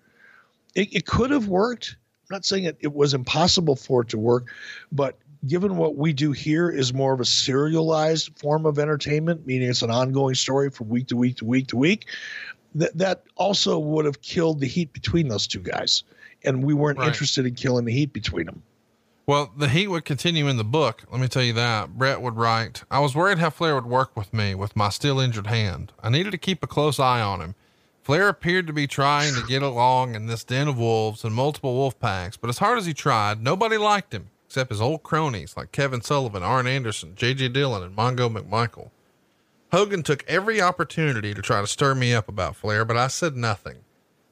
It, it could have worked. I'm not saying it, it was impossible for it to work, but given what we do here is more of a serialized form of entertainment, meaning it's an ongoing story from week to week to week to week, that, that also would have killed the heat between those two guys. And we weren't Right. interested in killing the heat between them. Well, the heat would continue in the book. Let me tell you that. Bret would write, I was worried how Flair would work with me with my still injured hand. I needed to keep a close eye on him. Flair appeared to be trying to get along in this den of wolves and multiple wolf packs, but as hard as he tried, nobody liked him except his old cronies like Kevin Sullivan, Arn Anderson, J.J. Dillon, and Mongo McMichael. Hogan took every opportunity to try to stir me up about Flair, but I said nothing.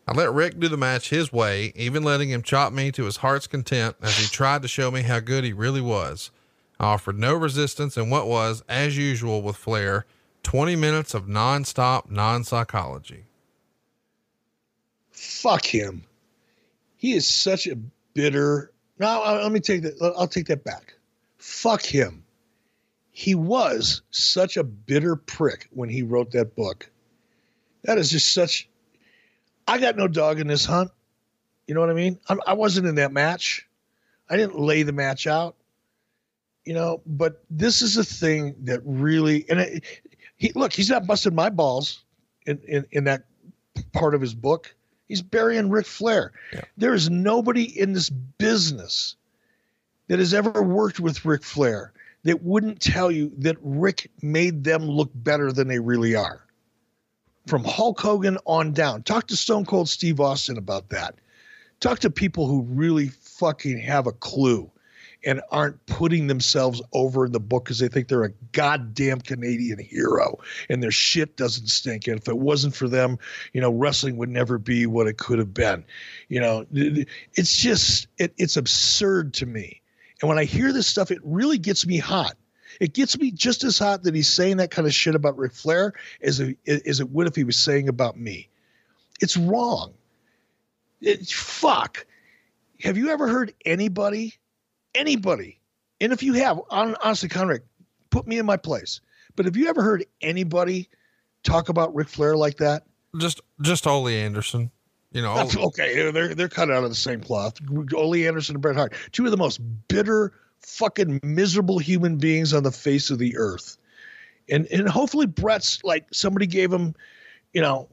I let Ric do the match his way, even letting him chop me to his heart's content as he tried to show me how good he really was. I offered no resistance in what was, as usual with Flair, 20 minutes of nonstop non psychology. fuck him. He is such a bitter. No, uh, let me take that. I'll take that back. Fuck him. He was such a bitter prick when he wrote that book. That is just such. I got no dog in this hunt. You know what I mean? I'm, I wasn't in that match. I didn't lay the match out. You know, but this is a thing that really and it, he look. He's not busting my balls in in, in that part of his book. He's burying Ric Flair. Yeah. There is nobody in this business that has ever worked with Ric Flair that wouldn't tell you that Ric made them look better than they really are. From Hulk Hogan on down. Talk to Stone Cold Steve Austin about that. Talk to people who really fucking have a clue and aren't putting themselves over in the book because they think they're a goddamn Canadian hero and their shit doesn't stink. And if it wasn't for them, you know, wrestling would never be what it could have been. You know, it's just, it, it's absurd to me. And when I hear this stuff, it really gets me hot. It gets me just as hot that he's saying that kind of shit about Ric Flair as, it- as it would if he was saying about me. It's wrong. It, fuck. Have you ever heard anybody, anybody, and if you have, honestly, Conrad, put me in my place. But have you ever heard anybody talk about Ric Flair like that? Just, just Ole Anderson, you know, That's okay. They're they're cut out of the same cloth. Ole Anderson and Bret Hart, two of the most bitter, fucking miserable human beings on the face of the earth. And and hopefully Bret's like somebody gave him, you know,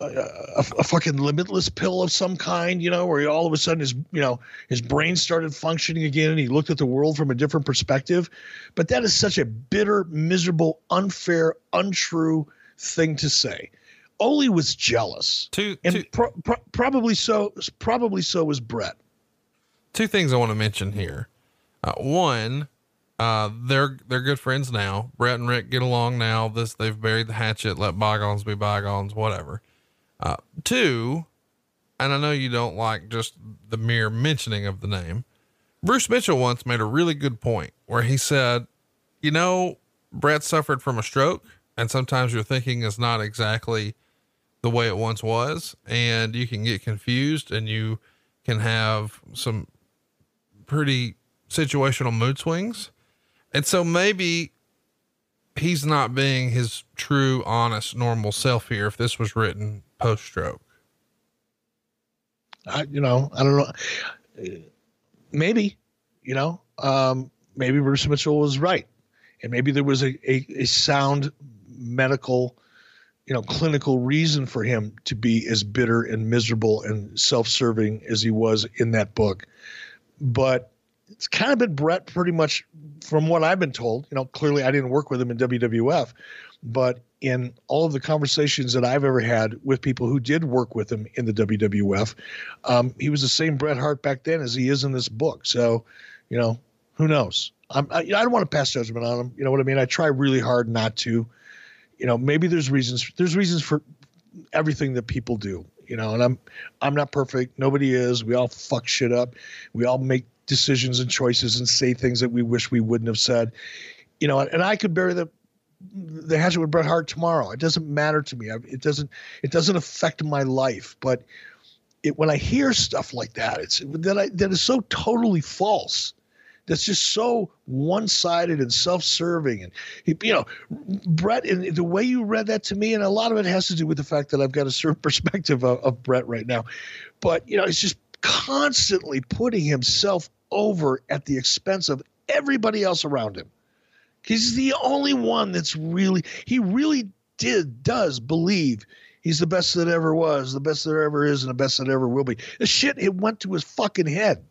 a, a, a fucking limitless pill of some kind, you know, where he all of a sudden his you know his brain started functioning again and he looked at the world from a different perspective. But that is such a bitter, miserable, unfair, untrue thing to say. Ole was jealous, Two, and two, pro- pro- probably so. Probably so was Bret. two things I want to mention here. Uh, one, uh, they're they're good friends now. Bret and Ric get along now. This they've buried the hatchet. Let bygones be bygones. Whatever. Uh, two, and I know you don't like just the mere mentioning of the name. Bruce Mitchell once made a really good point where he said, "You know, Bret suffered from a stroke, and sometimes your thinking is not exactly the way it once was, and you can get confused, and you can have some pretty situational mood swings. And so maybe he's not being his true, honest, normal self here if this was written post stroke. I, you know, I don't know. Maybe, you know, um, maybe Bruce Mitchell was right, and maybe there was a, a, a sound medical, you know, clinical reason for him to be as bitter and miserable and self-serving as he was in that book. But it's kind of been Bret pretty much from what I've been told. You know, clearly I didn't work with him in WWF, but in all of the conversations that I've ever had with people who did work with him in the WWF, um, he was the same Bret Hart back then as he is in this book. So, you know, who knows? I'm, I, I don't want to pass judgment on him. You know what I mean? I try really hard not to. You know, maybe there's reasons. There's reasons for everything that people do. You know, and I'm I'm not perfect. Nobody is. We all fuck shit up. We all make decisions and choices and say things that we wish we wouldn't have said. You know, and I could bury the the hatchet with Bret Hart tomorrow. It doesn't matter to me. I, it doesn't it doesn't affect my life. But it, when I hear stuff like that, it's that I, that is so totally false. That's just so one-sided and self-serving, and you know, Bret. And the way you read that to me, and a lot of it has to do with the fact that I've got a certain <laughs> perspective of, of Bret right now. But you know, it's just constantly putting himself over at the expense of everybody else around him. He's the only one that's really he really did does believe he's the best that ever was, the best that ever is, and the best that ever will be. The shit it went to his fucking head,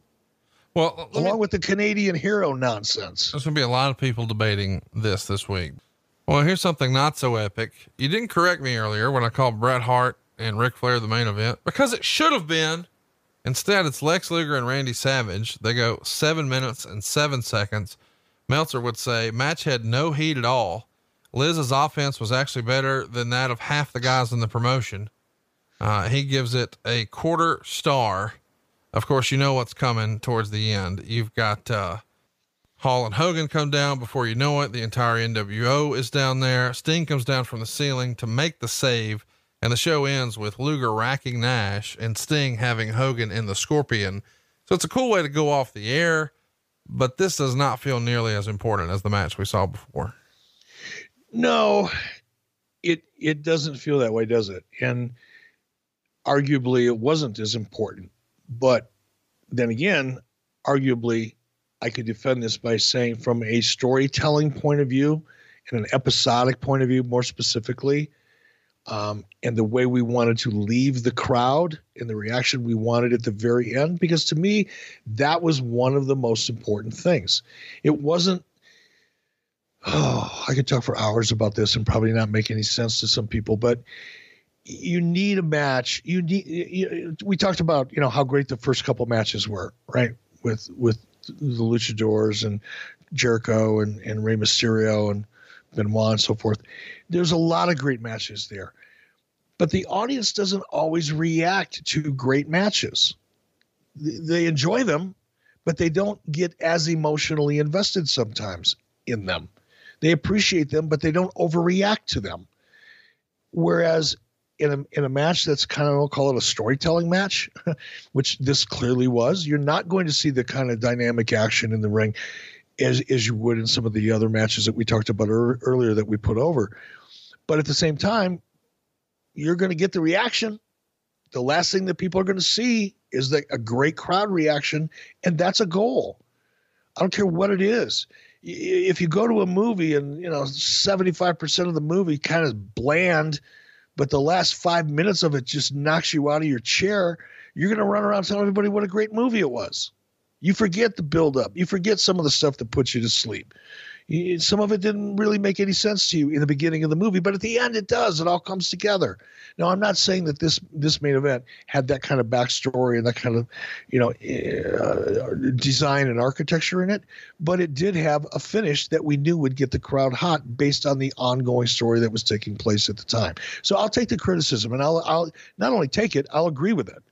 Well, let me- along with the Canadian hero nonsense. There's going to be a lot of people debating this this week. Well, here's something not so epic. You didn't correct me earlier when I called Bret Hart and Ric Flair the main event because it should have been. Instead, it's Lex Luger and Randy Savage. They go seven minutes and seven seconds. Meltzer would say match had no heat at all. Liz's offense was actually better than that of half the guys in the promotion. Uh, he gives it a quarter star. Of course, you know what's coming towards the end. You've got, uh, Hall and Hogan come down before you know it. The entire NWO is down there. Sting comes down from the ceiling to make the save, and the show ends with Luger racking Nash and Sting having Hogan in the Scorpion. So it's a cool way to go off the air, but this does not feel nearly as important as the match we saw before. No, it it doesn't feel that way, does it? And arguably, it wasn't as important. But then again, arguably, I could defend this by saying, from a storytelling point of view and an episodic point of view, more specifically, um, and the way we wanted to leave the crowd and the reaction we wanted at the very end, because to me, that was one of the most important things. It wasn't oh, I could talk for hours about this and probably not make any sense to some people, but you need a match. You need. You, we talked about you know how great the first couple matches were, right? With with the Luchadors and Jericho and and Rey Mysterio and Benoit and so forth. There's a lot of great matches there, but the audience doesn't always react to great matches. They enjoy them, but they don't get as emotionally invested sometimes in them. They appreciate them, but they don't overreact to them. Whereas in a in a match that's kind of I'll call it a storytelling match, <laughs> which this clearly was, you're not going to see the kind of dynamic action in the ring as as you would in some of the other matches that we talked about er, earlier that we put over. But at the same time, you're going to get the reaction. The last thing that people are going to see is that a great crowd reaction, and that's a goal. I don't care what it is if you go to a movie and you know 75% of the movie kind of bland but the last five minutes of it just knocks you out of your chair you're going to run around telling everybody what a great movie it was you forget the build up you forget some of the stuff that puts you to sleep some of it didn't really make any sense to you in the beginning of the movie, but at the end it does. It all comes together. Now, I'm not saying that this this main event had that kind of backstory and that kind of, you know, uh, design and architecture in it, but it did have a finish that we knew would get the crowd hot based on the ongoing story that was taking place at the time. So I'll take the criticism, and I'll I'll not only take it, I'll agree with it.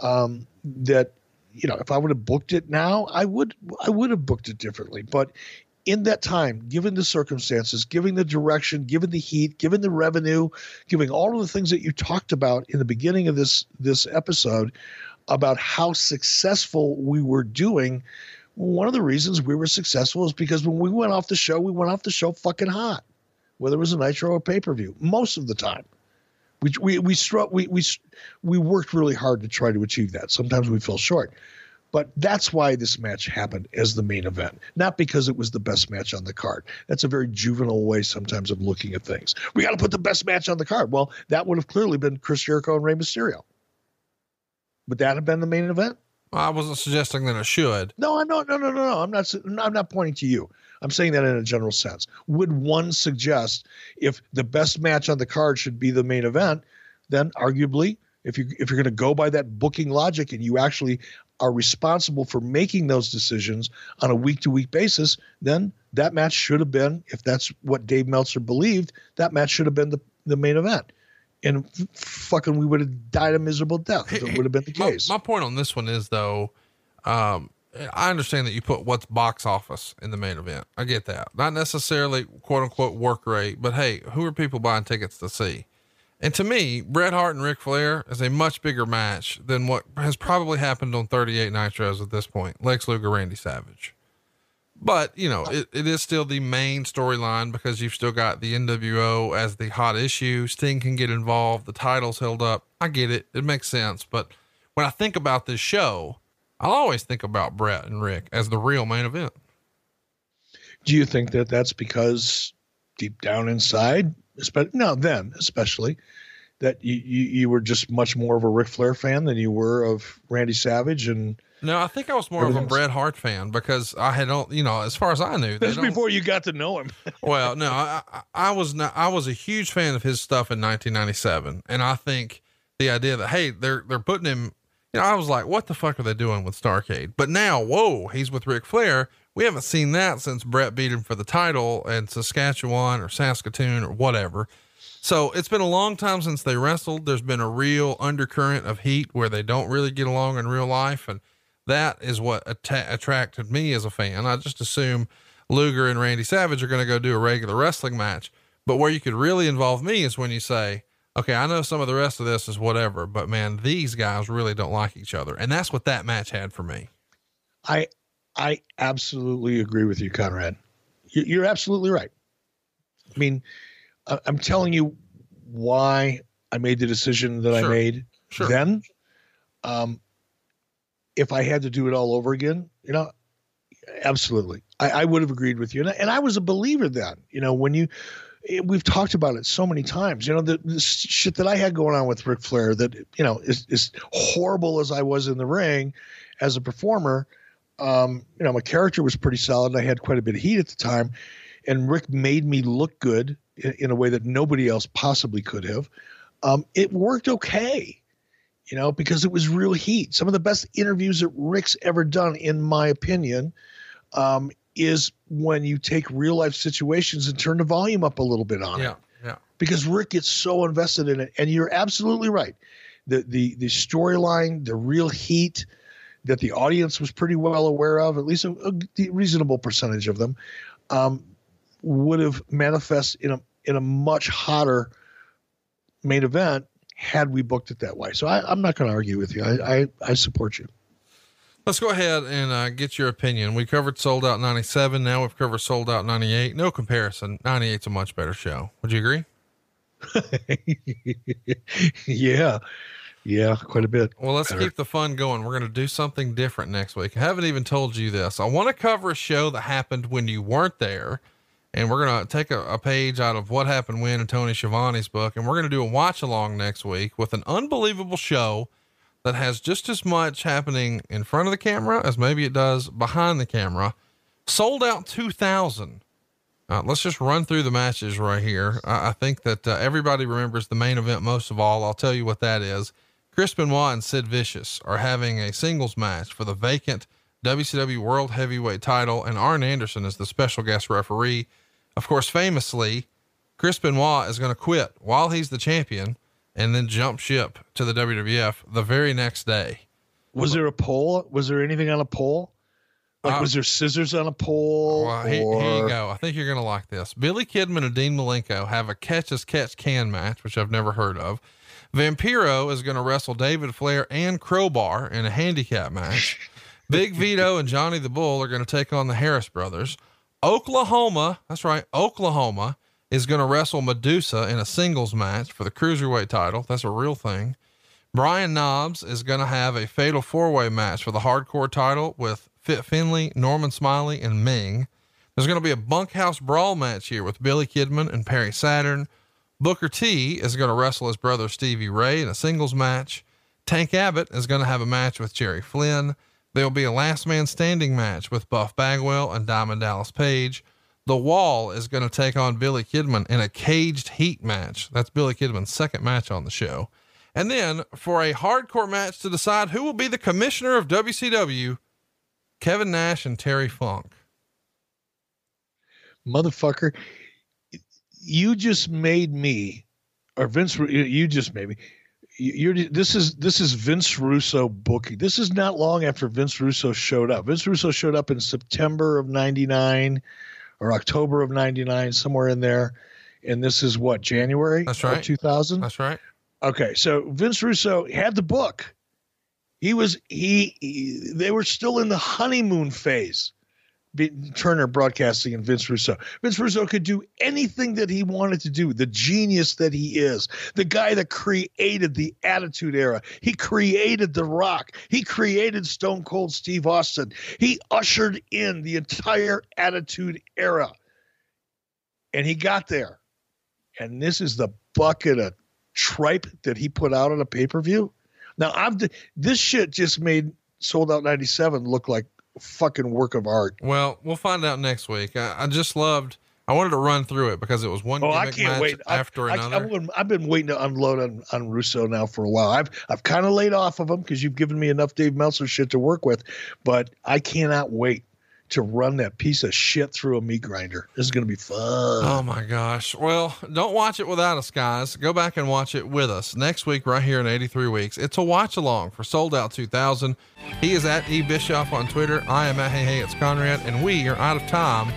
Um, that you know, if I would have booked it now, I would I would have booked it differently. But in that time, given the circumstances, given the direction, given the heat, given the revenue, given all of the things that you talked about in the beginning of this this episode about how successful we were doing, one of the reasons we were successful is because when we went off the show, we went off the show fucking hot, whether it was a nitro or pay per view, most of the time. We we we struck we we we worked really hard to try to achieve that. Sometimes we fell short. But that's why this match happened as the main event, not because it was the best match on the card. That's a very juvenile way sometimes of looking at things. We got to put the best match on the card. Well, that would have clearly been Chris Jericho and Rey Mysterio. Would that have been the main event? I wasn't suggesting that it should. No, I no, no, no, no, no. I'm not. I'm not pointing to you. I'm saying that in a general sense. Would one suggest if the best match on the card should be the main event, then arguably, if you if you're going to go by that booking logic and you actually are responsible for making those decisions on a week to week basis, then that match should have been, if that's what Dave Meltzer believed, that match should have been the, the main event. And fucking, we would have died a miserable death if it would have been the case. My, my point on this one is, though, um, I understand that you put what's box office in the main event. I get that. Not necessarily quote unquote work rate, but hey, who are people buying tickets to see? And to me, Bret Hart and Ric Flair is a much bigger match than what has probably happened on 38 Nitros at this point. Lex Luger, Randy Savage. But, you know, it, it is still the main storyline because you've still got the NWO as the hot issue. Sting can get involved. The title's held up. I get it. It makes sense. But when I think about this show, I'll always think about Bret and Ric as the real main event. Do you think that that's because deep down inside especially now then especially that you, you, you were just much more of a Ric Flair fan than you were of Randy Savage and no, I think I was more of a Bret Hart fan because I had, all you know, as far as I knew, that's before you got to know him. <laughs> well, no, I, I was not, I was a huge fan of his stuff in 1997. And I think the idea that, Hey, they're, they're putting him, you know, I was like, what the fuck are they doing with Starrcade? But now, whoa, he's with Ric Flair. We haven't seen that since Bret beat him for the title in Saskatchewan or Saskatoon or whatever. So it's been a long time since they wrestled. There's been a real undercurrent of heat where they don't really get along in real life. And that is what att- attracted me as a fan. I just assume Luger and Randy Savage are going to go do a regular wrestling match. But where you could really involve me is when you say, okay, I know some of the rest of this is whatever, but man, these guys really don't like each other. And that's what that match had for me. I, I absolutely agree with you, Conrad. You're absolutely right. I mean, I'm telling you why I made the decision that sure. I made sure. then. Um, if I had to do it all over again, you know, absolutely, I, I would have agreed with you. And I, and I was a believer then. You know, when you, eh, we've talked about it so many times. You know, the, the shit that I had going on with Ric Flair that you know is is horrible as I was in the ring as a performer um, you know, my character was pretty solid. I had quite a bit of heat at the time, and Ric made me look good in, in a way that nobody else possibly could have. Um, it worked okay, you know, because it was real heat. Some of the best interviews that Ric's ever done, in my opinion, um, is when you take real life situations and turn the volume up a little bit on yeah, it. Yeah. Because Ric gets so invested in it, and you're absolutely right. The the the storyline, the real heat that the audience was pretty well aware of, at least a, a reasonable percentage of them, um, would have manifest in a in a much hotter main event had we booked it that way. So I, am not going to argue with you. I, I, I support you. Let's go ahead and uh, get your opinion. We covered Souled Out 97. Now we've covered Souled Out 98. No comparison. 98's a much better show. Would you agree? <laughs> yeah. Yeah, quite a bit. Well, let's better. keep the fun going. We're going to do something different next week. I haven't even told you this. I want to cover a show that happened when you weren't there. And we're going to take a, a, page out of what happened when in Tony Schiavone's book. And we're going to do a watch along next week with an unbelievable show that has just as much happening in front of the camera as maybe it does behind the camera. Souled Out 2000 Uh, let's just run through the matches right here. I, I think that uh, everybody remembers the main event most of all. I'll tell you what that is. Chris Benoit and Sid Vicious are having a singles match for the vacant WCW World Heavyweight title, and Arn Anderson is the special guest referee. Of course, famously, Chris Benoit is going to quit while he's the champion and then jump ship to the WWF the very next day. Was there a pole? Was there anything on a pole? Like, uh, was there scissors on a pole? Well, here, here, you go. I think you're going to like this. Billy Kidman and Dean Malenko have a catch as catch can match, which I've never heard of. Vampiro is going to wrestle David Flair and Crowbar in a handicap match. <laughs> Big Vito and Johnny the Bull are going to take on the Harris brothers. Oklahoma, that's right, Oklahoma is going to wrestle Medusa in a singles match for the cruiserweight title. That's a real thing. Brian Knobbs is going to have a fatal four way match for the hardcore title with Fit Finlay, Norman Smiley, and Ming. There's going to be a bunkhouse brawl match here with Billy Kidman and Perry Saturn. Booker T is going to wrestle his brother Stevie Ray in a singles match. Tank Abbott is going to have a match with Jerry Flynn. There will be a last man standing match with Buff Bagwell and Diamond Dallas Page. The Wall is going to take on Billy Kidman in a caged heat match. That's Billy Kidman's second match on the show. And then for a hardcore match to decide who will be the commissioner of WCW, Kevin Nash and Terry Funk. Motherfucker, you just made me, or Vince, you just made me you're this is this is Vince Russo booking. This is not long after Vince Russo showed up. Vince Russo showed up in September of 99 or October of 99 somewhere in there. And this is what January That's right. 2000. That's right. Okay, so Vince Russo had the book. He was he, he they were still in the honeymoon phase Turner Broadcasting and Vince Russo. Vince Russo could do anything that he wanted to do, the genius that he is, the guy that created the Attitude Era. He created The Rock. He created Stone Cold Steve Austin. He ushered in the entire Attitude Era. And he got there. And this is the bucket of tripe that he put out on a pay per view. Now, I've this shit just made Souled Out 97 look like fucking work of art. Well, we'll find out next week. I, I just loved. I wanted to run through it because it was one oh, I can't wait. after I, another. I, have been waiting to unload on, on Russo now for a while. I've I've kind of laid off of him because you've given me enough Dave Meltzer shit to work with, but I cannot wait to run that piece of shit through a meat grinder. This is going to be fun. Oh my gosh. Well, don't watch it without us, guys. Go back and watch it with us next week, right here in 83 Weeks. It's a watch along for Souled Out 2000. He is at E Bischoff on Twitter. I am at Hey Hey It's Conrad, and we are out of time.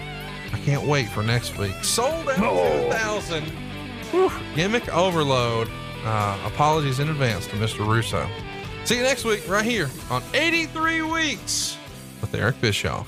I can't wait for next week. Souled Out oh. 2000. Whew. Gimmick overload. Uh, apologies in advance to Mr. Russo. See you next week, right here on 83 Weeks with Eric Bischoff.